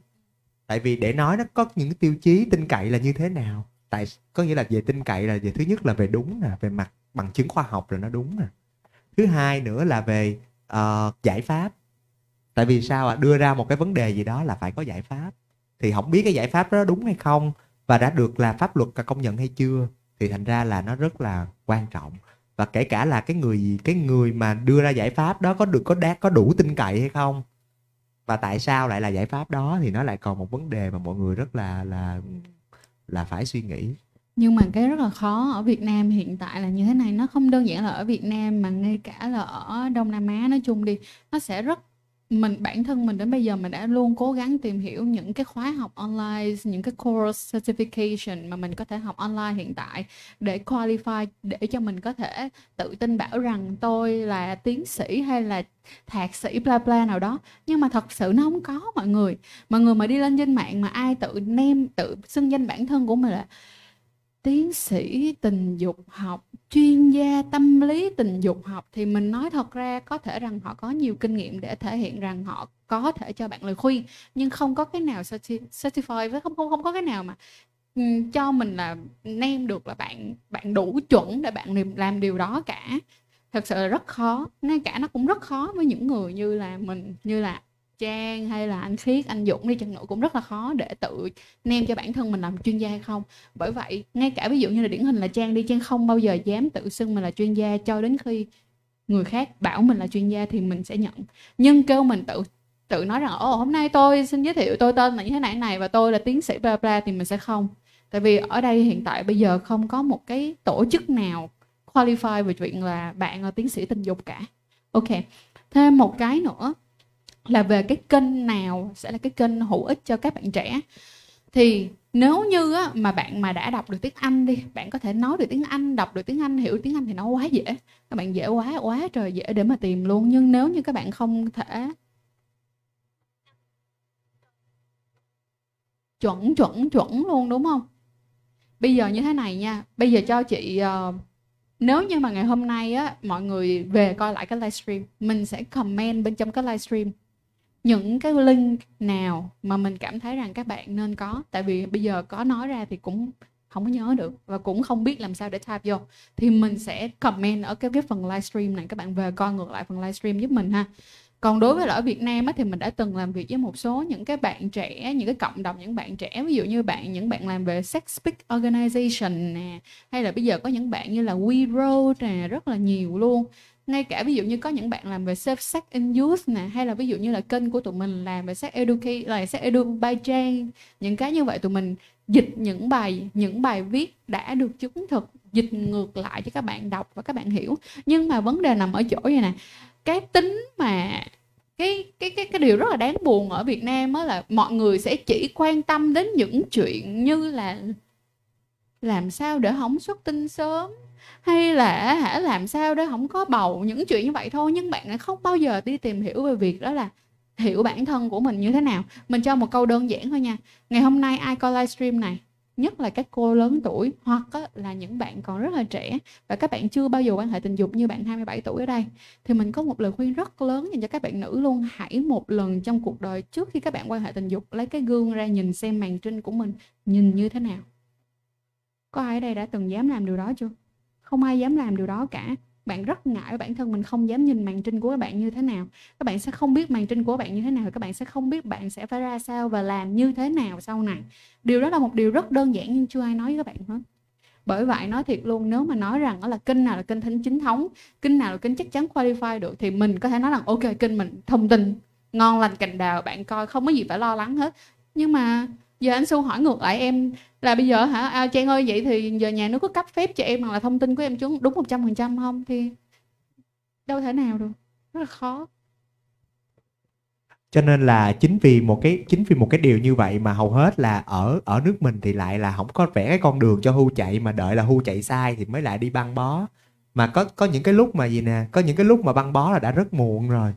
Tại vì để nói nó có những tiêu chí tin cậy là như thế nào? Tại có nghĩa là về tin cậy là về thứ nhất là về đúng nè về mặt bằng chứng khoa học là nó đúng nè. Thứ hai nữa là về uh, giải pháp. Tại vì sao ạ? À? đưa ra một cái vấn đề gì đó là phải có giải pháp. Thì không biết cái giải pháp đó đúng hay không và đã được là pháp luật công nhận hay chưa thì thành ra là nó rất là quan trọng. Và kể cả là cái người cái người mà đưa ra giải pháp đó có được có đá có đủ tin cậy hay không? Và tại sao lại là giải pháp đó thì nó lại còn một vấn đề mà mọi người rất là là là phải suy nghĩ
nhưng mà cái rất là khó ở Việt Nam hiện tại là như thế này. Nó không đơn giản là ở Việt Nam mà ngay cả là ở Đông Nam Á nói chung đi, nó sẽ rất, mình, bản thân mình đến bây giờ mình đã luôn cố gắng tìm hiểu những cái khóa học online, những cái course certification mà mình có thể học online hiện tại để qualify, để cho mình có thể tự tin bảo rằng tôi là tiến sĩ hay là thạc sĩ bla bla nào đó. Nhưng mà thật sự nó không có, mọi người. Mọi người mà đi lên trên mạng mà ai tự nem tự xưng danh bản thân của mình là tiến sĩ tình dục học, chuyên gia tâm lý tình dục học thì mình nói thật ra có thể rằng họ có nhiều kinh nghiệm để thể hiện rằng họ có thể cho bạn lời khuyên, nhưng không có cái nào certify với, không không không có cái nào mà ừ, cho mình là nem được là bạn bạn đủ chuẩn để bạn làm điều đó cả. Thật sự là rất khó, ngay cả nó cũng rất khó với những người như là mình, như là Trang hay là anh Khiết, anh Dũng đi chăng nữa cũng rất là khó để tự nem cho bản thân mình làm chuyên gia hay không. Bởi vậy, ngay cả ví dụ như là điển hình là Trang đi, Trang không bao giờ dám tự xưng mình là chuyên gia cho đến khi người khác bảo mình là chuyên gia thì mình sẽ nhận. Nhưng kêu mình tự tự nói rằng ồ hôm nay tôi xin giới thiệu tôi tên là như thế này này và tôi là tiến sĩ bla bla thì mình sẽ không. Tại vì ở đây hiện tại bây giờ không có một cái tổ chức nào qualify về chuyện là bạn là tiến sĩ tình dục cả. Ok. Thêm một cái nữa là về cái kênh nào sẽ là cái kênh hữu ích cho các bạn trẻ. Thì nếu như á, mà bạn mà đã đọc được tiếng Anh đi bạn có thể nói được tiếng Anh đọc được tiếng Anh hiểu tiếng Anh thì nó quá dễ. Các bạn dễ quá quá trời dễ để mà tìm luôn. Nhưng nếu như các bạn không thể chuẩn chuẩn chuẩn luôn đúng không? Bây giờ như thế này nha. Bây giờ cho chị uh, nếu như mà ngày hôm nay á mọi người về coi lại cái livestream mình sẽ comment bên trong cái livestream những cái link nào mà mình cảm thấy rằng các bạn nên có? Tại vì bây giờ có nói ra thì cũng không có nhớ được và cũng không biết làm sao để type vô. Thì mình sẽ comment ở cái cái phần livestream này các bạn về coi ngược lại phần livestream giúp mình ha. Còn đối với ở Việt Nam á, thì mình đã từng làm việc với một số những cái bạn trẻ những cái cộng đồng những bạn trẻ ví dụ như bạn những bạn làm về sex speak organization nè hay là bây giờ có những bạn như là We Road nè rất là nhiều luôn ngay cả ví dụ như có những bạn làm về safe sex in youth nè, hay là ví dụ như là kênh của tụi mình làm về sex educate là sex edu by trang những cái như vậy tụi mình dịch những bài những bài viết đã được chứng thực, dịch ngược lại cho các bạn đọc và các bạn hiểu. Nhưng mà vấn đề nằm ở chỗ như nè, cái tính mà, cái cái cái cái điều rất là đáng buồn ở Việt Nam á là mọi người sẽ chỉ quan tâm đến những chuyện như là làm sao để không xuất tinh sớm? Hay là hả, làm sao để không có bầu những chuyện như vậy thôi? Nhưng bạn lại không bao giờ đi tìm hiểu về việc đó là hiểu bản thân của mình như thế nào. Mình cho một câu đơn giản thôi nha. Ngày hôm nay ai coi livestream này? Nhất là các cô lớn tuổi, hoặc là những bạn còn rất là trẻ và các bạn chưa bao giờ quan hệ tình dục như bạn 27 tuổi ở đây. Thì mình có một lời khuyên rất lớn dành cho các bạn nữ luôn. Hãy một lần trong cuộc đời trước khi các bạn quan hệ tình dục lấy cái gương ra nhìn xem màn trinh của mình nhìn như thế nào có ai ở đây đã từng dám làm điều đó chưa? Không ai dám làm điều đó cả. Bạn rất ngại bản thân mình không dám nhìn màn trinh của các bạn như thế nào. Các bạn sẽ không biết màn trinh của bạn như thế nào, các bạn sẽ không biết bạn sẽ phải ra sao và làm như thế nào sau này. Điều đó là một điều rất đơn giản nhưng chưa ai nói với các bạn hết. Bởi vậy nói thiệt luôn, nếu mà nói rằng đó là kênh nào là kênh thính chính thống kênh nào là kênh chắc chắn qualify được thì mình có thể nói rằng, ok kênh mình thông tin, ngon lành cành đào, bạn coi không có gì phải lo lắng hết. Nhưng mà giờ anh su hỏi ngược lại em là bây giờ hả? Ao trang ơi, vậy thì giờ nhà nước có cấp phép cho em hoặc là thông tin của em chúng đúng một trăm phần trăm không? Thì đâu thể nào được. Rất là khó.
Cho nên là chính vì một cái, chính vì một cái điều như vậy mà hầu hết là ở ở nước mình thì lại là không có vẽ cái con đường cho hưu chạy, mà đợi là hưu chạy sai thì mới lại đi băng bó. Mà có có những cái lúc mà gì nè? Có những cái lúc mà băng bó là đã rất muộn rồi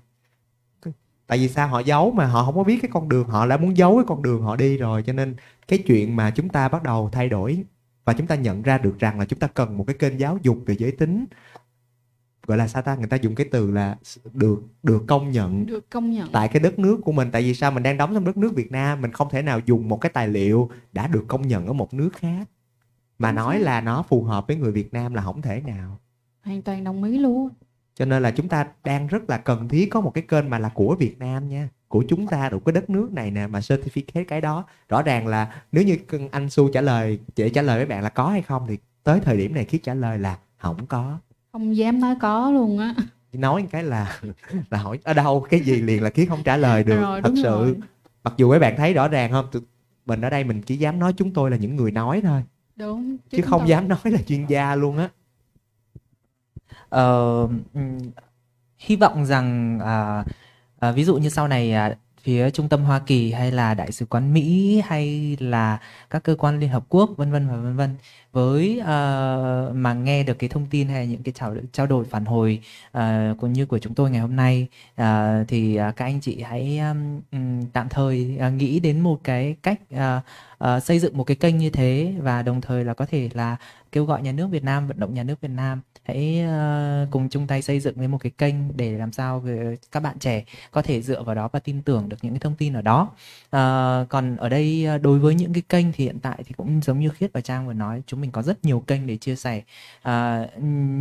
tại vì sao? Họ giấu mà họ không có biết cái con đường họ đã muốn giấu cái con đường họ đi rồi cho nên cái chuyện mà chúng ta bắt đầu thay đổi và chúng ta nhận ra được rằng là chúng ta cần một cái kênh giáo dục về giới tính gọi là sao ta? Người ta dùng cái từ là được được công nhận
được công nhận.
tại cái đất nước của mình. Tại vì sao? Mình đang đóng trong đất nước Việt Nam mình không thể nào dùng một cái tài liệu đã được công nhận ở một nước khác. Mà nói là nó phù hợp với người Việt Nam là không thể nào.
Hoàn toàn đồng ý luôn
cho nên là chúng ta đang rất là cần thiết có một cái kênh mà là của Việt Nam nha của chúng ta của cái đất nước này nè mà certificate cái đó. Rõ ràng là nếu như anh Su trả lời để trả lời với bạn là có hay không thì tới thời điểm này khiết trả lời là không có.
Không dám nói có luôn á.
Nói cái là là hỏi ở đâu? Cái gì liền là khiết không trả lời được?
Rồi,
thật sự
rồi.
mặc dù các bạn thấy rõ ràng không tụi- mình ở đây mình chỉ dám nói chúng tôi là những người nói thôi.
Đúng
chứ
chúng
không
tôi-
dám nói là chuyên gia luôn á
Ờ, ừ, hy vọng rằng uh, uh, ví dụ như sau này uh, phía trung tâm Hoa Kỳ hay là đại sứ quán Mỹ hay là các cơ quan Liên Hợp Quốc vân vân và vân vân với uh, mà nghe được cái thông tin hay những cái trao trao đổi phản hồi ờ, uh, cũng như của chúng tôi ngày hôm nay uh, thì uh, các anh chị hãy um, tạm thời uh, nghĩ đến một cái cách uh, uh, xây dựng một cái kênh như thế và đồng thời là có thể là kêu gọi nhà nước Việt Nam vận động nhà nước Việt Nam hãy ờ, cùng chung tay xây dựng lên một cái kênh để làm sao các bạn trẻ có thể dựa vào đó và tin tưởng được những cái thông tin ở đó. Ờ, còn ở đây ờ, đối với những cái kênh thì hiện tại thì cũng giống như khiết và trang vừa nói chúng mình có rất nhiều kênh để chia sẻ. Ờ,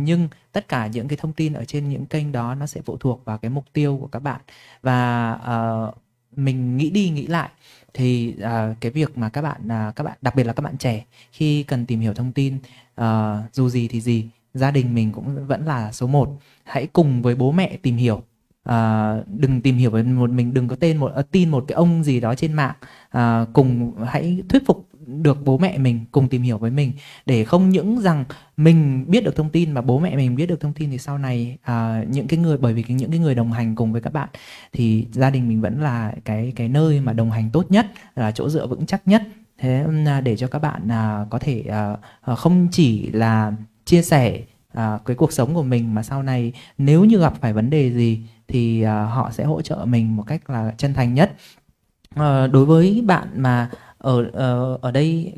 nhưng tất cả những cái thông tin ở trên những kênh đó nó sẽ phụ thuộc vào cái mục tiêu của các bạn. Và ờ, mình nghĩ đi nghĩ lại thì uh, cái việc mà các bạn uh, các bạn đặc biệt là các bạn trẻ khi cần tìm hiểu thông tin uh, dù gì thì gì gia đình mình cũng vẫn là số 1 hãy cùng với bố mẹ tìm hiểu. À, đừng tìm hiểu với một mình đừng có tên một ờ, tin một cái ông gì đó trên mạng. À, cùng hãy thuyết phục được bố mẹ mình cùng tìm hiểu với mình. Để không những rằng mình biết được thông tin mà bố mẹ mình biết được thông tin thì sau này à, những cái người bởi vì những cái người đồng hành cùng với các bạn thì gia đình mình vẫn là cái cái nơi mà đồng hành tốt nhất là chỗ dựa vững chắc nhất. Thế à, để cho các bạn à, có thể à, ờ, không chỉ là chia sẻ à, cái cuộc sống của mình mà sau này nếu như gặp phải vấn đề gì thì à, họ sẽ hỗ trợ mình một cách là chân thành nhất. Ờ, đối với bạn mà ở ở ở đây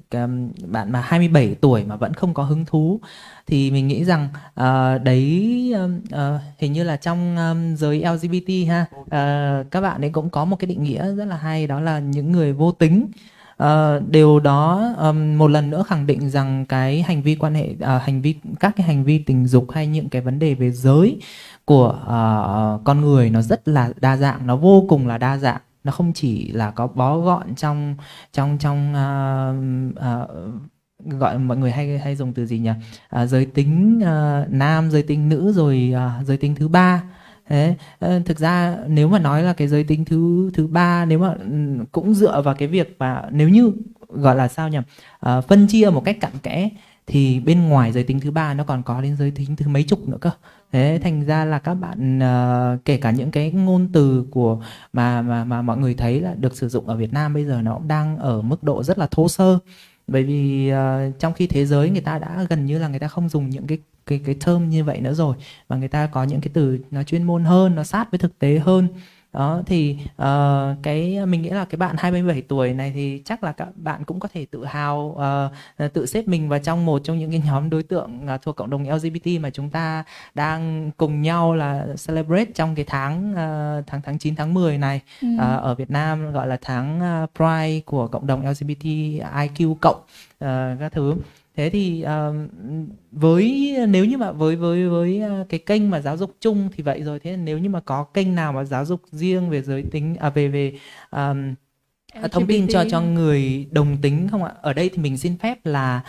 bạn mà 27 tuổi mà vẫn không có hứng thú thì mình nghĩ rằng uh, đấy ừm, uh, hình như là trong um, giới LGBT ha uh, các bạn ấy cũng có một cái định nghĩa rất là hay đó là những người vô tính. Ờ, điều đó um, một lần nữa khẳng định rằng cái hành vi quan hệ à, hành vi các cái hành vi tình dục hay những cái vấn đề về giới của uh, con người nó rất là đa dạng nó vô cùng là đa dạng. Nó không chỉ là có bó gọn trong trong trong uh, uh, gọi mọi người hay hay dùng từ gì nhỉ? À, giới tính uh, nam giới tính nữ rồi uh, giới tính thứ ba. Đấy. Ờ, thực ra nếu mà nói là cái giới tính thứ thứ ba nếu mà ừ, cũng dựa vào cái việc mà nếu như gọi là sao nhỉ à, phân chia một cách cặn kẽ thì bên ngoài giới tính thứ ba nó còn có đến giới tính thứ mấy chục nữa cơ thế thành ra là các bạn ờ, kể cả những cái ngôn từ của mà mà mà mọi người thấy là được sử dụng ở Việt Nam bây giờ nó cũng đang ở mức độ rất là thô sơ bởi vì uh, trong khi thế giới người ta đã gần như là người ta không dùng những cái cái cái term như vậy nữa rồi. Mà người ta có những cái từ nó chuyên môn hơn nó sát với thực tế hơn. Đó thì ờ, cái mình nghĩ là cái bạn 27 tuổi này thì chắc là các bạn cũng có thể tự hào ờ, tự xếp mình vào trong một trong những cái nhóm đối tượng ờ, thuộc cộng đồng LGBT mà chúng ta đang cùng nhau là celebrate trong cái tháng ờ, tháng tháng 9 tháng 10 này.
Ừ.
Ờ, ở Việt Nam gọi là tháng ờ, Pride của cộng đồng LGBTIQ cộng ờ, các thứ thế thì ờ, với nếu như mà với với với ờ, cái kênh mà giáo dục chung thì vậy rồi. Thế nếu như mà có kênh nào mà giáo dục riêng về giới tính à, về về à, thông tin cho cho người đồng tính không ạ? Ở đây thì mình xin phép là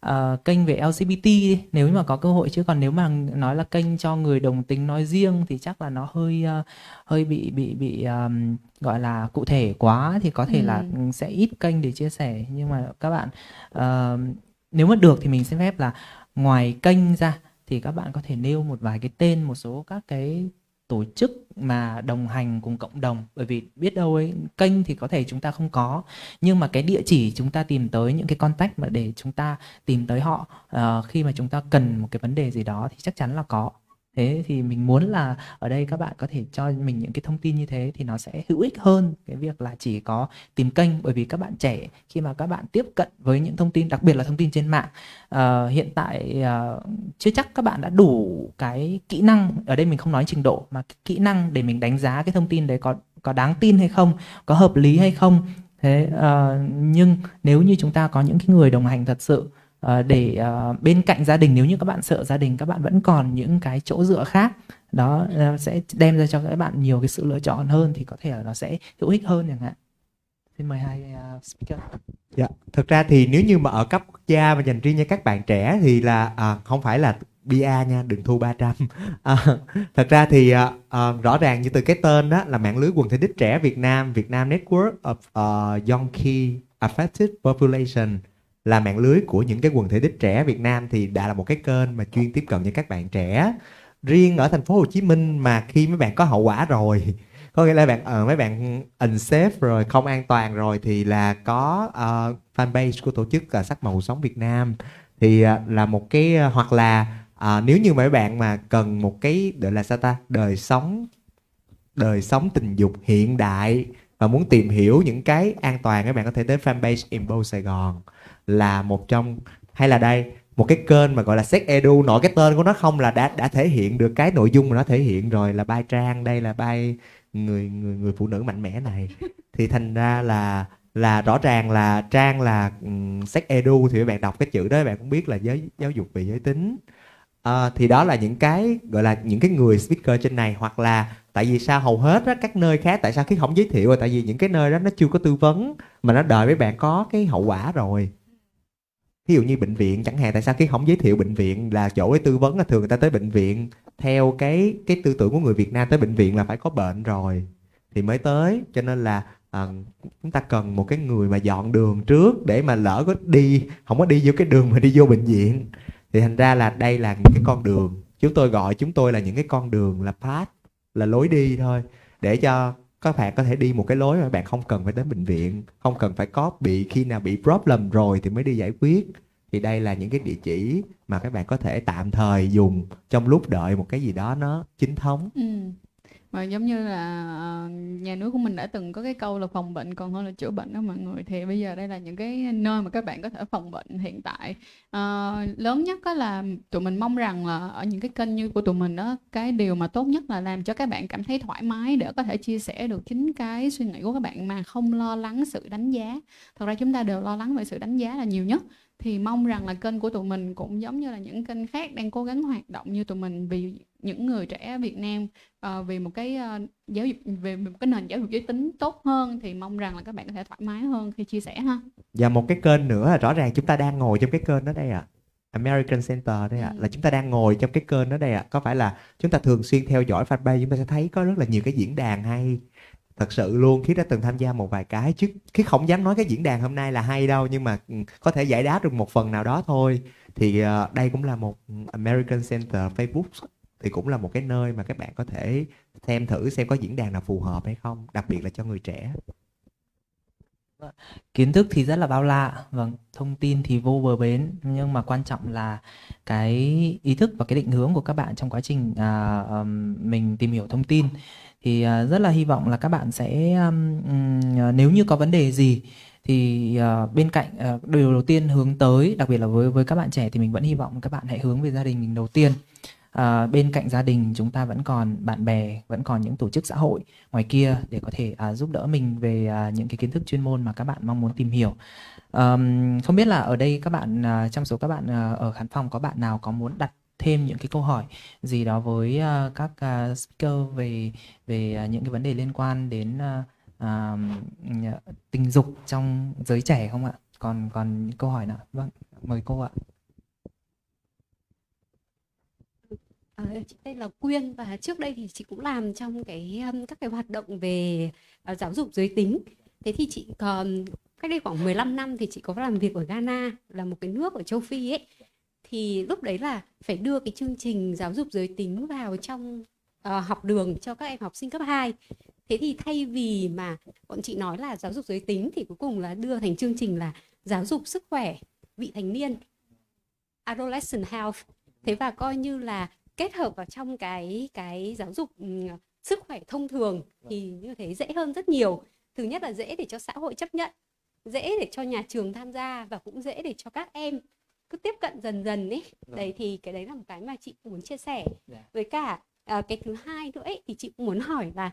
ờ, kênh về LGBT nếu như mà có cơ hội chứ. Còn nếu mà nói là kênh cho người đồng tính nói riêng thì chắc là nó hơi ờ, hơi bị bị bị ờm, gọi là cụ thể quá. Thì có thể là
Ừ.
sẽ ít kênh để chia sẻ. Nhưng mà các bạn ờm, nếu mà được thì mình xin phép là ngoài kênh ra thì các bạn có thể nêu một vài cái tên một số các cái tổ chức mà đồng hành cùng cộng đồng. Bởi vì biết đâu ấy kênh thì có thể chúng ta không có nhưng mà cái địa chỉ chúng ta tìm tới những cái contact mà để chúng ta tìm tới họ uh, khi mà chúng ta cần một cái vấn đề gì đó thì chắc chắn là có thế thì mình muốn là ở đây các bạn có thể cho mình những cái thông tin như thế thì nó sẽ hữu ích hơn cái việc là chỉ có tìm kênh bởi vì các bạn trẻ khi mà các bạn tiếp cận với những thông tin đặc biệt là thông tin trên mạng uh, hiện tại uh, chưa chắc các bạn đã đủ cái kỹ năng ở đây mình không nói trình độ mà kỹ năng để mình đánh giá cái thông tin đấy có có đáng tin hay không có hợp lý hay không. Thế uh, nhưng nếu như chúng ta có những cái người đồng hành thật sự Ờ, để ờ, bên cạnh gia đình nếu như các bạn sợ gia đình các bạn vẫn còn những cái chỗ dựa khác đó ờ, sẽ đem ra cho các bạn nhiều cái sự lựa chọn hơn thì có thể là nó sẽ hữu ích hơn chẳng hạn. Xin mời hai uh, speaker.
Dạ, thực ra thì nếu như mà ở cấp quốc gia và dành riêng cho các bạn trẻ thì là à, không phải là BA nha, đừng thu 300. À, thật ra thì à, à, rõ ràng như từ cái tên đó là mạng lưới quần thể đích trẻ Việt Nam, Việt Nam Network of uh, Young Key Affected Population là mạng lưới của những cái quần thể đích trẻ Việt Nam thì đã là một cái kênh mà chuyên tiếp cận với các bạn trẻ. Riêng ở thành phố Hồ Chí Minh mà khi mấy bạn có hậu quả rồi có nghĩa là bạn ờ, mấy bạn unsafe rồi không an toàn rồi thì là có uh, fanpage của tổ chức là sắc màu sống Việt Nam thì uh, là một cái uh, hoặc là uh, nếu như mấy bạn mà cần một cái gọi là sao ta đời sống đời sống tình dục hiện đại và muốn tìm hiểu những cái an toàn các bạn có thể tới fanpage Imbo Sài Gòn là một trong hay là đây một cái kênh mà gọi là sex edu. Nội cái tên của nó không là đã đã thể hiện được cái nội dung mà nó thể hiện rồi là bay trang đây là bay người người người phụ nữ mạnh mẽ này. Thì thành ra là là rõ ràng là trang là um, sex edu. Thì các bạn đọc cái chữ đó các bạn cũng biết là giới giáo dục về giới tính. À, thì đó là những cái gọi là những cái người speaker trên này. Hoặc là tại vì sao hầu hết á, các nơi khác tại sao khi không giới thiệu? Rồi tại vì những cái nơi đó nó chưa có tư vấn mà nó đợi với bạn có cái hậu quả rồi ví dụ như bệnh viện chẳng hạn tại sao khi không giới thiệu bệnh viện là chỗ để tư vấn là thường người ta tới bệnh viện? Theo cái cái tư tưởng của người Việt Nam tới bệnh viện là phải có bệnh rồi thì mới tới. Cho nên là à, chúng ta cần một cái người mà dọn đường trước để mà lỡ có đi không có đi vô cái đường mà đi vô bệnh viện. Thì thành ra là đây là những cái con đường. Chúng tôi gọi chúng tôi là những cái con đường là path là lối đi thôi để cho các bạn có thể đi một cái lối mà bạn không cần phải đến bệnh viện, không cần phải có bị, khi nào bị problem rồi thì mới đi giải quyết thì đây là những cái địa chỉ mà các bạn có thể tạm thời dùng trong lúc đợi một cái gì đó nó chính thống
Ừ mà giống như là ờ, nhà nước của mình đã từng có cái câu là phòng bệnh còn hơn là chữa bệnh đó mọi người. Thì bây giờ đây là những cái nơi mà các bạn có thể phòng bệnh hiện tại. À, lớn nhất đó là tụi mình mong rằng là ở những cái kênh như của tụi mình đó cái điều mà tốt nhất là làm cho các bạn cảm thấy thoải mái để có thể chia sẻ được chính cái suy nghĩ của các bạn mà không lo lắng sự đánh giá. Thật ra chúng ta đều lo lắng về sự đánh giá là nhiều nhất thì mong rằng là kênh của tụi mình cũng giống như là những kênh khác đang cố gắng hoạt động như tụi mình vì những người trẻ Việt Nam ờ, vì một cái ờ, giáo dục về một cái nền giáo dục giới tính tốt hơn thì mong rằng là các bạn có thể thoải mái hơn khi chia sẻ ha.
và một cái kênh nữa là rõ ràng chúng ta đang ngồi trong cái kênh đó đây ạ American Center đây ạ
Ừ.
là chúng ta đang ngồi trong cái kênh đó đây ạ có phải là chúng ta thường xuyên theo dõi fanpage chúng ta sẽ thấy có rất là nhiều cái diễn đàn hay thật sự luôn khi đã từng tham gia một vài cái chứ. Khi không dám nói cái diễn đàn hôm nay là hay đâu nhưng mà ừ, có thể giải đáp được một phần nào đó thôi. Thì uh, đây cũng là một ừ, American Center Facebook thì cũng là một cái nơi mà các bạn có thể xem thử xem có diễn đàn nào phù hợp hay không đặc biệt là cho người trẻ.
Kiến thức thì rất là bao la. Vâng thông tin thì vô bờ bến. Nhưng mà quan trọng là cái ý thức và cái định hướng của các bạn trong quá trình uh, mình tìm hiểu thông tin thì à, rất là hy vọng là các bạn sẽ um, à, nếu như có vấn đề gì thì uh, bên cạnh uh, điều đầu tiên hướng tới đặc biệt là với với các bạn trẻ thì mình vẫn hy vọng các bạn hãy hướng về gia đình mình đầu tiên. À, bên cạnh gia đình chúng ta vẫn còn bạn bè vẫn còn những tổ chức xã hội ngoài kia để có thể à, giúp đỡ mình về à, những cái kiến thức chuyên môn mà các bạn mong muốn tìm hiểu. Ờm, không biết là ở đây các bạn à, trong số các bạn à, ở khán phòng có bạn nào có muốn đặt thêm những cái câu hỏi gì đó với uh, các uh, speaker về về uh, những cái vấn đề liên quan đến uh, uh, tình dục trong giới trẻ không ạ? Còn còn những câu hỏi nào? Vâng, mời cô ạ.
À, chị tên là Quyên và trước đây thì chị cũng làm trong cái um, các cái hoạt động về uh, giáo dục giới tính. Thế thì chị còn cách đây khoảng 15 năm thì chị có làm việc ở Ghana là một cái nước ở châu Phi ấy. Thì lúc đấy là phải đưa cái chương trình giáo dục giới tính vào trong uh, học đường cho các em học sinh cấp 2. Thế thì thay vì mà bọn chị nói là giáo dục giới tính thì cuối cùng là đưa thành chương trình là giáo dục sức khỏe vị thành niên adolescent health thế và coi như là kết hợp vào trong cái cái giáo dục ừ, sức khỏe thông thường thì như thế dễ hơn rất nhiều thứ nhất là dễ để cho xã hội chấp nhận dễ để cho nhà trường tham gia và cũng dễ để cho các em cứ tiếp cận dần dần ấy đấy thì cái đấy là một cái mà chị muốn chia sẻ.
Dạ.
với cả à, cái thứ hai nữa ấy, thì chị cũng muốn hỏi là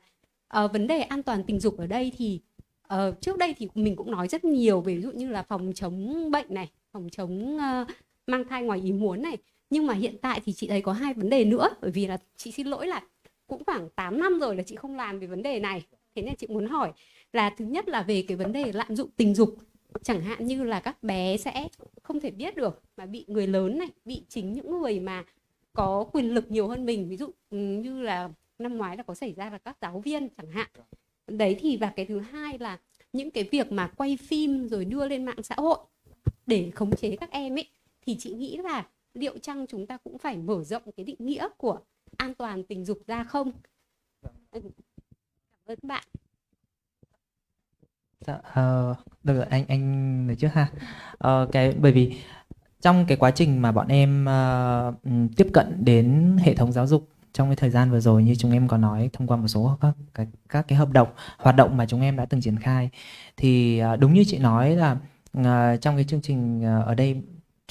ờ, vấn đề an toàn tình dục ở đây thì ờ, trước đây thì mình cũng nói rất nhiều về ví dụ như là phòng chống bệnh này phòng chống ờ, mang thai ngoài ý muốn này. Nhưng mà hiện tại thì chị thấy có hai vấn đề nữa bởi vì là chị xin lỗi là cũng khoảng 8 năm rồi là chị không làm về vấn đề này. Thế nên chị muốn hỏi là thứ nhất là về cái vấn đề lạm dụng tình dục chẳng hạn như là các bé sẽ không thể biết được mà bị người lớn này, bị chính những người mà có quyền lực nhiều hơn mình. Ví dụ ừ, như là năm ngoái là có xảy ra là các giáo viên chẳng hạn. Đấy thì, và cái thứ hai là những cái việc mà quay phim rồi đưa lên mạng xã hội để khống chế các em ấy, thì chị nghĩ là liệu chăng chúng ta cũng phải mở rộng cái định nghĩa của an toàn tình dục ra không? Ừ. Cảm ơn bạn.
Dạ, ờ, được rồi, anh anh nói trước ha. Ờ, cái bởi vì trong cái quá trình mà bọn em ờ, ừm, tiếp cận đến hệ thống giáo dục trong cái thời gian vừa rồi như chúng em có nói thông qua một số các các, các cái hợp đồng hoạt động mà chúng em đã từng triển khai thì ờ, đúng như chị nói là ờ, trong cái chương trình ờ, ở đây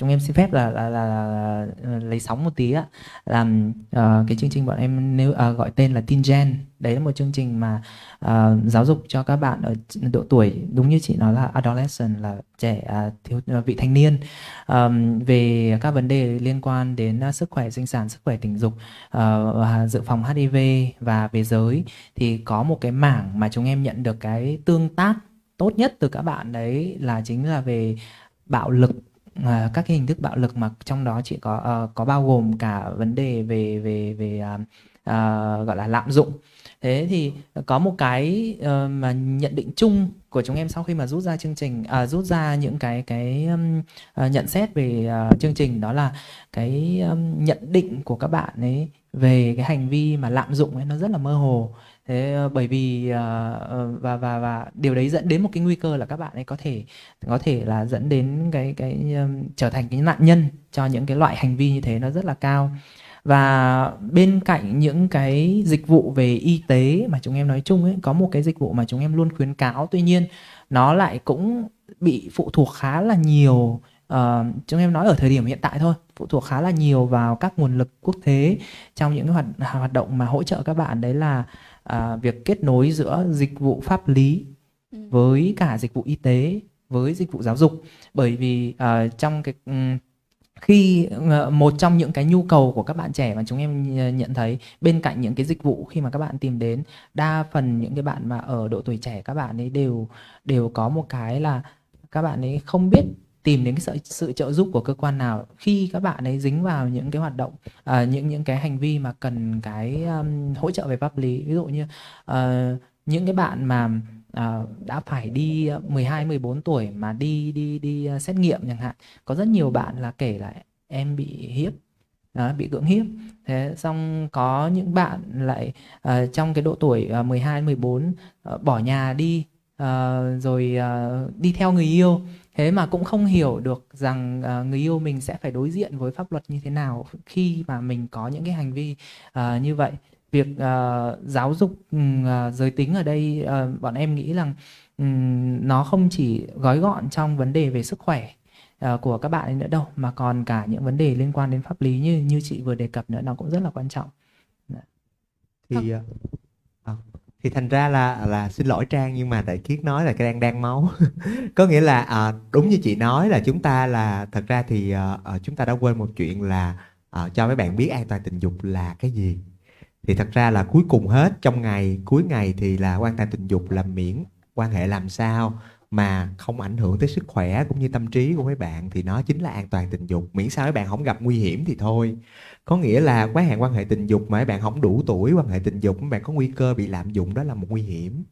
chúng em xin phép là là, là, là, là ờ, lấy sóng một tí ạ. Là uh, ờ, cái chương trình bọn em nếu uh, ờ, gọi tên là Teen Gen. Đấy là một chương trình mà uh, giáo dục cho các bạn ở độ tuổi đúng như chị nói là adolescent là trẻ uh, thiếu uh, vị thanh niên. Um, về các vấn đề liên quan đến uh, sức khỏe sinh sản sức khỏe tình dục uh, và dự phòng HIV và về giới thì có một cái mảng mà chúng em nhận được cái tương tác tốt nhất từ các bạn đấy là chính là về bạo lực à, các cái hình thức bạo lực mà trong đó chỉ có ờ, có bao gồm cả vấn đề về về về à, à, gọi là lạm dụng. Thế thì có một cái ờ, mà nhận định chung của chúng em sau khi mà rút ra chương trình à, rút ra những cái cái um, à, nhận xét về à, chương trình đó là cái um, nhận định của các bạn ấy về cái hành vi mà lạm dụng ấy nó rất là mơ hồ thế ờ, bởi vì ờ, ờ, và và và điều đấy dẫn đến một cái nguy cơ là các bạn ấy có thể có thể là dẫn đến cái cái um, trở thành cái nạn nhân cho những cái loại hành vi như thế nó rất là cao. Và bên cạnh những cái dịch vụ về y tế mà chúng em nói chung ấy có một cái dịch vụ mà chúng em luôn khuyến cáo tuy nhiên nó lại cũng bị phụ thuộc khá là nhiều uh, chúng em nói ở thời điểm hiện tại thôi phụ thuộc khá là nhiều vào các nguồn lực quốc tế trong những cái hoạt hoạt động mà hỗ trợ các bạn. Đấy là à, việc kết nối giữa dịch vụ pháp lý
Ừ.
với cả dịch vụ y tế với dịch vụ giáo dục bởi vì ờ, trong cái ừm, khi ờ, một trong những cái nhu cầu của các bạn trẻ mà chúng em nh- nhận thấy bên cạnh những cái dịch vụ khi mà các bạn tìm đến đa phần những cái bạn mà ở độ tuổi trẻ các bạn ấy đều đều có một cái là các bạn ấy không biết tìm đến cái sự, sự trợ giúp của cơ quan nào khi các bạn ấy dính vào những cái hoạt động uh, những những cái hành vi mà cần cái um, hỗ trợ về pháp lý. Ví dụ như uh, những cái bạn mà à, đã phải đi ờ, 12 14 tuổi mà đi đi đi uh, xét nghiệm chẳng hạn có rất nhiều bạn là kể lại em bị hiếp đó, bị cưỡng hiếp. Thế xong có những bạn lại uh, trong cái độ tuổi uh, 12 14 uh, bỏ nhà đi uh, rồi uh, đi theo người yêu thế mà cũng không hiểu được rằng ờ, người yêu mình sẽ phải đối diện với pháp luật như thế nào khi mà mình có những cái hành vi ờ, như vậy. Việc ờ, giáo dục ờ, giới tính ở đây ờ, bọn em nghĩ rằng ừm, nó không chỉ gói gọn trong vấn đề về sức khỏe ờ, của các bạn ấy nữa đâu mà còn cả những vấn đề liên quan đến pháp lý như như chị vừa đề cập nữa nó cũng rất là quan trọng.
Thì à, à, thì thành ra là là xin lỗi trang nhưng mà tại kiết nói là cái đang đang máu. Có nghĩa là à, đúng như chị nói là chúng ta là thật ra thì à, à, chúng ta đã quên một chuyện là à, cho mấy bạn biết an toàn tình dục là cái gì. Thì thật ra là cuối cùng hết trong ngày cuối ngày thì là quan toàn tình dục là miễn quan hệ làm sao mà không ảnh hưởng tới sức khỏe cũng như tâm trí của mấy bạn. Thì nó chính là an toàn tình dục miễn sao mấy bạn không gặp nguy hiểm thì thôi có nghĩa là quá hạn quan hệ tình dục mà mấy bạn không đủ tuổi quan hệ tình dục mấy bạn có nguy cơ bị lạm dụng đó là một nguy hiểm.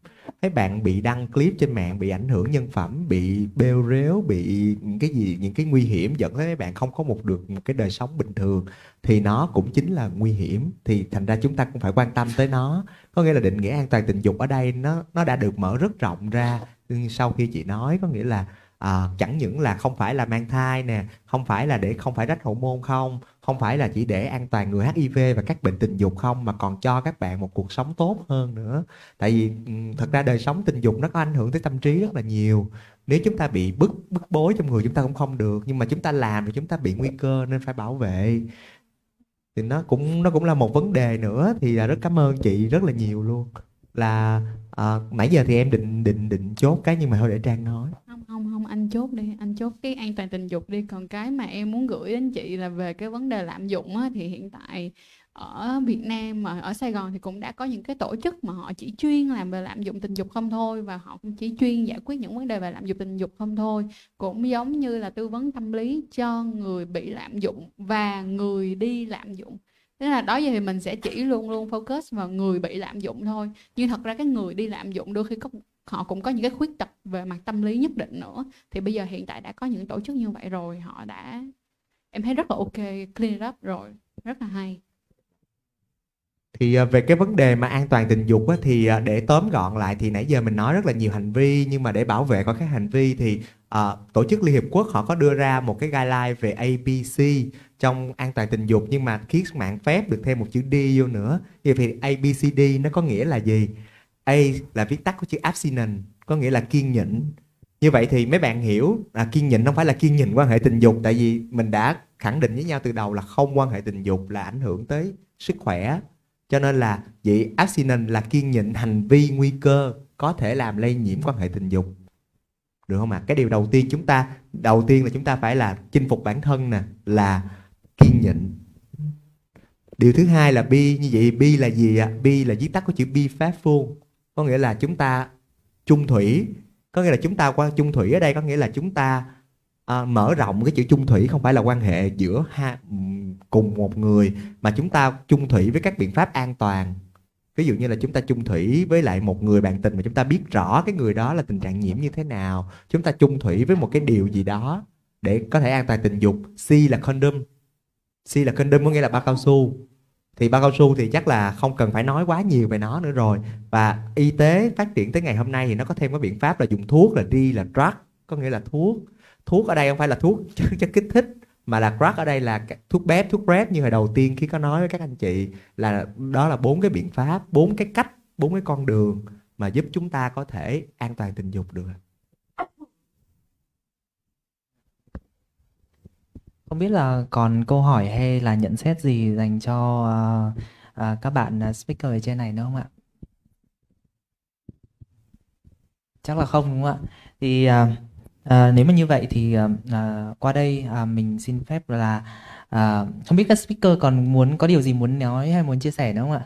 Mấy bạn bị đăng clip trên mạng bị ảnh hưởng nhân phẩm bị bêu rếu bị những cái gì những cái nguy hiểm dẫn tới mấy bạn không có một được một cái đời sống bình thường thì nó cũng chính là nguy hiểm. Thì thành ra chúng ta cũng phải quan tâm tới nó. Có nghĩa là định nghĩa an toàn tình dục ở đây nó nó đã được mở rất rộng ra sau khi chị nói. Có nghĩa là à, chẳng những là không phải là mang thai nè không phải là để không phải rách hậu môn không không phải là chỉ để an toàn người HIV và các bệnh tình dục không mà còn cho các bạn một cuộc sống tốt hơn nữa. Tại vì thật ra đời sống tình dục nó có ảnh hưởng tới tâm trí rất là nhiều. Nếu chúng ta bị bức bức bối trong người chúng ta cũng không được nhưng mà chúng ta làm thì chúng ta bị nguy cơ nên phải bảo vệ. Thì nó cũng nó cũng là một vấn đề nữa thì là rất cảm ơn chị rất là nhiều luôn. Là à, nãy giờ thì em định định định chốt cái nhưng mà thôi để trang nói
anh chốt đi anh chốt cái an toàn tình dục đi. Còn cái mà em muốn gửi đến chị là về cái vấn đề lạm dụng á, thì hiện tại ở Việt Nam mà ở Sài Gòn thì cũng đã có những cái tổ chức mà họ chỉ chuyên làm về lạm dụng tình dục không thôi và họ cũng chỉ chuyên giải quyết những vấn đề về lạm dụng tình dục không thôi. Cũng giống như là tư vấn tâm lý cho người bị lạm dụng và người đi lạm dụng. Tức là đó giờ thì mình sẽ chỉ luôn luôn focus vào người bị lạm dụng thôi. Nhưng thật ra cái người đi lạm dụng đôi khi có họ cũng có những cái khuyết tật về mặt tâm lý nhất định nữa. Thì bây giờ hiện tại đã có những tổ chức như vậy rồi họ đã em thấy rất là ok clean it up rồi. Rất là hay.
Thì à, về cái vấn đề mà an toàn tình dục á, thì à, để tóm gọn lại thì nãy giờ mình nói rất là nhiều hành vi nhưng mà để bảo vệ có các hành vi thì à, tổ chức Liên Hiệp Quốc họ có đưa ra một cái guideline về ABC trong an toàn tình dục nhưng mà khiến mạng phép được thêm một chữ D vô nữa. Thì, thì ABCD nó có nghĩa là gì? A là viết tắt của chữ abstinence, có nghĩa là kiên nhịn như vậy thì mấy bạn hiểu là kiên nhịn không phải là kiên nhịn quan hệ tình dục, tại vì mình đã khẳng định với nhau từ đầu là không quan hệ tình dục là ảnh hưởng tới sức khỏe. Cho nên là vậy abstinence là kiên nhịn hành vi nguy cơ có thể làm lây nhiễm quan hệ tình dục. Được không ạ? Cái điều đầu tiên chúng ta, đầu tiên là chúng ta phải là chinh phục bản thân nè, là kiên nhịn điều thứ hai là bi, như vậy bi là gì ạ? Bi là viết tắt của chữ be phương có nghĩa là chúng ta chung thủy. Có nghĩa là chúng ta qua chung thủy ở đây có nghĩa là chúng ta à, mở rộng cái chữ chung thủy không phải là quan hệ giữa ha, cùng một người mà chúng ta chung thủy với các biện pháp an toàn. Ví dụ như là chúng ta chung thủy với lại một người bạn tình mà chúng ta biết rõ cái người đó là tình trạng nhiễm như thế nào. Chúng ta chung thủy với một cái điều gì đó để có thể an toàn tình dục. C là condom. C là condom có nghĩa là bao cao su thì bao cao su thì chắc là không cần phải nói quá nhiều về nó nữa rồi. Và y tế phát triển tới ngày hôm nay thì nó có thêm cái biện pháp là dùng thuốc là đi là drug có nghĩa là thuốc. Thuốc ở đây không phải là thuốc chất, chất kích thích mà là crack ở đây là thuốc bếp thuốc prep như hồi đầu tiên khi có nói với các anh chị là đó là bốn cái biện pháp bốn cái cách bốn cái con đường mà giúp chúng ta có thể an toàn tình dục được.
Không biết là còn câu hỏi hay là nhận xét gì dành cho à, à, các bạn à, speaker ở trên này nữa không ạ? Chắc là không đúng không ạ? Thì à, à, nếu mà như vậy thì à, qua đây à, mình xin phép là à, không biết các speaker còn muốn có điều gì muốn nói hay muốn chia sẻ nữa không ạ?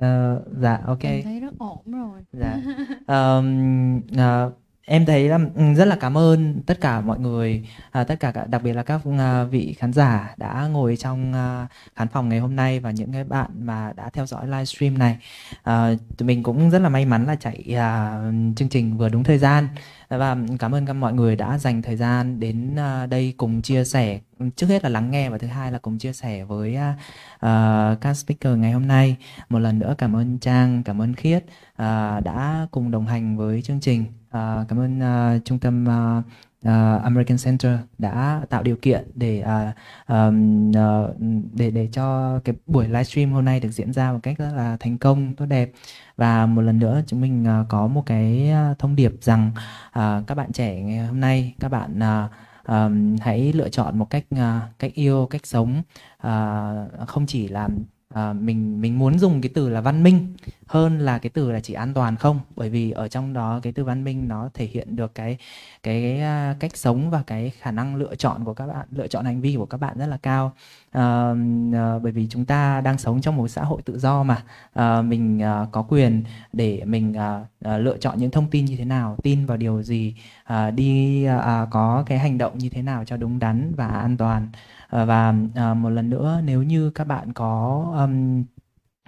Ờ, dạ ok.
em thấy rất ổn rồi
Dạ. Ờm, à, em thấy là ừ, rất là cảm ơn tất cả mọi người à, tất cả đặc biệt là các à, vị khán giả đã ngồi trong à, khán phòng ngày hôm nay và những cái bạn mà đã theo dõi livestream này. À, tụi mình cũng rất là may mắn là chạy à, chương trình vừa đúng thời gian. Và cảm ơn các mọi người đã dành thời gian đến à, đây cùng chia sẻ. Trước hết là lắng nghe và thứ hai là cùng chia sẻ với uh, các speaker ngày hôm nay. Một lần nữa cảm ơn Trang cảm ơn Khiết uh, đã cùng đồng hành với chương trình. À, cảm ơn uh, trung tâm uh, uh, American Center đã tạo điều kiện để uh, um, uh, để để cho cái buổi livestream hôm nay được diễn ra một cách rất là thành công tốt đẹp. Và một lần nữa chúng mình uh, có một cái thông điệp rằng uh, các bạn trẻ ngày hôm nay các bạn uh, um, hãy lựa chọn một cách uh, cách yêu cách sống uh, không chỉ làm à, mình mình muốn dùng cái từ là văn minh hơn là cái từ là chỉ an toàn không? Bởi vì ở trong đó cái từ văn minh nó thể hiện được cái cái ờ, cách sống và cái khả năng lựa chọn của các bạn lựa chọn hành vi của các bạn rất là cao. À, à, bởi vì chúng ta đang sống trong một xã hội tự do mà. À, mình à, có quyền để mình à, à, lựa chọn những thông tin như thế nào tin vào điều gì à, đi à, có cái hành động như thế nào cho đúng đắn và an toàn. Ờ, và ờ, một lần nữa nếu như các bạn có um,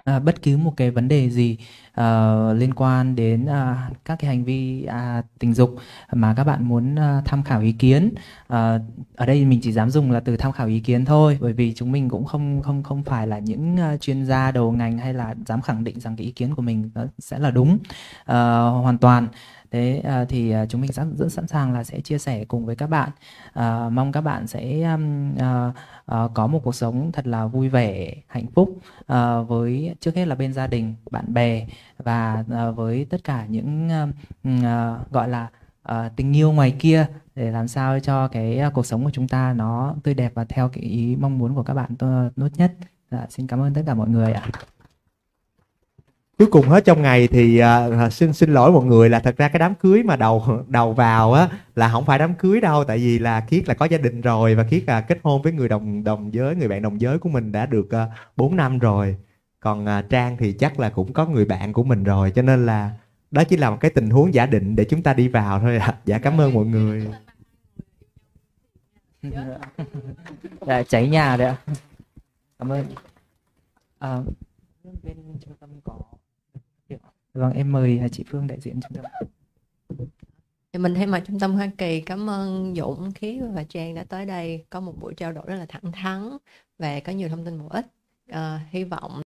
à, bất cứ một cái vấn đề gì uh, liên quan đến uh, các cái hành vi uh, tình dục mà các bạn muốn uh, tham khảo ý kiến uh, ở đây mình chỉ dám dùng là từ tham khảo ý kiến thôi bởi vì chúng mình cũng không không không phải là những uh, chuyên gia đầu ngành hay là dám khẳng định rằng cái ý kiến của mình nó sẽ là đúng uh, hoàn toàn thế uh, thì uh, chúng mình sẵn rất sẵn sàng là sẽ chia sẻ cùng với các bạn. Uh, mong các bạn sẽ um, uh, uh, có một cuộc sống thật là vui vẻ hạnh phúc uh, với trước hết là bên gia đình bạn bè và uh, với tất cả những uh, uh, gọi là uh, tình yêu ngoài kia để làm sao cho cái cuộc sống của chúng ta nó tươi đẹp và theo cái ý mong muốn của các bạn tốt tốt nhất. Dạ, xin cảm ơn tất cả mọi người ạ
cuối cùng hết trong ngày thì uh, xin xin lỗi mọi người là thật ra cái đám cưới mà đầu đầu vào á là không phải đám cưới đâu tại vì là Khiết là có gia đình rồi và Khiết là kết hôn với người đồng đồng giới người bạn đồng giới của mình đã được uh, 4 năm rồi. Còn uh, Trang thì chắc là cũng có người bạn của mình rồi cho nên là đó chỉ là một cái tình huống giả định để chúng ta đi vào thôi ạ. À. dạ cảm ơn mọi người.
Dạ, cháy nhà đấy ạ. Cảm ơn. À, bên trung tâm có Vâng, em mời à, chị Phương đại diện trung tâm.
Thì mình thay mặt trung tâm Hoa Kỳ cảm ơn Dũng, Khí và Trang đã tới đây có một buổi trao đổi rất là thẳng thắn và có nhiều thông tin bổ ích. À, hy vọng